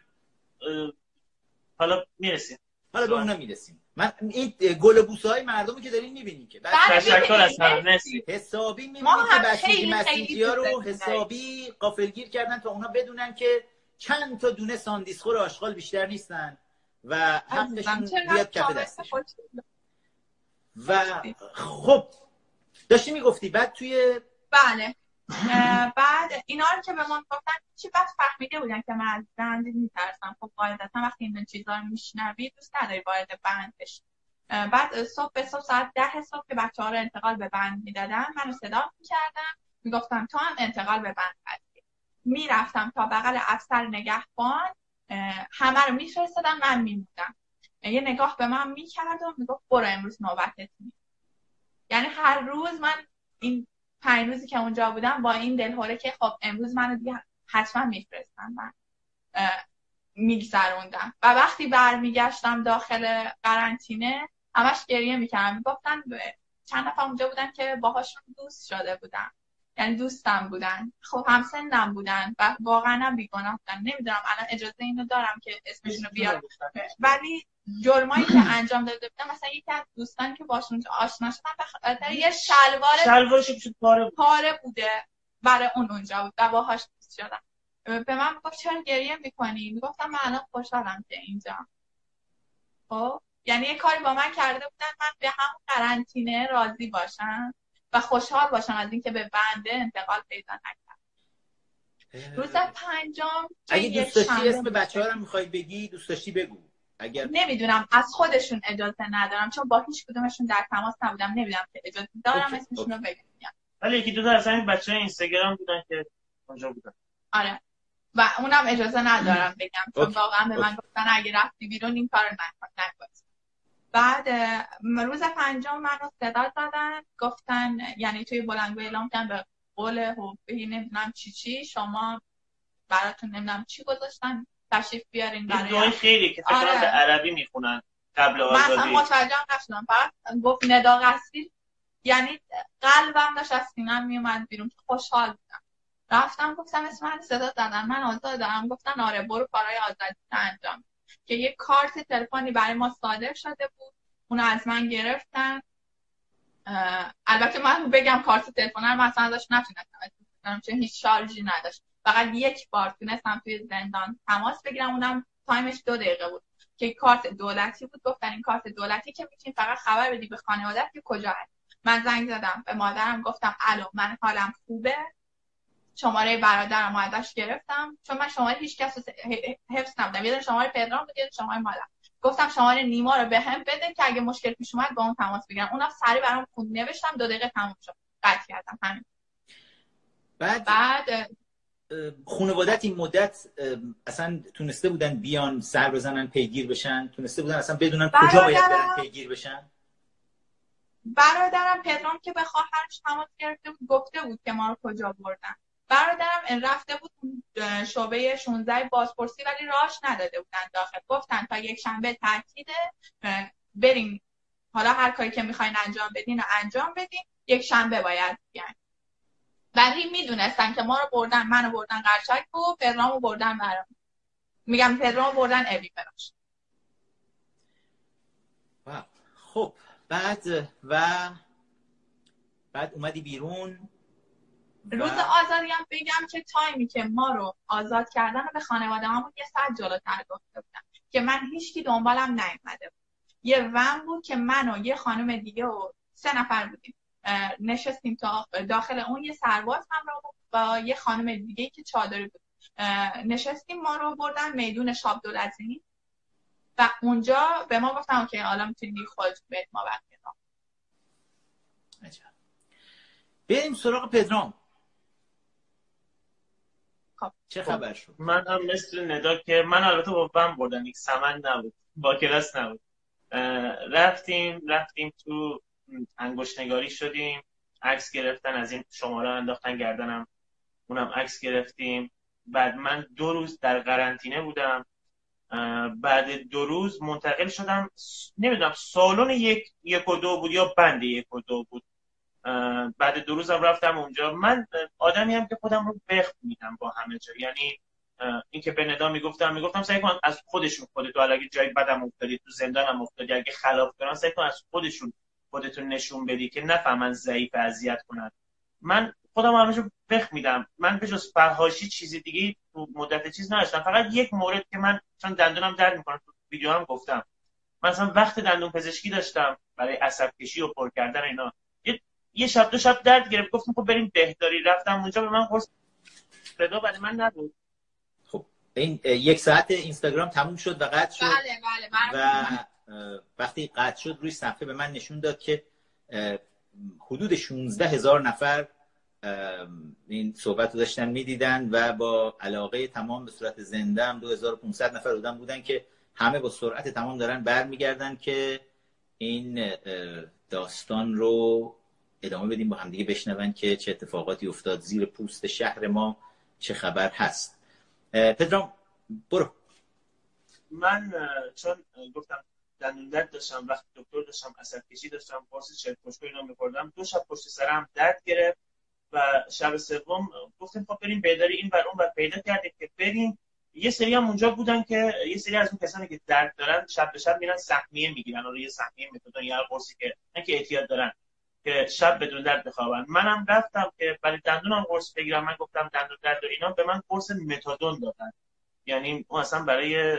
حالا می‌رسیم. حالا به اونا می‌رسیم. من این گل بوسه های مردمی که دارین می‌بینین که تشکر از همه حسابی می‌بینین ما که بچگی مسیحی ها رو. حسابی قافلگیر کردن تا اونا بدونن که چند تا دونه ساندیسخور آشغال بیشتر نیستن. و چقدر بیاد کف خوشگل. و خب داشتی می‌گفتی بعد توی بله. بعد اینا رو که به من گفتن چی بعد فهمیده بودن که من از بند میترسم. خب قاعدتا وقتی این چیزا رو میشنوی دوست نداری وارد بند بشی. بعد صبح به صبح ساعت ده صبح که بچه ها رو انتقال به بند می‌دادن منو صدا می‌کردن. می‌گفتم تو هم انتقال به بند هستی می‌رفتم تا بغل افسر نگهبان. همه رو میفرستادن من میموندم. یه نگاه به من می‌کرد و می‌گفت برو امروز نوبتت یعنی هر روز من این پنج روزی که اونجا بودم با این دلهوره که خب امروز منو دیگه حتما میفرستن من میگذروندم. و وقتی برمیگشتم داخل قرنطینه همش گریه می‌کردم. می‌گفتن چند نفر اونجا بودن که باهاشون دوست شده بودن. یعنی دوستم بودن. خب همسنم بودن و واقعا هم بیگناه بودن. نمی‌دونم الان اجازه اینو دارم که اسمشون رو بیارم. ولی جرمایی که انجام داده بودم مثلا یکی از دوستان که باشون آشنا شدم به خاطر یه شلوار شلوارش پاره بود. پاره بوده برای اون اونجا بود و باهاش دوست شدم. به من گفت چرا گریه می‌کنی؟ می‌گفتم من الان خوشحالم که اینجا. خب؟ یعنی یه کاری با من کرده بودن من به همون قرنطینه راضی باشم. و خوشحال باشم از اینکه به بنده انتقال پیدا نکردم. روز پنجم اگه دوست داشتی اسم. بچه ها رو می‌خوای بگی دوست داشتی بگو. اگر نمی‌دونم از خودشون اجازه ندارم چون با هیچ کدومشون در تماس نبودم نمی‌دونم که اجازه دارم اسمشون رو بگم. ولی یکی دو تا از همین بچه اینستاگرام بودن که اونجا بودن. آره. و اونم اجازه ندارم بگم چون واقعا به من. گفتن اگه رفتی بیرون این کار نکن نکن. بعد روز پنجم منو صدا زدن گفتن یعنی توی بلندگو اعلام کردن به قول حبی نمی‌دونم چی چی شما براتون نمی‌دونم چی گذاشتن تشریف بیارین برای خیلی که فکر آره. به عربی می‌خونن قبل من آزادی. متوجه هم نشدم. فقط گفت ندا یعنی قلبم داشت از سینم میومد بیرون. خوشحال بودم. رفتم گفتم اسم من صدا زدن من آزادم. گفتن آره برو کارهای آزادی انجام که یه کارت تلفنی برای ما صادر شده بود. اونو از من گرفتن. البته من بگم کارت تلفن من اصلا ازش نتونستم. چون هیچ شارژی نداشت. فقط یک بار تونستم توی زندان تماس بگیرم. اونم time ش دو دقیقه بود. که کارت دولتی بود. گفتن این کارت دولتی که می‌تونی فقط خبر بدی به خانوادت که کجا هست. من زنگ زدم به مادرم. گفتم الو من حالم خوبه؟ شماره برادرم ازش گرفتم. چون من شماره هیچ کس حفظ نبودم. یه دونه شماره پدرام بود یه شماره مادرم. گفتم شماره نیما رو به هم بده که اگه مشکل پیش اومد با اون تماس بگیرم. اونم سری برام خون نوشتم دو دقیقه تموم شد. قطع کردم. همین. بعد بعد خانوادت این مدت اصلا تونسته بودن بیان سر بزنن پیگیر بشن؟ تونسته بودن اصلا بدونن کجا باید برادرم- برن پیگیر بشن؟ برادرم پدرام که به خواهرش تماس گرفته بود گفته بود که ما رو کجا بردن. برادرم رفته بود شعبه 16 بازپرسی ولی راش نداده بودن داخل. گفتن تا یک شنبه اه، بریم. حالا هر کاری که می‌خواین انجام بدین رو انجام بدین. یک شنبه باید بیاین. ولی می‌دونستن که ما رو بردن منو بردن قرچک و پدرامو بردن برام. میگم پدرامو بردن ابی براش. خب بعد و بعد اومدی بیرون. و- روز آزادی هم بگم که تایمی که ما رو آزاد کردن رو به خانواده همون یه ساعت جلوتر گفته بودم که من هیچکی دنبالم نیومده بود. یه ون بود که من و یه خانم دیگه و سه نفر بودیم. نشستیم تا داخل اون یه سرباز همراه بود با یه خانم دیگه که چادری بود. نشستیم ما رو بردن میدون شاب دولتینی و اونجا به ما گفتن که حالا می‌تونی خودتون برید ما. عجب. بریم سراغ پدرام. خب. چه خبر شد من هم مثل ندا که من البته با بم بردم یک سمن نبود با کلاس نبود. رفتیم رفتیم تو انگشت نگاری شدیم عکس گرفتن از این شماره انداختن گردنم اونم عکس گرفتیم. بعد من دو روز در قرنطینه بودم. بعد دو روز منتقل شدم نمی‌دونم سالن یک یک و دو بود یا بند یک و دو بود. بعد دو روزم رفتم اونجا. من آدمی هم که خودم رو بخت میدم با همه جا. یعنی اینکه به ندا می‌گفتم می‌گفتم سعی کن از خودشون خودتو اگه جای بدم افتادی تو زندانم افتادی اگه خلاف کنن سعی کن از خودشون خودتون نشون بدی که نفهمن ضعیف اذیت کنن. من خودم همیشه بخ میدم. من به جز فرهاشی چیزی دیگه تو مدت چیز نداشتم. فقط یک مورد که من چون دندونم درد می‌کنه. تو ویدیو هم گفتم مثلا وقت دندون پزشکی داشتم برای عصب کشی و پر کردن اینا. یه, شب دو شب درد گرفت. گفتم خب بریم بهداری. رفتم اونجا به من قرص صدا برای من نبود. خب این یک ساعت اینستاگرام تموم شد و قطع شد. بله بله و وقتی قطع شد روی صفحه به من نشون داد که حدود 16 هزار نفر این صحبت رو داشتن می‌دیدن و با علاقه تمام به صورت زنده هم 2500 نفر بودن بودن که همه با سرعت تمام دارن برمیگردن که این داستان رو ادامه بدیم با همدیگه بشنون که چه اتفاقاتی افتاد زیر پوست شهر ما چه خبر هست. پدرام برو. من چون گفتم دندون درد داشتم وقتی دکتر داشتم اثر کشی داشتم قرص چرک پشت اینا میخوردم. دو شب پشت سرم درد گرفت و شب سوم گفتیم خب بریم بیداری این بر اون و پیدا کردیم که بریم. یه سری هم اونجا بودن که یه سری از اون کسانی که درد دارن شب به شب میرن سهمیه می‌گیرن. رو یه سهمیه متدون یا قرصی که نه که احتیاط دارن. که شب بدون درد بخوابن. منم رفتم که برای دندونم قرص بگیرم. من گفتم دندون درد و اینا به من قرص متادون دادن. یعنی اون اصلا برای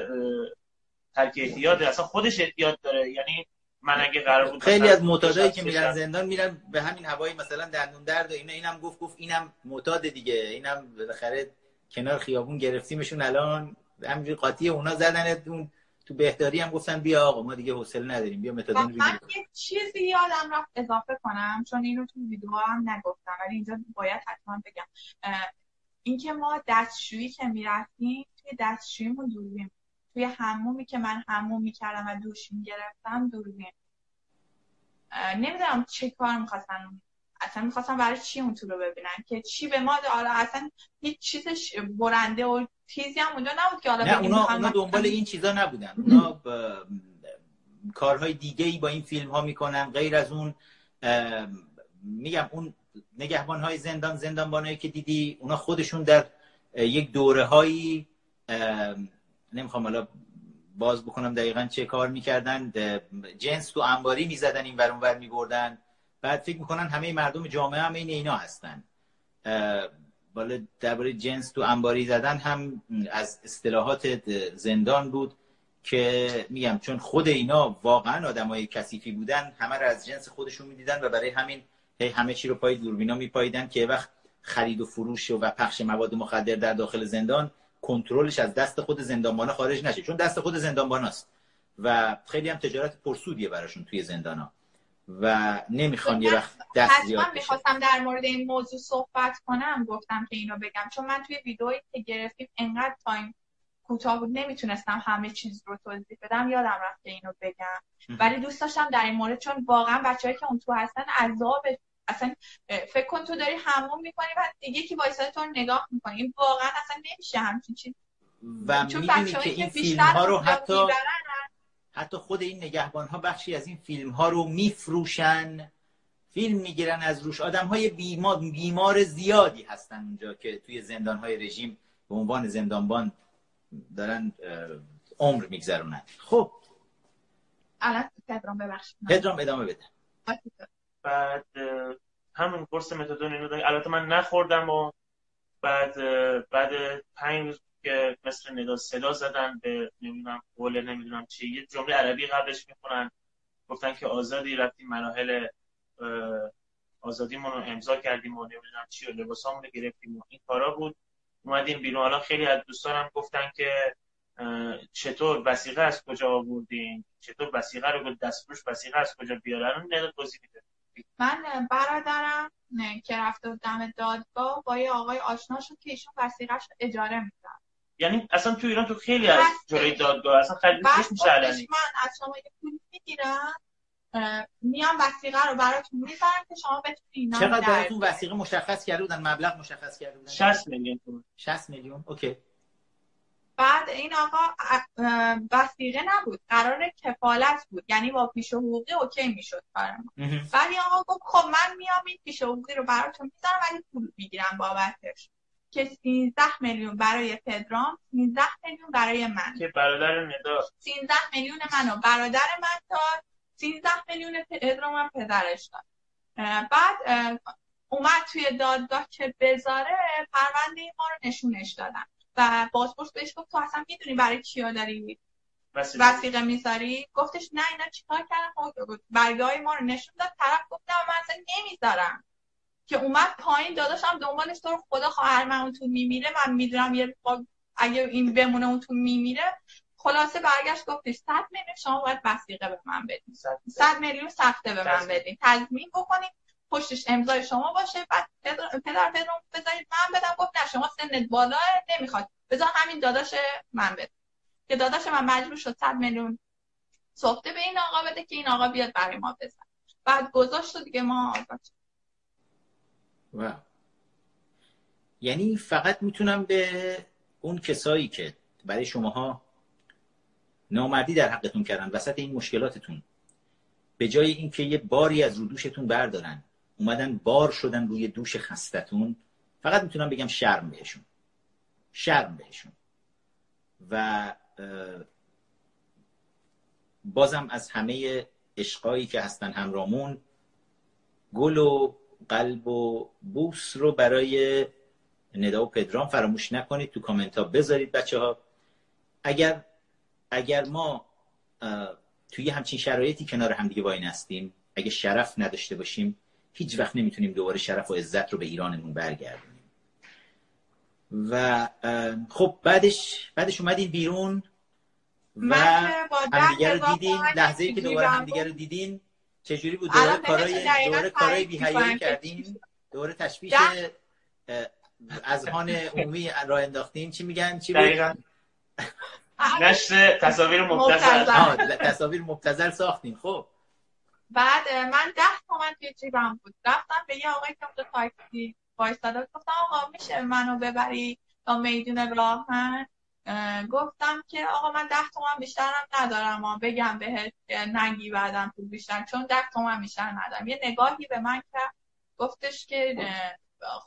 ترک احتیاط اصلا خودش احتیاط داره. یعنی من اگه قرار بود خیلی از معتادایی که میرن زندان میرن به همین هوایی مثلا دندون درد و اینا. اینم گفت گفت اینم معتاد دیگه. اینم بالاخره کنار خیابون گرفتیمشون الان. همینجوری قاطی اونا زدن. اون تو بهداری هم گفتن بیا آقا ما دیگه حوصله نداریم بیا متادون من یه چیزی یادم رفت اضافه کنم چون اینو تو ویدیو هم نگفتم ولی اینجا باید حتما بگم. اینکه ما دستشویی که می‌رفتیم توی دستشوییمون دوربین توی همومی که من هموم می‌کردم و دوش می‌گرفتم دوربین نمی‌دونم چه کار می‌خواستن اصلا می‌خواستم برای چی اون تو رو ببینن؟ که چی به ما حالا اصلا هیچ چیز برنده و تیزی هم اونجا نبود که حالا نه اونا, اونا دنبال این چیزا نبودن. [laughs] اونا کارهای دیگه ای با این فیلم ها می‌کنن. غیر از اون میگم اون نگهبان های زندان زندانبانایی که دیدی اونا خودشون در یک دوره هایی نمی‌خوام حالا باز بکنم دقیقا چه کار می‌کردن. جنس تو انباری می‌زدن این ور ور میبردن. بعد فکر می‌کنن همه مردم جامعه هم این اینا هستن. بالا درباره جنس تو انباری زدن هم از اصطلاحات زندان بود که میگم چون خود اینا واقعا آدمای کثیفی بودن همه رو از جنس خودشون می‌دیدن و برای همین همه چی رو پای دوربینا میپاییدن که وقت خرید و فروش و پخش مواد مخدر در داخل زندان کنترلش از دست خود زندانبانا خارج نشه چون دست خود زندانباناست و خیلی هم تجارت پرسودیه براشون توی زندانا و نمی‌خوان یه وقت دست زیاد من می‌خواستم در مورد این موضوع صحبت کنم گفتم که اینو بگم. چون من توی ویدئویی که گرفتیم انقدر تایم کوتاه بود نمی‌تونستم همه چیز رو توضیح بدم. یادم رفت که اینو بگم. ولی دوست داشتم در این مورد چون واقعا بچه‌ای که اون تو هستن عذاب اصلا فکر کن تو داری همون می‌کنی و دیگه که وایساده تو نگاه می‌کنی. واقعا اصلا نمیشه همچین چیز و می‌دونی که این فیلم ها رو حتی حتی خود این نگهبان ها بخشی از این فیلم ها رو میفروشن. فیلم می‌گیرن از روش. آدم های بیمار, بیمار زیادی هستن اونجا که توی زندان های رژیم به عنوان زندانبان دارن عمر میگذرونن. خب. الان پدرام ببخشید. پدرام ادامه بده. بعد همون قرص متادون اینو البته من نخوردم و بعد بعد پنج روز که مثل ندا صدا زدن به نمی‌دونم قول نمی‌دونم چی. یه جمله عربی قبلش می‌خونن. گفتن که آزادی رفتیم مراحل آزادیمون رو امضا کردیم و نمی‌دونم چی و لباسامون رو گرفتیم و این کارا بود. اومدیم بیرون. حالا خیلی از دوستانم گفتن که چطور وسیقه از کجا آوردین؟ چطور وسیقه رو دستفروش وسیقه از کجا بیارن توضیح میده. من برادرم نه که رفته دم دادگاه با یه آقای آشنا شد که ایشون وسیقش اجاره میدن یعنی اصلا تو ایران تو خیلی از جلوی دادگاه اصلا خیلی میشه علنی. من از شما یه پول می‌گیرم. میام وسیقه رو براتون می‌ذارم که شما بتونید چقدر براتون وسیقه مشخص کرده بودن؟ مبلغ مشخص کرده بودن؟ 60 میلیون تومان. 60 میلیون؟ اوکی. بعد این آقا وسیقه نبود. قرار کفالت بود. یعنی با پیش حقوقی اوکی می‌شد ما بعد این آقا گفت خب من میام این پیش حقوقی رو براتون می‌ذارم ولی پول می‌گیرم بابتش. که 13 میلیون برای پدرام 13 میلیون برای من. که برادر ندا 13 میلیون منو. برادر من داد 13 میلیون پدرام هم پدرش داد. بعد اومد توی دادگاه که بذاره پرونده ما رو نشونش دادن. و بازپرس بهش گفت تو اصلا می‌دونی برای کیا داری وسیقه می‌ذاری؟ گفتش نه اینا چیکار کردن؟ خب برگاه ما رو نشون داد. طرف گفت نه من اصلا نمی‌ذارم. که اومد پایین داداشم دنبالش تو خدا خواهر من اون تو میمیره من می‌دونم یه با- اگه این بمونه اون تو میمیره. خلاصه برگشت گفتش 100 میلیون شما باید وسیقه به من بدین. 100 میلیون. سخته به من. بدین. تضمین بکنید پشتش امضای شما باشه. بعد پدر پدر پدرم بذارید من بدم. گفت نه شما سنت بالاه نمی‌خواد. بذار همین داداش من بده. که داداش من مجبور شد 100 میلیون سفته به این آقا بده که این آقا بیاد برای ما بزن بعد گذاشت دیگه ما. و یعنی فقط می‌تونم به اون کسایی که برای شماها نامردی در حقتون کردن وسط این مشکلاتتون به جای اینکه یه باری از رو دوشتون بردارن اومدن بار شدن روی دوش خستتون فقط می‌تونم بگم شرم بهشون. شرم بهشون. و بازم از همه عشقایی که هستن همرامون گل و قلب و بوس رو برای ندا و پدرام فراموش نکنید تو کامنت ها بذارید بچه ها اگر اگر ما توی همچین شرایطی کنار همدیگه وای نستیم اگه شرف نداشته باشیم هیچ وقت نمی‌تونیم دوباره شرف و عزت رو به ایرانمون برگردونیم. و خب بعدش بعدش اومدین بیرون و همدیگه رو دیدین لحظه ای که دوباره همدیگه رو دیدین چجوری بود؟ کارهای تعریف بی‌حیایی می‌کنم که کردین دوباره تشویش اه، اذهان عمومی راه انداختین چی میگن؟ چی بود؟ دقیقا. نشر تصاویر. آه، تصاویر مبتذل ساختین خب. بعد من ده تومن توی جیبم بود. رفتم به یه آقایی که اونجا تاکسی وایستاده. گفتم آقا میشه منو ببری تا میدون راهن اه، گفتم که آقا من ده تومن بیشترم ندارم آه. بگم بهت که نگی بعدم پول بیشتر چون ده تومن بیشتر ندارم. یه نگاهی به من کرد گفتش که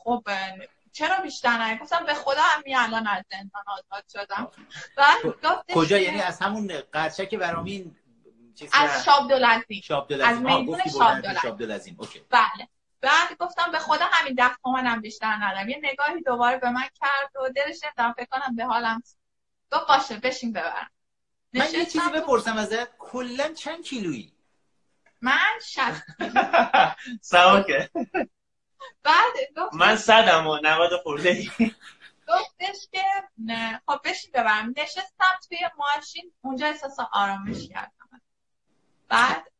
خب چرا بیشتر نگی؟ گفتم به خدا همین الان از زندان آزاد شدم. بعد گفتش کجا؟ یعنی از همون قرچک برامین چیز از شاب دولتی شاب از میدون شاب اوکی. بله. بعد گفتم به خدا همین ده تومنم بیشتر ندارم. یه نگاهی دوباره به من کرد و دلش نمی‌دونم فکر کنم به حالم گفت باشه بشین ببرم من یه چیزی بپرسم ازت کلا چند کیلویی؟ من شست [laughs] سواکه. بعد گفت من صدم و نود خورده. ای گفتش که نه. خب بشین ببرم. نشستم توی ماشین. اونجا احساس آرامش کردم. بعد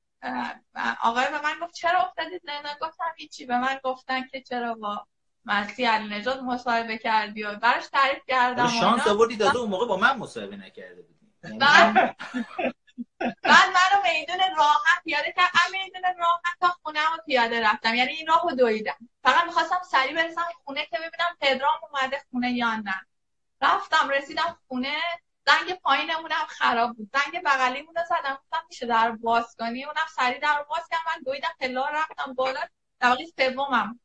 آقای به من گفت چرا افتادید؟ زندان گفتم هیچی. به من گفتن که چرا با مسیح علی نجات مصاحبه کردی و براش تعریف کردم شانس. آوردی داده اون موقع با من مصاحبه نکرده بودی. بعد منو میدون راحت پیاده کرد. میدون راحت تا خونه رو پیاده رفتم. یعنی این راهو دویدم. فقط می‌خواستم سریع برسم خونه که ببینم پدرام اومده خونه یا نه. رفتم رسیدم خونه. زنگ پایینمونم خراب بود. زنگ بغلیمون رو زدم. گفتم میشه در رو باز کنی اونم سریع در رو باز کرد. من دویدم پلا رو رفتم بالا. طبقه سومم.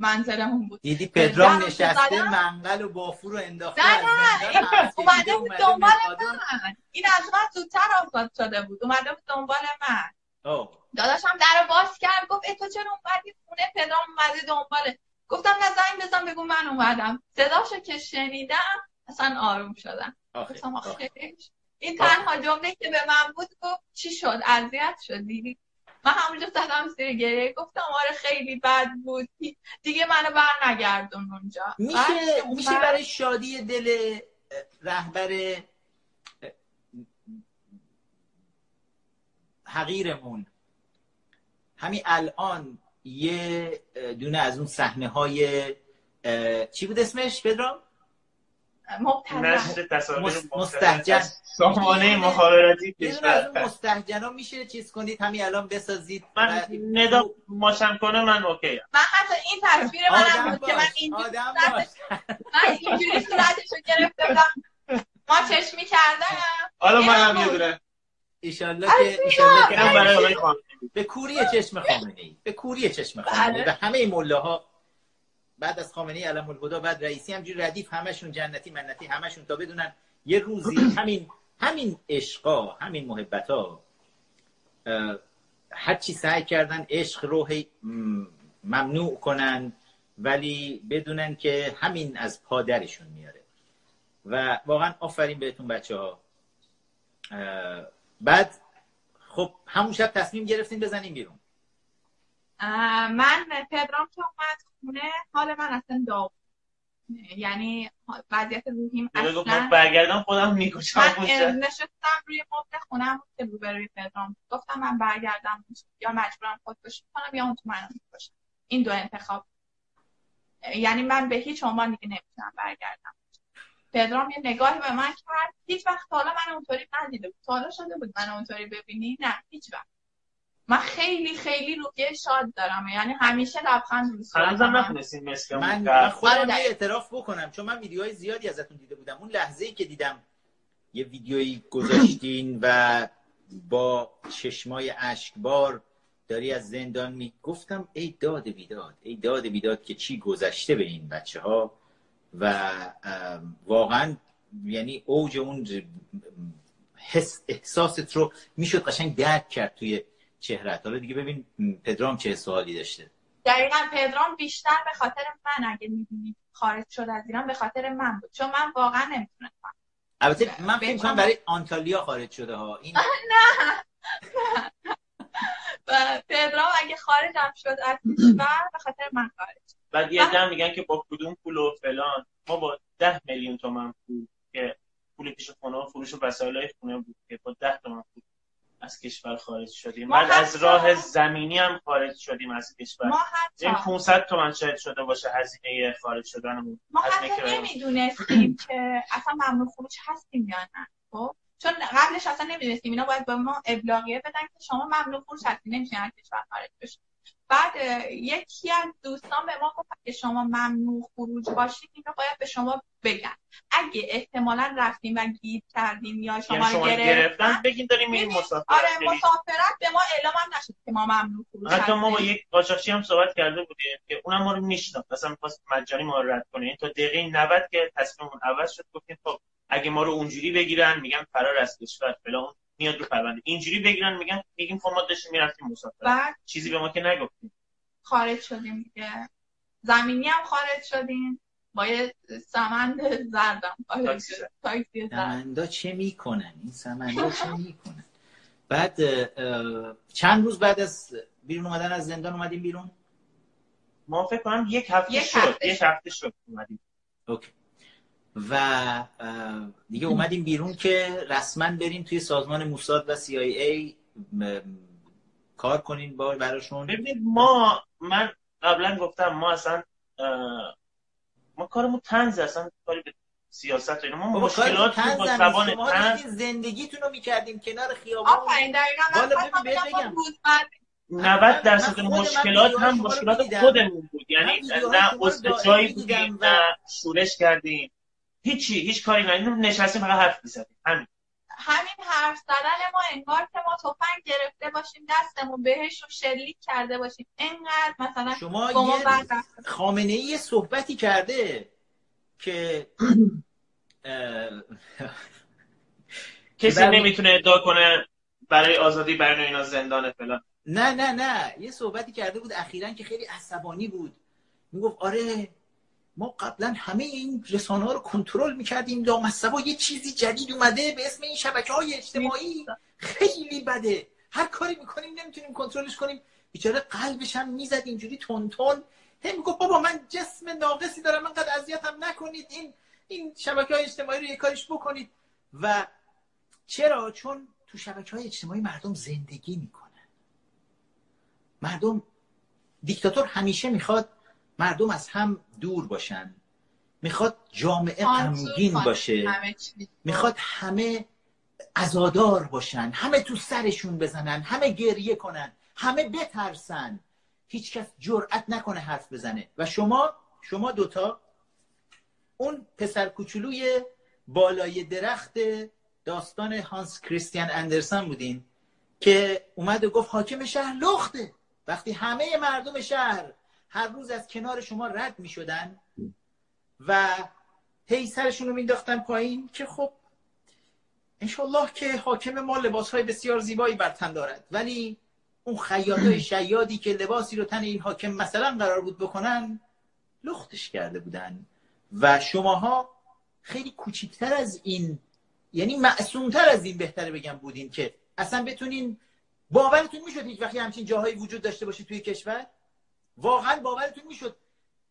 منزلمون بود. دیدی پدرام نشسته. منقل و بافور رو انداخته نه، نه، اومده بود دنبال. من. این از من زودتر آزاد شده بود. اومده بود دنبال من. آه. داداشم در رو باز کرد. گفت ای تو چرا اومدی خونه؟ پدرام اومده دنباله. گفتم نه زنگ بزن بگو من اومدم. صداشو که شنیدم اصلا آروم شدم. گفتم. آخه این تنها جمله که به من بود گفت چی شد؟ اذیت شدی؟ من همونجا زدم زیر گریه گفتم آره خیلی بد بود. دیگه منو بر نگردون اونجا. میشه میشه برای شادی دل رهبر حقیرمون. همین الان یه دونه از اون صحنه های چی بود اسمش؟ پدرام؟ مبتذل نشر تصاویر مس- مبتذل مستهجن. از سامانه مخابراتی کشور میشه چیز کنید همین الان بسازید. من ندا ماشم کنه من اوکی من حتی این تصویر منم بود که من اینجوری من اینجوری صورتشو گرفته بودم ما چشمی کردم. حالا منم هم یه. دونه. ایشالله که ایشالله که برای آقای خامنه‌ای. به کوری چشم خامنه ای به کوری چشم خامنه ای بله. به همه مله ها بعد از خامنه علم الهدا بعد رئیسی همجوری ردیف همشون جنتی منتی همشون تا بدونن یه روزی [clears throat] همین همین عشقا همین محبت ها هرچی سعی کردن عشق رو ممنوع کنن ولی بدونن که همین از پادرشون میاره. و واقعا آفرین بهتون بچه ها بعد خب همون شب تصمیم گرفتین بزنیم بیرون. من پدرام که اومد خونه حال من اصلا داغ. یعنی وضعیت روحیم اصلا برگردم خودم می‌کشم من نشستم روی مبل خونم که روبروی پدرام گفتم من برگردم یا مجبورم خودکشی کنم یا اون تو منو می‌کشم این دو انتخاب. یعنی من به هیچ عنوان دیگه نمی‌تونم برگردم. پدرام یه نگاهی به من کرد. هیچ وقت حالا من اونطوری ندیده بود. حالا شده بود من اونطوری ببینی. نه هیچ وقت. من خیلی خیلی روحیه شاد دارم. یعنی همیشه لبخند رو هنوزم مثل من, من خودم آره، یه اعتراف بکنم. چون من ویدیوهای زیادی ازتون دیده بودم. اون لحظه ای که دیدم یه ویدیویی گذاشتین و با چشمای اشکبار داری از زندان می گفتم ای داد بیداد ای داد بیداد که چی گذشته به این بچه ها و واقعا یعنی اوج اون حس احساست رو می‌شد قشنگ درک کرد توی چهرت. حالا دیگه ببین پدرام چه سوالی داشته؟ دقیقا پدرام بیشتر به خاطر من اگه می‌بینید خارج شد از ایران به خاطر من بود. چون من واقعا نمی‌تونستم البته من فکر کنم برای آنتالیا خارج شده ها. این [laughs] نه. [laughs] پدرام اگه خارجم شد از کشور به خاطر من خارج بعد یه میگن که با کدوم پول و فلان. ما با ده میلیون تومن پول که پول پیش خونه و فروش وسایل خونه بود که با ده تومن پول از کشور خارج شدیم. بعد از راه زمینی هم خارج شدیم از کشور. ما این 500 تومن شاید شده باشه هزینه خارج شدنمون. ما حتی نمی‌دونستیم که اصلا ممنوع خروج هستیم یا نه خب؟ چون قبلش اصلا نمی‌دونستیم اینا باید به ما ابلاغیه بدن که شما ممنوع خروج هستیم نمیشه از کشور خارج بشید بعد یکی از دوستان به ما گفت که شما ممنوع خروج باشید اینو باید به شما بگن. اگه احتمالا رفتیم و گیر کردیم یا شما, یعنی شما گرفتن بگین داریم میریم مسافرت آره مسافرت به ما اعلام هم نشد که ما ممنوع خروج حتی ما با یک قاچاقچی هم صحبت کرده بودیم که اونم ما رو میشناخت. مثلا می‌خواست مجانی ما رو رد کنه. تا دقیقه 90 که تصمیممون عوض شد گفتیم خب اگه ما رو اونجوری بگیرن میگن فرار از کشور فلان. میاد رو پرونده. اینجوری بگیرن میگن میگیم خب ما داشتیم می‌رفتیم مسافرت. بعد چیزی به ما که نگفتیم. خارج شدیم دیگه. زمینی هم خارج شدیم. با یه سمند زردم سمندا چه می‌کنن؟ این سمندا چه می‌کنن؟ بعد چند روز بعد از بیرون اومدن از زندان اومدیم بیرون؟ ما فکر کنم یک هفته یک شد. یک هفته شد اومدیم. اوکی. و دیگه اومدیم بیرون که رسما بریم توی سازمان موساد و CIA کار کنین با براشون. ببینید ما من قبلا گفتم ما اصلا ما کارمون تنز اصلا کاری به سیاست اینا. ما مشکلات با زبان تنز زندگیتون رو می‌کردیم. کنار خیابون. آفرین دقیقاً. بگم. 90 درصد مشکلات هم مشکلات خودمون بود. یعنی نه عضو جایی بودیم نه شورش کردیم. هیچی هیچ کاری نه نشستیم فقط حرف می‌زدیم همین. همین حرف زدن ما انگار که ما تفنگ گرفته باشیم دستمون بهش رو شلیک کرده باشیم. انقدر مثلا شما یه خامنه ای صحبتی کرده که [clears throat] [laughs] کسی نمی‌تونه ادعا کنه برای آزادی برای اینا زندان فلان. نه نه نه. یه صحبتی کرده بود اخیرا که خیلی عصبانی بود. می‌گفت آره ما قبلا همه این رسانه ها رو کنترل می‌کردیم. لامصبا یه چیزی جدید اومده به اسم این شبکه های اجتماعی. خیلی بده. هر کاری می‌کنیم نمی‌تونیم کنترلش کنیم. بیچاره قلبش هم می‌زد اینجوری تون تون. هم می‌گفت بابا من جسم ناقصی دارم انقدر اذیت هم نکنید. این این شبکه های اجتماعی رو یه کارش بکنید. و چرا؟ چون تو شبکه های اجتماعی مردم زندگی می‌کنن. مردم دیکتاتور همیشه می‌خواد مردم از هم دور باشن. می‌خواد جامعه غمگین باشه. می‌خواد. همه ازادار باشن. همه تو سرشون بزنن همه گریه کنن همه بترسن. هیچکس جرأت نکنه حرف بزنه. و شما شما دوتا اون پسر کوچولوی بالای درخت داستان هانس کریستیان اندرسن بودین که اومد و گفت حاکم شهر لخته. وقتی همه مردم شهر هر روز از کنار شما رد می شدن و هی سرشون رو مینداختن پایین که خب انشالله که حاکم ما لباس های بسیار زیبایی بر تن دارد. ولی اون خیاط [clears throat] شیادی که لباسی رو تن این حاکم مثلا قرار بود بکنن لختش کرده بودن. و شماها خیلی کوچیکتر از این یعنی معصومتر از این بهتره بگم بودین که اصلا بتونین باورتون می‌شد هیچ وقتی همچین جاهایی وجود داشته باشه توی کشور؟ واقعا باورتون می‌شد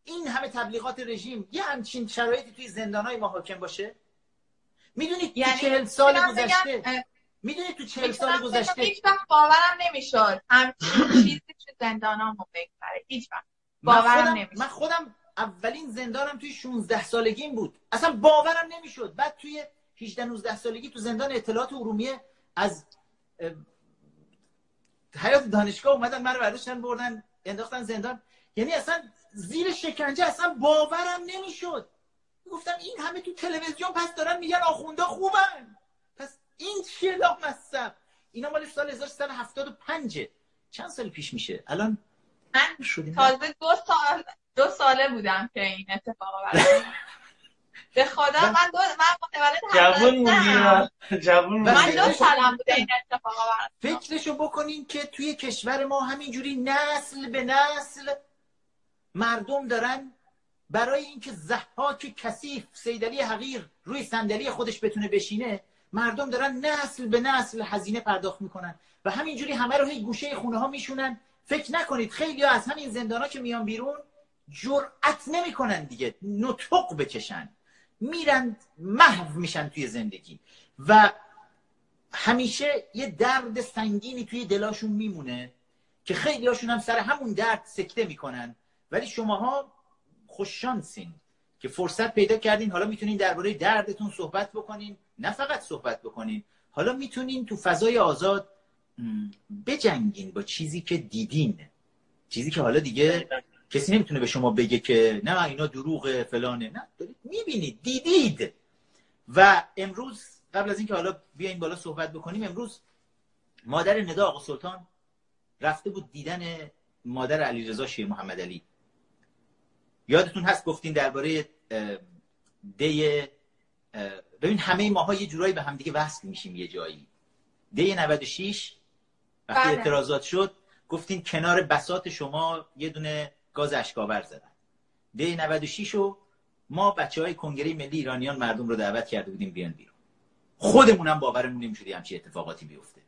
این همه تبلیغات رژیم یه همچین شرایطی توی زندانهای ما حاکم باشه؟ می‌دونید یعنی تو چهل سال گذشته می‌دونید تو چهل سال گذشته هیچ وقت باورم نمی‌شد. همچین [coughs] چیزی تو زندانامو بگذره. هیچ وقت. باورم نمی‌شد. من خودم اولین زندانم توی 16 سالگیم بود. اصلا باورم نمی‌شد. بعد توی 18 19 سالگی تو زندان اطلاعات ارومیه از حیات دانشگاه اومدن منو برداشتن بردن. انداختن زندان. یعنی اصلا زیر شکنجه اصلا باورم نمی‌شد. گفتم این همه تو تلویزیون پس دارن میگن آخونده خوبن. پس این چیه مصب اینا مال سال 1375 چند سال پیش میشه؟ الان من تازه دو سال دو ساله بودم که این اتفاق برای [laughs] به خدا من دو من متولد جوون بودی جوون من دو سالم بوده این اتفاق فکرشو بکنین که توی کشور ما همینجوری نسل به نسل مردم دارن برای اینکه زحاک کثیف سیدلی حقیر روی صندلی خودش بتونه بشینه مردم دارن نسل به نسل هزینه پرداخت می‌کنن و همینجوری همه رو هی گوشه خونه ها میشونن. فکر نکنید خیلی از همین زندان ها که میان بیرون جرأت نمی‌کنن دیگه نطق بکشن. میرن محو میشن توی زندگی. و همیشه یه درد سنگینی توی دلاشون میمونه که خیلی هاشون هم سر همون درد سکته می‌کنن. ولی شماها خوششانسین که فرصت پیدا کردین. حالا می‌تونین درباره دردتون صحبت بکنین. نه فقط صحبت بکنین. حالا می‌تونین تو فضای آزاد بجنگین با چیزی که دیدین. چیزی که حالا دیگه کسی نمی‌تونه به شما بگه که نه اینا دروغ فلانه. نه دارید می‌بینید دیدید. و امروز قبل از اینکه حالا بیاین بالا صحبت بکنیم امروز مادر ندا آقا سلطان رفته بود دیدن مادر علیرضا شیر محمد علی. یادتون هست گفتین درباره دی ببین همه ماها یه جورایی به همدیگه وصل میشیم یه جایی. دی 96 وقتی بله. اعتراضات شد گفتین کنار بسات شما یه دونه گاز اشکاور زدن. دی 96 رو ما بچه های کنگره ملی ایرانیان مردم رو دعوت کرده بودیم بیان بیرون. خودمونم باورمون نمی‌شد همچی اتفاقاتی بیفته.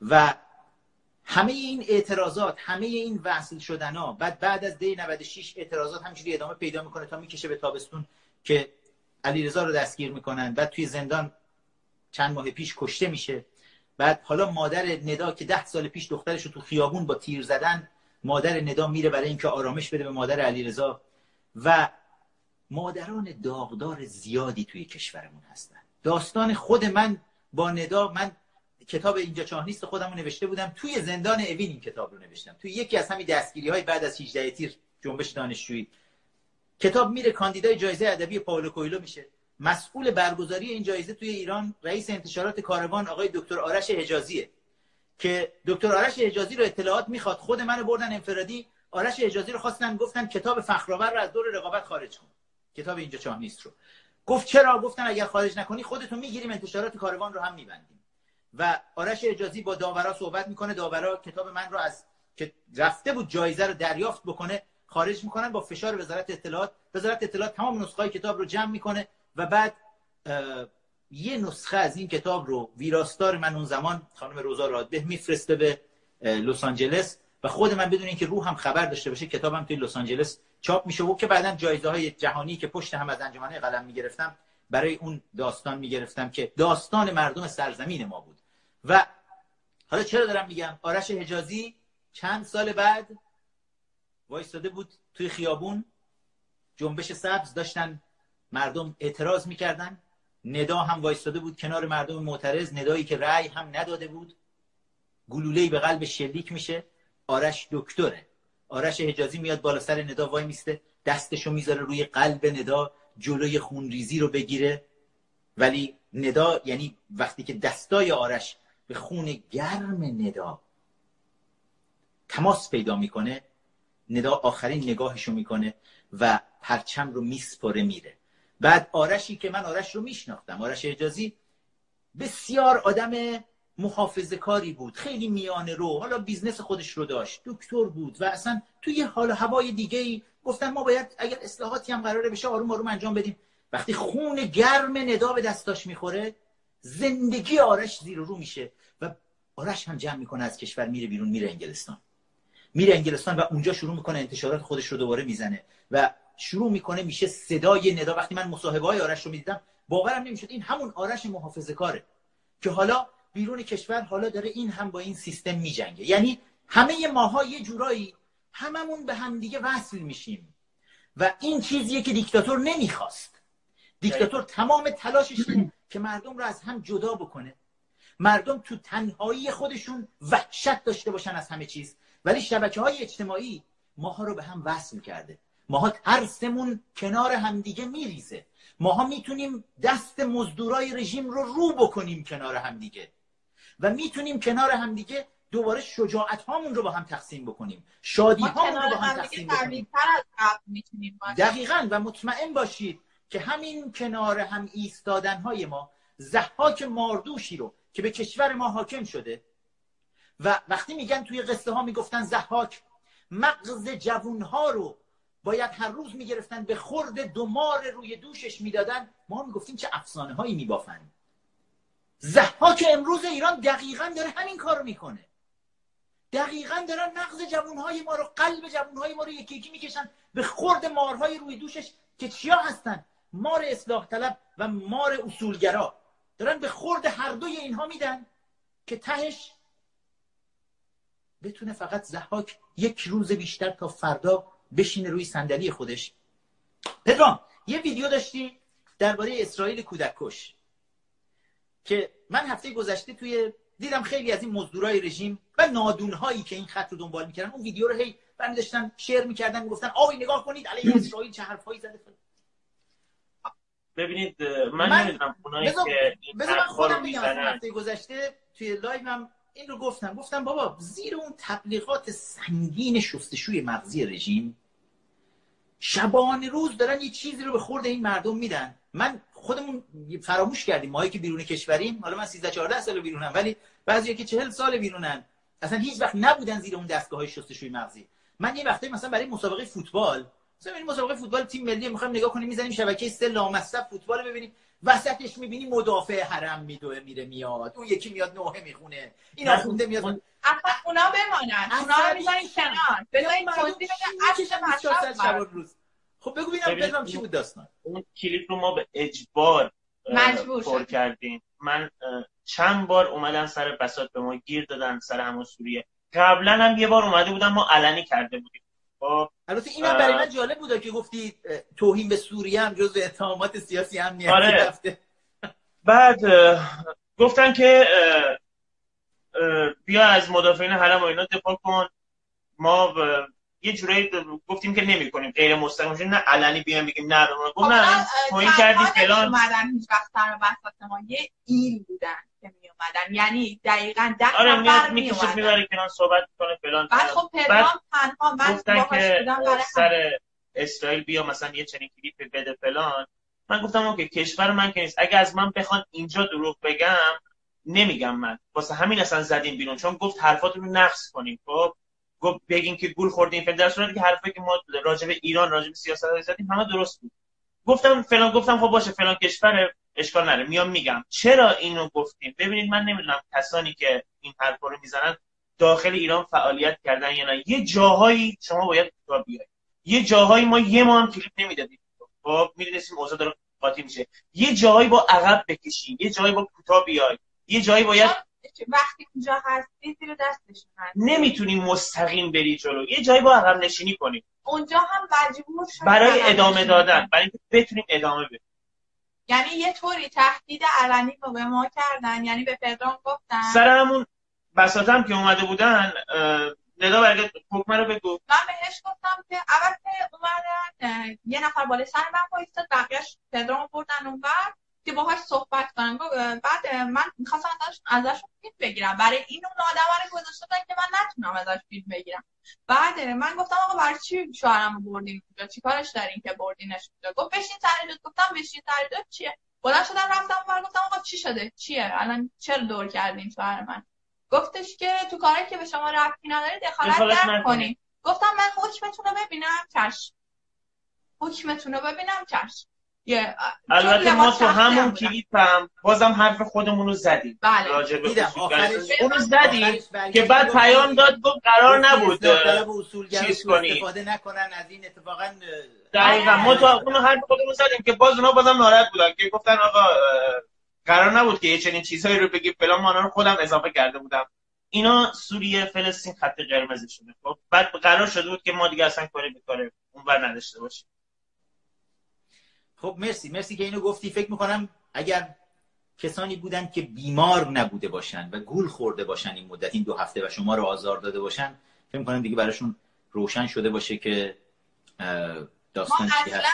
و همه این اعتراضات همه این وصل شدن بعد بعد از دی 96 اعتراضات همینجوری ادامه پیدا می‌کنه تا می‌کشه به تابستون که علیرضا رو دستگیر می‌کنن. بعد توی زندان چند ماه پیش کشته میشه. بعد حالا مادر ندا که ده سال پیش دخترش رو تو خیابون با تیر زدن مادر ندا میره برای اینکه آرامش بده به مادر علیرضا و مادران داغدار زیادی توی کشورمون هستن. داستان خود من با ندا من کتاب اینجا چاه نیست خودم نوشته بودم. توی زندان اوین این کتاب رو نوشتم. توی یکی از همین دستگیری های بعد از 18 تیر جنبش دانشجویی. کتاب میره کاندیدای جایزه ادبی پائولو کویلو میشه. مسئول برگزاری این جایزه توی ایران رئیس انتشارات کاروان آقای دکتر آرش حجازیه. که دکتر آرش حجازی رو اطلاعات می‌خواد. خود منو بردن انفرادی. آرش حجازی رو خواستن گفتن کتاب فخرآور رو از دور رقابت خارج کن. کتاب اینجا چاه نیست رو. گفت چرا؟ گفتن اگر خارج نکنی خودتون می‌گیریم انتشارات کاروان رو هم میبندیم. و آرش اجازی با داورا صحبت می‌کنه. داورا کتاب من رو از که رفته بود جایزه رو دریافت بکنه خارج می‌کنن با فشار وزارت اطلاعات. وزارت اطلاعات تمام نسخه کتاب رو جمع می‌کنه و بعد یه نسخه از این کتاب رو ویراستار من اون زمان خانم روزا رادبه میفرسته به لس آنجلس و خود من بدون اینکه روح هم خبر داشته باشه کتابم توی لس آنجلس چاپ میشه و که بعدا جایزه های جهانی که پشت هم از انجمنه قلم می‌گرفتم برای اون داستان می‌گرفتم که داستان مردم سرزمین ما بود. و حالا چرا دارم میگم؟ آرش حجازی چند سال بعد وایستاده بود توی خیابون. جنبش سبز داشتن مردم اعتراض می‌کردن. ندا هم وایستاده بود کنار مردم معترض ندایی که رأی هم نداده بود. گلوله‌ای به قلب شلیک میشه. آرش دکتره. آرش حجازی میاد بالا سر ندا وای میسته. دستشو می‌ذاره روی قلب ندا جلوی خونریزی رو بگیره. ولی ندا یعنی وقتی که دستای آرش به خون گرم ندا تماس پیدا می‌کنه ندا آخرین نگاهشو می‌کنه و پرچم رو میسپره میره. بعد آرشی که من آرش رو میشناختم آرش حجازی بسیار آدم محافظه کاری بود خیلی میانه رو حالا business خودش رو داشت دکتر بود و اصلا توی حال هوای دیگه ای گفتن ما باید اگر اصلاحاتی هم قراره بشه آروم آروم انجام بدیم. وقتی خون گرم ندا به دستاش می‌خوره زندگی آرش زیر رو میشه و آرش هم جمع می‌کنه از کشور میره بیرون میره انگلستان. میره انگلستان و اونجا شروع می‌کنه انتشارات خودش رو دوباره می‌زنه و شروع می‌کنه میشه صدای ندا. وقتی من مصاحبه های آرش رو می‌دیدم باورم نمی‌شد. این همون آرش محافظه کاره که حالا بیرون کشور حالا داره این هم با این سیستم میجنگه. یعنی همه ماها یه جورایی هممون به همدیگه وصل میشیم. و این چیزیه که دیکتاتور نمی‌خواست. دیکتاتور تمام تلاشش که مردم رو از هم جدا بکنه. مردم تو تنهایی خودشون وحشت داشته باشن از همه چیز. ولی شبکه های اجتماعی ماها رو به هم وصل کرده. ماها ترسمون کنار همدیگه میریزه. ماها می‌تونیم دست مزدورای رژیم رو رو بکنیم کنار همدیگه. و می‌تونیم کنار همدیگه دوباره شجاعت هامون رو با هم تقسیم بکنیم. شادی هامون رو با هم تقسیم بکنیم. دقیقا و مطمئن باشید که همین کنار هم ایستادن های ما زحاک ماردوشی رو که به کشور ما حاکم شده و وقتی میگن توی قصه ها می‌گفتن زحاک مغز جوون ها رو باید هر روز می‌گرفتن به خورد دمار روی دوشش می‌دادن. ما می‌گفتیم چه افسانه هایی میبافن زحاک امروز ایران دقیقا داره همین کار می‌کنه. دقیقا دارن مغز جوانهای ما رو قلب جوانهای ما رو یکی یکی می‌کشن به خورد مارهای روی دوشش که چیا هستن؟ مار اصلاح طلب و مار اصولگرا. دارن به خورد هر دوی اینها میدن که تهش بتونه فقط زحاک یک روز بیشتر تا فردا بشینه روی صندلی خودش. پدرام یه ویدیو داشتی درباره اسرائیل کودک کش که من هفته گذشته توی دیدم خیلی از این مزدورای رژیم و نادونهایی که این خط رو دنبال می‌کردن اون ویدیو رو هی برمی داشتن شیر می‌کردن می‌گفتن آی نگاه کنید علیه اسرائیل چه حرفایی زده ببینید من, من نمی‌دونم اونایی که بذار من خودم بگم هفته گذشته توی لایوم این رو گفتم. گفتم بابا زیر اون تبلیغات سنگین شستشوی مغزی رژیم شبان روز دارن یه چیزی رو به خورد این مردم میدن. من خودمون فراموش کردیم. ماهی که بیرون کشوریم حالا من 13 14 سال بیرونم ولی بعضی که 40 سال بیرونن اصلا هیچ وقت نبودن زیر اون دستگاه های شستشوی مغزی. من یه وقتی مثلا برای مسابقه فوتبال مثلا مسابقه فوتبال تیم ملی می‌خوایم نگاه کنیم می‌زنیم شبکه سه لامصب فوتبال ببینیم. وسطش می‌بینی مدافع حرم میدوه میره میاد. اون یکی میاد نوحه می‌خونه. این آخونده میاد. اصلا اونا بمانن. اونا رو کنار. بذارین توضیح بده. روز. خب بگو ببینم بدونم چی بود داستان. اون کلیپ رو ما به اجبار مجبور پر کردیم. من چند بار اومدن سر بساط به ما گیر دادن سر همون سوریه. قبلا هم یه بار اومده بودن ما علنی کرده بودیم. البته اینم برای من جالب بوده که گفتی توهین به سوریه هم جزو اتهامات سیاسی امنیتی آره. رفته بعد گفتن که بیا از مدافعین حرم و اینا دفاع کن. ما یه جورایی گفتیم که نمی‌کنیم غیر مستقیم. نه علنی بیان بگیم نه گفت نه توهین کردی فلان. اومدن هیچ وقت سر وسط ما یه ایل بودن. اومدن. یعنی دقیقاً ده آره نفر می اومدن می‌بره کنار صحبت کنه فلان بعد خب پدرام تنها من گفتن که سر اسرائیل بیا مثلا یه چنین کلیپ بده فلان. من گفتم اوکی کشور من که نیست. اگه از من بخوان اینجا دروغ بگم نمیگم من. واسه همین اصلا زدیم بیرون. چون گفت حرفاتون رو نقص کنیم خب؟ گفت بگین که گول خوردین فکر در صورتی که حرفی که ما راجع به ایران راجع به سیاست زدیم همه درست بود. گفتم فلان گفتم خب باشه فلان کشور اشکال نره میام میگم. چرا اینو گفتیم؟ ببینید من نمی‌دونم کسانی که این حرف رو می‌زنن داخل ایران فعالیت کردن یا نه. یه جاهایی شما باید کوتاه بیاید. یه جاهایی ما یه ما هم کلیپ نمی‌دادیم. خب می‌دونستیم اوضاع داره قاطی میشه. یه جاهایی با عقب بکشی یه جایی با کوتاه بیای یه جایی باید وقتی اونجا هستی زیر دستشون نمی‌تونی مستقیم بری جلو. یه جایی با عقب نشینی کنی اونجا هم مجبور برای ادامه دادن. برای اینکه بتونیم ادامه بدیم. یعنی یه طوری تهدید علنی رو به ما کردن یعنی به پدرام گفتن. سر همون بساتم که اومده بودن ندا برگرد حکمه رو بگو. من بهش گفتم که اول که اومدن یه نفر بالای سر من پایستاد بقیهش پدرام بردن اون بعد که باهاش صحبت کنم. بعد من می‌خواستم ازش ازش بگیرم. برای این اون آدم رو گذاشته که من نتونم ازش فیلم بگیرم. بعد من گفتم آقا برای چی شوهرمو بردین اونجا چیکارش دارین که بردینش اونجا گفت بشین سر گفتم بشین سر چیه؟ بلند شدم رفتم و گفتم آقا چی شده؟ چیه؟ الان چرا دور کردین شوهر من؟ گفتش که تو کاری که به شما رفتی نداری دخالت نکنی گفتم من حکمتون رو ببینم چشم. حکمتون رو ببینم چشم. البته ما تو همون کلیپ هم بازم حرف خودمون رو زدیم. بله. اونو زدیم که بعد پیام داد گفت قرار نبود چیز کنی. استفاده نکنن از این اتفاقا دقیقا. ما تو اونو حرف خودمون زدیم که باز اونا بازم ناراحت بودن که گفتن آقا قرار نبود که یه چنین چیزهایی رو بگی. فلان ما رو خودم اضافه کرده بودم. اینا سوریه فلسطین خط قرمز شده خب بعد قرار شده بود که ما دیگه اصلا کاری به کار اونور نداشته باشیم. خب مرسی مرسی که اینو گفتی. فکر می‌کنم اگر کسانی بودن که بیمار نبوده باشن و گول خورده باشن این مدت این دو هفته و شما رو آزار داده باشن فکر می‌کنم دیگه براشون روشن شده باشه که داستان چی هست.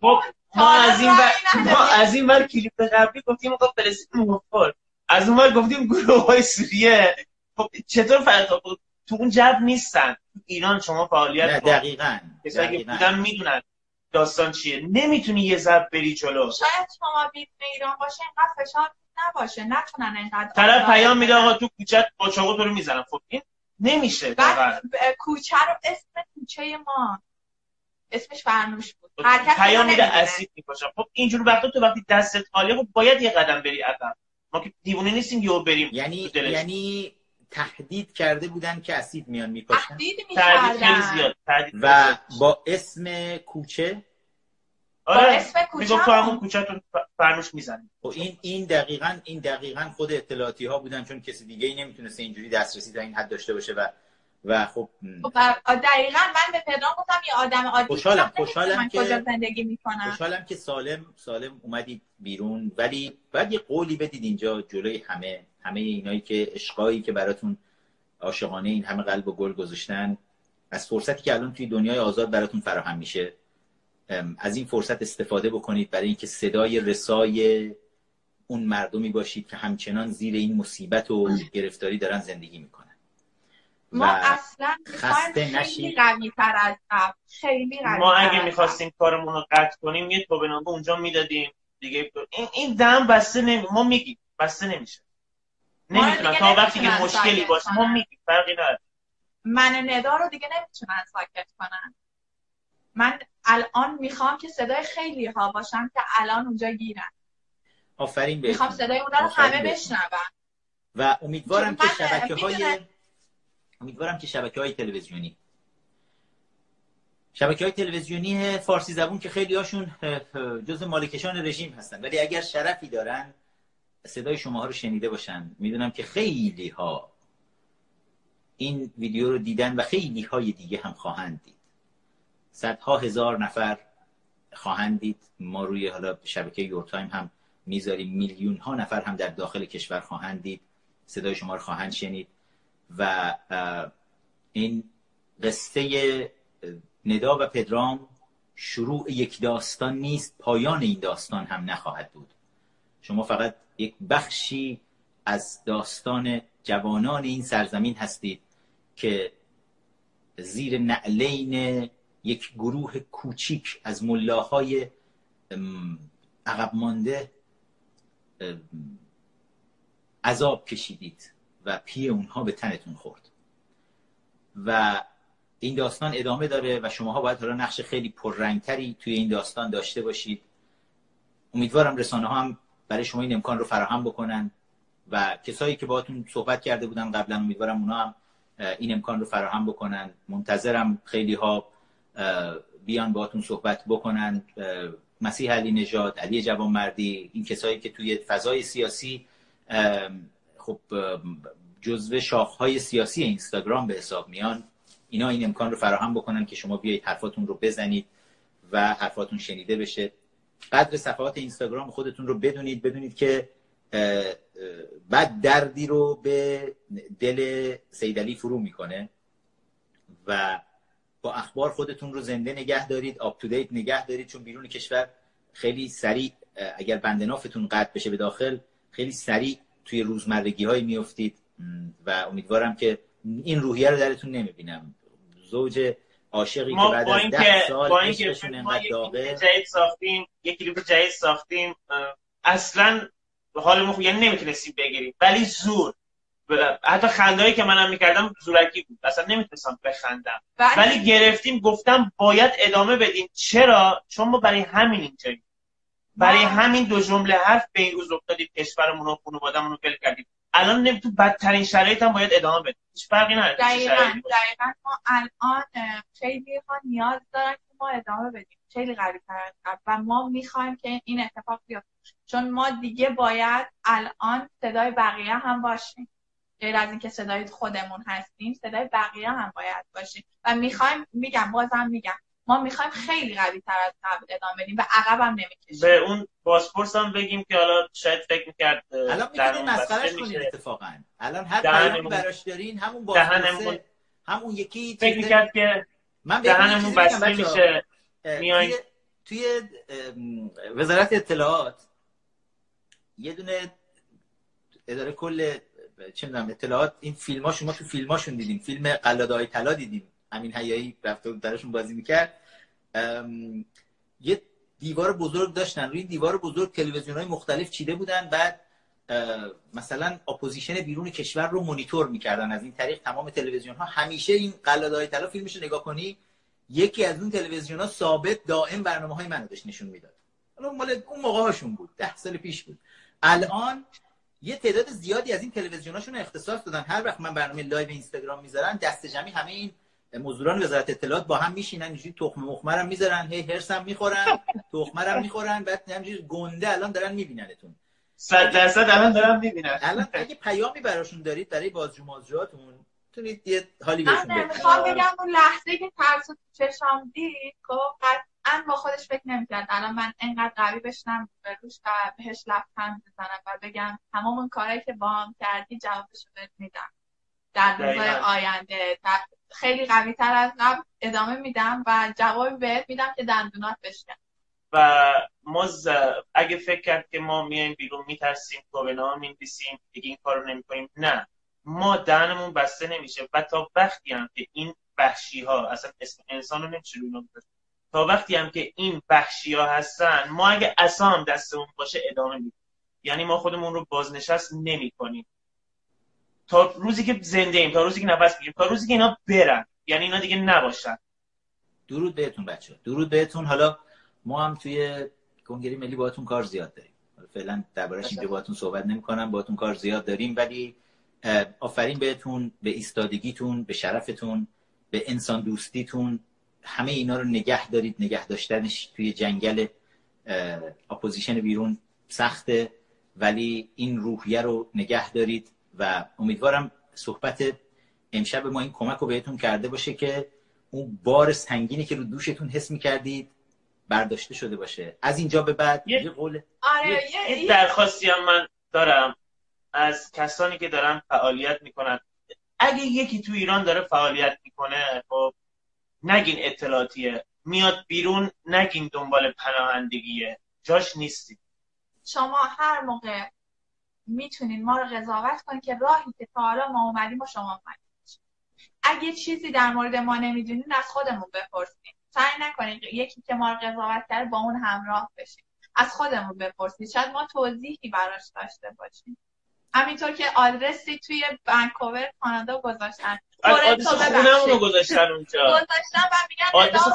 خب ما از این بر... ما از این ور کلیپ قبلی گفتیم آقا فلسطین مفر از اون ور گفتیم گروه های سوریه. خب چطور فرق تو اون جب نیستن. ایران شما فعالیت دقیقاً کسایی که بودن می‌دونن. داستان چیه؟ نمی‌تونی یه ضرب بری جلو. شاید شما بیت ایران باشه اینقدر فشار نباشه. نتونن اینقدر طرف پیام میده آقا تو کوچه با چاقو تو رو می‌زنم. خب این نمیشه بعد کوچه رو اسم کوچه ما. اسمش فرنوش بود. پیام میده اسید میپاشم خب اینجور وقتا تو وقتی دستت خالیه خب باید یه قدم بری عقب. ما که دیوونه نیستیم یهو بریم یعنی یعنی تهدید کرده بودن که اسید میان میپاشن تهدید خیلی زیاد و با اسم کوچه؟ آره اسم کوچه تو همون کوچهتون فرموش می‌زنیم خب این این دقیقاً این دقیقاً خود اطلاعاتی ها بودن چون کسی دیگه ای نمی‌تونست اینجوری دسترسی در این حد داشته باشه و و خب, خب دقیقاً من به پدرام گفتم یه آدم عادی خوشحالم خوشحالم که کجا زندگی می‌کنم. خوشحالم که سالم سالم اومدید بیرون ولی بعد یه قولی بدید اینجا جلوی همه. همه اینایی که عشقایی که براتون عاشقانه این همه قلب و گل گذاشتن از فرصتی که الان توی دنیای آزاد براتون فراهم میشه از این فرصت استفاده بکنید برای اینکه صدای رسای اون مردمی باشید که همچنان زیر این مصیبت و گرفتاری دارن زندگی می‌کنن. ما اصلا خسته نشید. قوی تر از قبل. خیلی ما اگه می‌خواستیم کارمون رو قطع کنیم یه توبنامه اونجا می‌دادیم. دیگه این این دم بسته نمی ما میگیم بسته نمیشه. نمی‌تونن. تا وقتی که مشکلی باشه ما میگیم فرقی نداره. من ندا رو دیگه نمی‌تونن ساکت کنن. من الان می‌خوام که صدای خیلی ها باشم که الان اونجا گیرن. آفرین بهتون. می‌خوام صدای اونا رو همه بشنون. و امیدوارم که شبکه های امیدوارم که شبکه های تلویزیونی. شبکه های تلویزیونی فارسی زبون که خیلی هاشون جز مالکشان رژیم هستن. ولی اگر شرفی دارن صدای شما رو شنیده باشن. می‌دونم که خیلی ها این ویدیو رو دیدن و خیلی های دیگه هم خواهند دید. صدها هزار نفر خواهند دید. ما روی حالا شبکه یور تایم هم می‌ذاریم. میلیون ها نفر هم در داخل کشور خواهند دید. صدای شما رو خواهند شنید. و این قصه ندا و پدرام شروع یک داستان نیست. پایان این داستان هم نخواهد بود. شما فقط یک بخشی از داستان جوانان این سرزمین هستید که زیر نعلین یک گروه کوچیک از ملاهای عقب مانده عذاب کشیدید و پی اونها به تنتون خورد. و این داستان ادامه داره و شماها باید حالا نقش خیلی پررنگتری توی این داستان داشته باشید. امیدوارم رسانه ها هم برای شما این امکان رو فراهم بکنن. و کسایی که باهاتون صحبت کرده بودن قبلا امیدوارم اونا هم این امکان رو فراهم بکنن. منتظرم خیلی ها بیان باهاتون صحبت بکنن. مسیح علی نژاد علی جوانمردی این کسایی که توی فضای سیاسی خب جزو شاخهای سیاسی اینستاگرام به حساب میان. اینا این امکان رو فراهم بکنن که شما بیایید حرفاتون رو بزنید و حرفاتون شنیده بشه. قدر صفحات اینستاگرام خودتون رو بدونید بدونید که بعد دردی رو به دل سیدلی فرو می‌کنه و با اخبار خودتون رو زنده نگه دارید آپ تو دیت نگه دارید چون بیرون کشور خیلی سریع اگر بندنافتون قطع بشه به داخل خیلی سریع توی روزمرگی های میفتید و امیدوارم که این روحیه رو درتون نمی‌بینم. زوج عاشقی که بعد از ده سال با عشقشون انقدر داغه. جدید ساختیم یک کلیپ جدید ساختیم اصلا حال خوب یعنی نمی‌تونستیم بگیریم. ولی زور. حتی خندهایی که منم می‌کردم زورکی بود. اصلا نمی‌تونستم بخندم. بله. ولی گرفتیم گفتم باید ادامه بدیم. چرا؟ چون ما برای همین اینجاییم برای همین دو جمله حرف به این روز افتادیم. کشورمون و خانواده‌مون رو ول کردیم. الان نمی تو بدترین شرایط هم باید ادامه بدیم هیچ فرقی نداره دقیقاً دقیقاً. ما الان خیلی ها نیاز دارن که ما ادامه بدیم. خیلی قوی تر و ما می‌خوایم که این اتفاق بیفته. چون ما دیگه باید الان صدای بقیه هم باشیم. غیر از اینکه صدای خودمون هستیم صدای بقیه هم باید باشیم. و می‌خوایم میگم بازم میگم. ما می‌خوایم خیلی قوی تر از قبل ادامه بدیم و عقب هم نمی‌کشیم به اون بازپرس هم بگیم که حالا شاید فکر می‌کرد الان می‌تونین مسخرش کنین اتفاقا. الان هر پیامی براش دارین همون بازپرس همون یکی فکر می‌کرد که من دهنمون بسته میشه. میای توی وزارت اطلاعات یه دونه اداره کل چه می‌دونم اطلاعات این فیلم شما تو فیلماشون دیدیم فیلم قلاده طلا دیدیم همین حیایی رفته درشون بازی می‌کرد. یه دیوار بزرگ داشتن. روی دیوار بزرگ تلویزیون های مختلف چیده بودن. بعد مثلا opposition بیرون کشور رو مونیتور می‌کردن. از این طریق تمام تلویزیون ها همیشه این قلاده های طلا فیلمش نگاه کنی یکی از اون تلویزیون ها ثابت دائم برنامه های منو داشت نشون می‌داد. حالا مال اون موقع هاشون بود. ده سال پیش بود. الان یه تعداد زیادی از این تلویزیوناشون اختصاص دادن. هر وقت من برنامه live اینستاگرام می‌ذارن دست جمعی همه این مزدوران وزارت اطلاعات با هم میشینن اینجوری تخمه مخمه هم می‌ذارن هی هرسم می‌خورن تخمه هم می‌خورن بعد همینجوری گنده الان دارن میبیننتون. صد درصد الان دارن می‌بینن. الان اگه پیامی براشون دارید برای بازجو مازجوهاتون می‌تونید یه حالی بهشون بدید. می‌خوام بگم اون لحظه که ترس تو چشام دید خب قطعا با خودش فکر نمی‌کرد. الان من انقدر قوی بشنم به روش و بهش لبخند بزنم و بگم تمام اون کارهایی که با هم کردی جوابشو بهت میدم. در روزهای آینده خیلی قوی تر از قبل ادامه میدم و جوابی بهت میدم که دندونات بشکن. و ما اگه فکر کرد که ما میایم بیرون میترسیم کوبنا ها میندیسیم دیگه این کارو نمی‌کنیم. نه. ما دهنمون بسته نمیشه و تا وقتی هم که این بخشی ها اصلا اسم انسان رو نمیشه تا وقتی هم که این بخشی ها هستن ما اگه اسام دستمون باشه ادامه میدیم. یعنی ما خودمون رو بازنشست نمی کنیم تا روزی که زنده ایم تا روزی که نفس بگیریم تا روزی که اینا برن. یعنی اینا دیگه نباشن. درود بهتون بچه درود بهتون. حالا ما هم توی کنگره ملی باهاتون کار زیاد داریم. فعلا دربارش اینجا باهاتون صحبت نمی کنم باهاتون کار زیاد داریم. ولی آفرین بهتون به ایستادگیتون به شرفتون به انسان دوستیتون. همه اینا رو نگه دارید. نگه داشتنش توی جنگل opposition بیرون سخته. ولی این روحیه رو نگه دارید. و امیدوارم صحبت امشب ما این کمک رو بهتون کرده باشه که اون بار سنگینی که رو دوشتون حس می‌کردید برداشته شده باشه. از اینجا به بعد یه, قول آره یه درخواستی هم من دارم. از کسانی که دارن فعالیت می‌کنن. اگه یکی تو ایران داره فعالیت می‌کنه خب نگین اطلاعاتیه. میاد بیرون نگین دنبال پناهندگیه. جاش نیستی شما هر موقع می‌تونین ما رو قضاوت کنین که راهی که تا حالا ما اومدیم و شما اومدیم اگه چیزی در مورد ما نمی‌دونین از خودمون بپرسین. سعی نکنین یکی که ما رو قضاوت کرد با اون همراه بشین از خودمون بپرسید شاید ما توضیحی براش داشته باشیم. همینطور که آدرسی توی بانکوور کانادا گذاشتن. آدرس خونمون رو گذاشتن اونجا. گذاشتن و میگن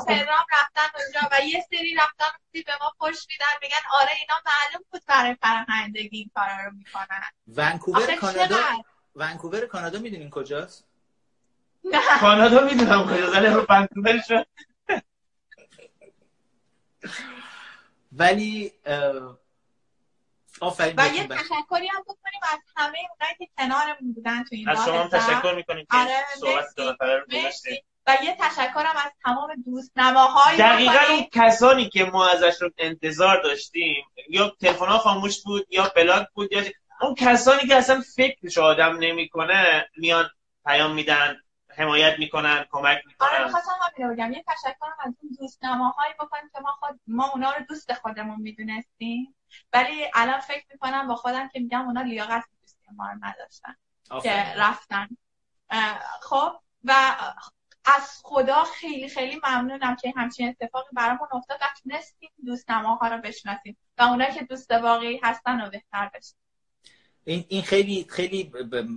پدرام رفتن اونجا و یه سری رفتن به ما پشت میدن میگن آره اینا معلوم بود برای فرهندگی این کارا رو می‌کنن. ونکوور کانادا ونکوور [laughs] کانادا می‌دونین کجاست؟ کانادا می‌دونم کجاست ولی رو ونکوور شد ولی و یه تشکری هم بکنیم از همه اونایی که کنارمون بودن تو این از شما تشکر می‌کنیم که آره صحبت رو و یه تشکرم از تمام دوست نماهای دقیقا اون کسانی که ما ازشون انتظار داشتیم یا تلفن ها خاموش بود یا بلاک بود یا اون کسانی که اصلا فکرش آدم نمی‌کنه میان پیام میدن حمایت می‌کنن کمک می‌کنن. آره می‌خواستم همین بگم. یه تشکرم از اون دوست نماهایی بکنیم که ما خود ما اونا رو دوست خودمون می‌دونستیم. ولی الان فکر می‌کنم با خودم که میگم اونا لیاقت دوستی ما رو نداشتن. که رفتن. خب و از خدا خیلی خیلی ممنونم که همچین اتفاقی برامون افتاد. و تونستیم دوست نماها رو بشناسیم و اونایی که دوست واقعی هستن رو بهتر بشناسیم این این خیلی خیلی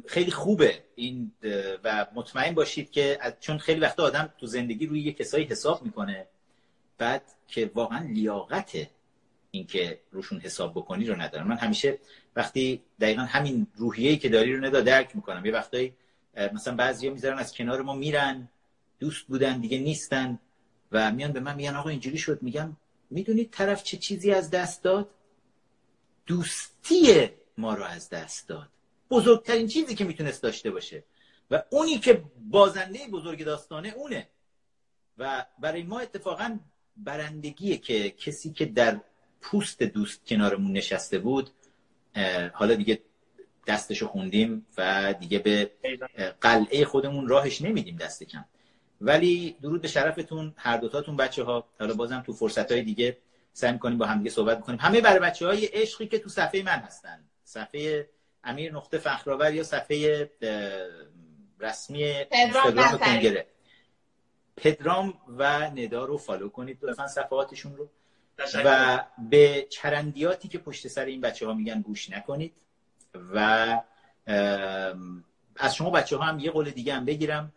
خیلی خوبه این و مطمئن باشید که چون خیلی وقت آدم تو زندگی روی یه کسایی حساب می‌کنه بعد که واقعا لیاقت اینکه روشون حساب بکنی رو ندارم. من همیشه وقتی دقیقا همین روحیه‌ای که داری رو ندا درک می‌کنم. یه وقتایی مثلا بعضیا می‌ذارن از کنار ما میرن دوست بودن دیگه نیستن و میان به من میگن آقا اینجوری شد؟ میگم می‌دونید طرف چه چیزی از دست داد؟ دوستی ما رو از دست داد. بزرگترین چیزی که می‌تونست داشته باشه. و اونی که بازنده بزرگ داستانه اونه. و برای ما اتفاقا برندگیه که کسی که در پوست دوست کنارمون نشسته بود حالا دیگه دستشو خوندیم و دیگه به قلعه خودمون راهش نمیدیم دست کم. ولی درود به شرفتون هر دوتاتون بچه ها حالا بازم تو فرصت های دیگه سعی کنیم با هم دیگه صحبت کنیم. همه برای بچه های عشقی که تو صفحه من هستن. صفحه امیر نقطه فخرآور یا صفحه رسمی اینستاگرام کنگره. پدرام و ندا رو فالو کنید. لطفا صفحاتشون رو. و به چرندیاتی که پشت سر این بچه ها میگن گوش نکنید و از شما بچه ها هم یه قول دیگه هم بگیرم.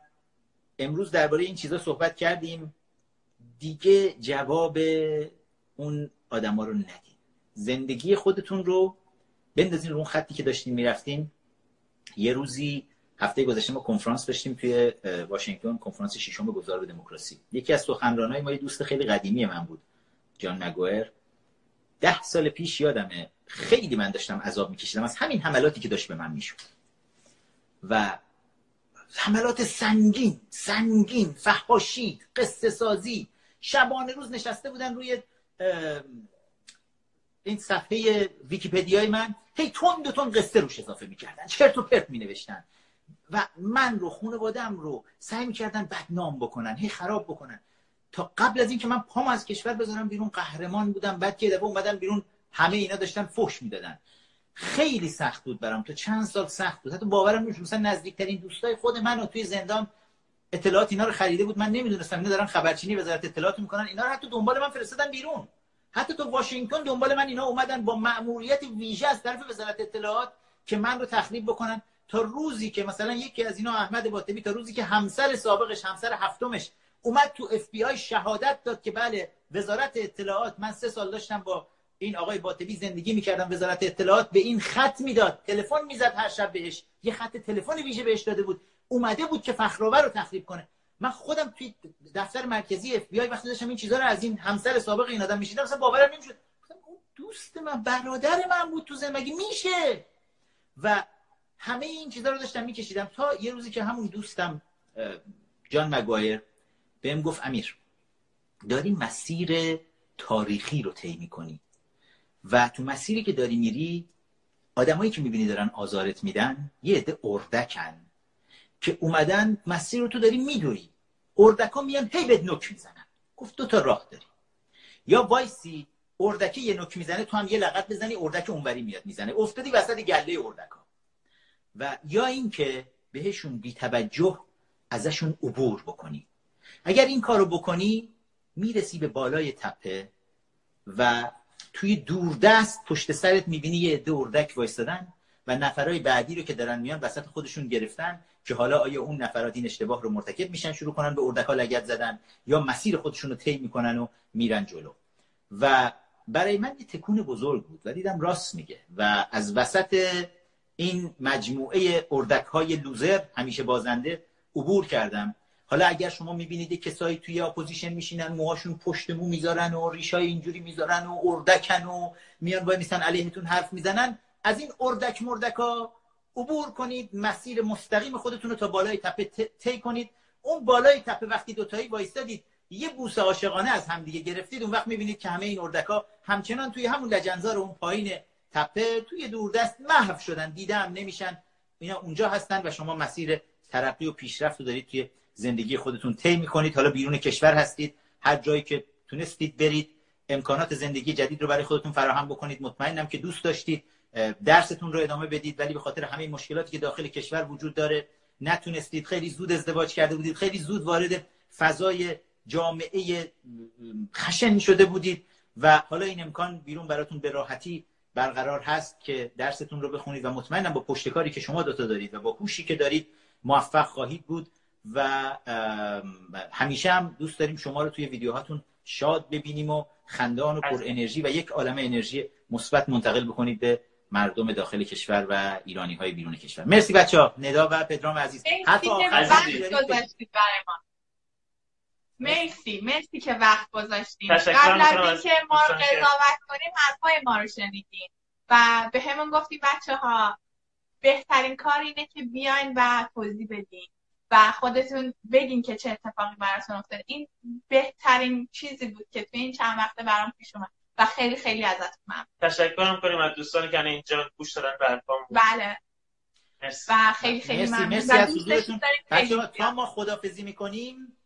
امروز درباره این چیزا صحبت کردیم. دیگه جواب اون آدما رو ندید زندگی خودتون رو بندازین رو اون خطی که داشتیم می‌رفتیم یه روزی هفته گذشته ما کنفرانس داشتیم توی واشنگتن. کنفرانس ششم گذار دموکراسی. یکی از سخنرانای ما یه دوست خیلی قدیمی من بود. جان نگوئر ده سال پیش یادمه خیلی من داشتم عذاب میکشیدم. از همین حملاتی که داشت به من می‌شد. و حملات سنگین سنگین فحاشی قصه سازی. شبانه روز نشسته بودن روی این صفحه ویکیپدیای من. هی تون دو تون قصه روش اضافه می‌کردن. چرت و پرت مینوشتن. و من رو خانوادم رو سعی می‌کردن بدنام بکنن هی خراب بکنن. تا قبل از اینکه من پام از کشور بذارم بیرون قهرمان بودم. بعد که دفعه اومدن بیرون همه اینا داشتن فحش می‌دادن. خیلی سخت بود برام. تا چند سال سخت بود. حتی باورم نمیشه مثلا نزدیکترین دوستای خود من و توی زندان اطلاعات اینا رو خریده بود. من نمی‌دونستم. اینا دارن خبرچینی وزارت اطلاعات می‌کنن. اینا رو حتی دنبال من فرستادن بیرون. حتی تو واشنگتن دنبال من اینا اومدن با مأموریت ویژه از طرف وزارت اطلاعات که من رو تخریب بکنن. تا روزی که مثلا یکی از اینا احمد باطبی تا روزی که همسر سابقش همسر هفتمش اومد تو اف بی آی شهادت داد که بله وزارت اطلاعات من سه سال داشتم با این آقای باطبی زندگی می‌کردم وزارت اطلاعات به این خط می‌داد. تلفن می‌زد هر شب بهش. یه خط تلفن ویژه بهش داده بود. اومده بود که فخرآور رو تخریب کنه. من خودم توی دفتر مرکزی اف بی آی وقتی داشتم این چیزا رو از این همسر سابق این آدم میشیدم اصلا باورم نمی‌شد. اون دوست من برادر من بود تو زندگی. میشه؟ و همه این چیزا رو داشتم میکشیدم. تا یه روزی که همون دوستم جان مگوایر بهم گفت امیر داری مسیر تاریخی رو طی می‌کنی و تو مسیری که داری میری آدمایی که می‌بینی دارن آزارت میدن یه عده اردکن که اومدن مسیر رو تو داری میدوی. اردکا میان هی بهت نک می‌زنن. گفت دو تا راه داری. یا وایسی اردکه یه نک می‌زنه تو هم یه لغت بزنی اردک اونوری میاد می‌زنه. افتادی وسط گله اردکا. و یا اینکه بهشون بی توجه ازشون عبور بکنی. اگر این کارو بکنی می‌رسی به بالای تپه و توی دوردست پشت سرت می‌بینی یه عده اردک وایستادن و نفرای بعدی رو که دارن میان وسط خودشون گرفتن که حالا آیا اون نفرات این اشتباه رو مرتکب میشن شروع کنن به اردکا لگت زدن یا مسیر خودشون رو طی می‌کنن و میرن جلو. و برای من یه تکون بزرگ بود و دیدم راست میگه و از وسط این مجموعه اردک های loser همیشه بازنده عبور کردم. حالا اگر شما می‌بینید کسایی توی opposition میشینن موهاشون پشت مو می‌ذارن و ریشای اینجوری می‌ذارن و اردکن و میان وای میسن علیهتون حرف می‌زنن از این اردک مردکا عبور کنید مسیر مستقیم خودتون رو تا بالای تپه طی کنید. اون بالای تپه وقتی دوتایی وایستادید یه بوسه عاشقانه از همدیگه گرفتید. اون وقت می‌بینید که همه این اردکا همچنان توی همون لجنزار اون پایین تپه توی دوردست محو شدن دیدم نمیشن. اینا اونجا هستن و شما مسیر ترقی و پیشرفت رو دارید توی زندگی خودتون طی می‌کنید. حالا بیرون کشور هستید. هر جایی که تونستید برید. امکانات زندگی جدید رو برای خودتون فراهم بکنید. مطمئنم که دوست داشتید. درستون رو ادامه بدید. ولی به خاطر همه مشکلاتی که داخل کشور وجود داره نتونستید. خیلی زود ازدواج کرده بودید. خیلی زود وارد فضای جامعه خشن شده بودید. و حالا این امکان بیرون براتون به راحتی برقرار هست که درستون رو بخونید و مطمئنم با پشتکاری که شما دوتا دارید و با هوشی که دارید موفق خواهید بود. و همیشه هم دوست داریم شما رو توی ویدیوهاتون شاد ببینیم و خندان و پر انرژی و یک عالم انرژی مثبت منتقل بکنید به مردم داخل کشور و ایرانی های بیرون کشور. مرسی بچه ها ندا و پدرام عزیز. حتی مرسی مرسی که وقت گذاشتیم. قبل از اینکه ما رو قضاوت کنیم حرفای ما رو شنیدیم و به همون گفتیم بچه ها بهترین کار اینه که بیاین و توضیح بدین. و خودتون بگین که چه اتفاقی براتون افتاده. این بهترین چیزی بود که تو این چند وقته برام پیش اومد و خیلی خیلی ازتون ممنون. تشکر کنیم از دوستانی که اینجا گوش دادن به بله. مرسی. و خیلی خیلی ممنون. مرسی, مرسی از حضورتون. تا ما خدافزی می‌کنیم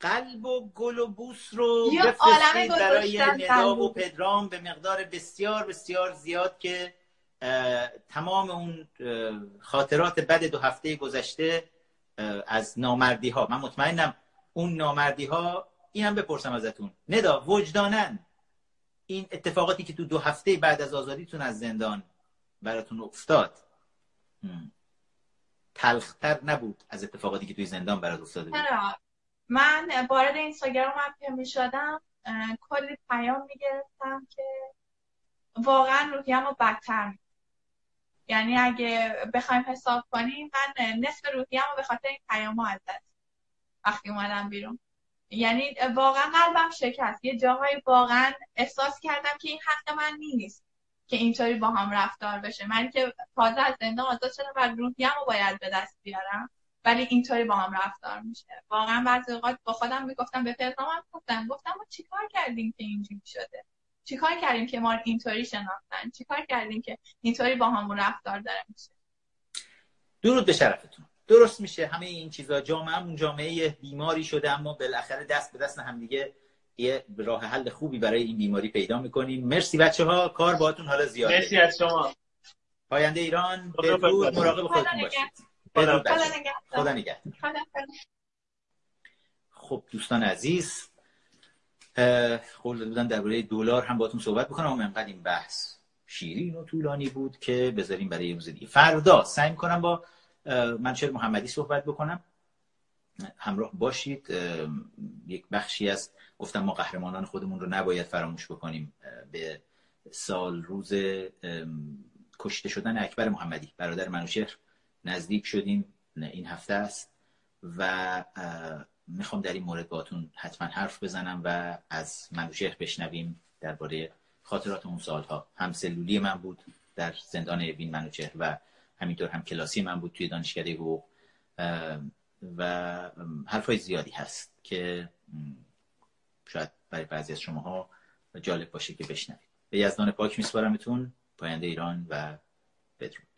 قلب و گل و بوس رو بفرستید برای ندا و پدرام به مقدار بسیار بسیار زیاد که تمام اون خاطرات بد دو هفته گذشته از نامردی ها من مطمئنم اون نامردی ها این هم بپرسم ازتون. ندا وجدانن این اتفاقاتی که تو دو هفته بعد از آزادیتون از زندان براتون افتاد تلختر نبود از اتفاقاتی که توی زندان برات افتاده بود؟ من وارد اینستاگرام هم که می شدم کلی پیام می گرفتم که واقعا روحیم رو بدتر یعنی اگه بخوایم حساب کنیم من نصف روحیم رو به خاطر این پیام از دست وقتی اومدم بیرون. یعنی واقعا قلبم شکست. یه جاهایی واقعا احساس کردم که این حق من نیست که اینطوری با هم رفتار بشه. من که تازه از زندان آزاد شدم و روحیم رو باید به دست بیارم ولی اینطوری با هم رفتار میشه. واقعا بعضی اوقات با خودم می‌گفتم به پدرامم گفتم. گفتم ما چیکار کردیم که اینجوری شده؟ چیکار کردیم که ما اینطوری شناختن؟ چیکار کردیم که اینطوری با همون رفتار داره میشه؟ درود به شرفتون. درست میشه. همه این چیزا جامعه اون جامعه بیماری شده اما بالاخره دست به دست همدیگه یه راه حل خوبی برای این بیماری پیدا می‌کنیم. مرسی بچه ها کار باهاتون حالا زیاده. مرسی از شما. پاینده ایران بدرود. مراقب خودتون باشید. خدا نگهدار. خب دوستان عزیز قول بودن درباره دلار هم باتون صحبت بکنم. اما انقدر این بحث شیرین و طولانی بود که بذاریم برای یه روز دیگه. فردا سعی می‌کنم با منشر محمدی صحبت بکنم. همراه باشید. یک بخشی از گفتم ما قهرمانان خودمون رو نباید فراموش بکنیم به سال روز کشته شدن اکبر محمدی. برادر منوشهر نزدیک شدیم. این هفته است. و می‌خوام در این مورد باتون حتما حرف بزنم و از منوشهر بشنویم درباره خاطرات اون سالها. هم سلولی من بود در زندان اوین منوچهر و همینطور هم کلاسی من بود توی دانشکده حقوق. و حرفای زیادی هست که شاید برای بعضی از شماها جالب باشه که بشنوید. به یزدان پاک میسپارمتون پاینده ایران و بدرود.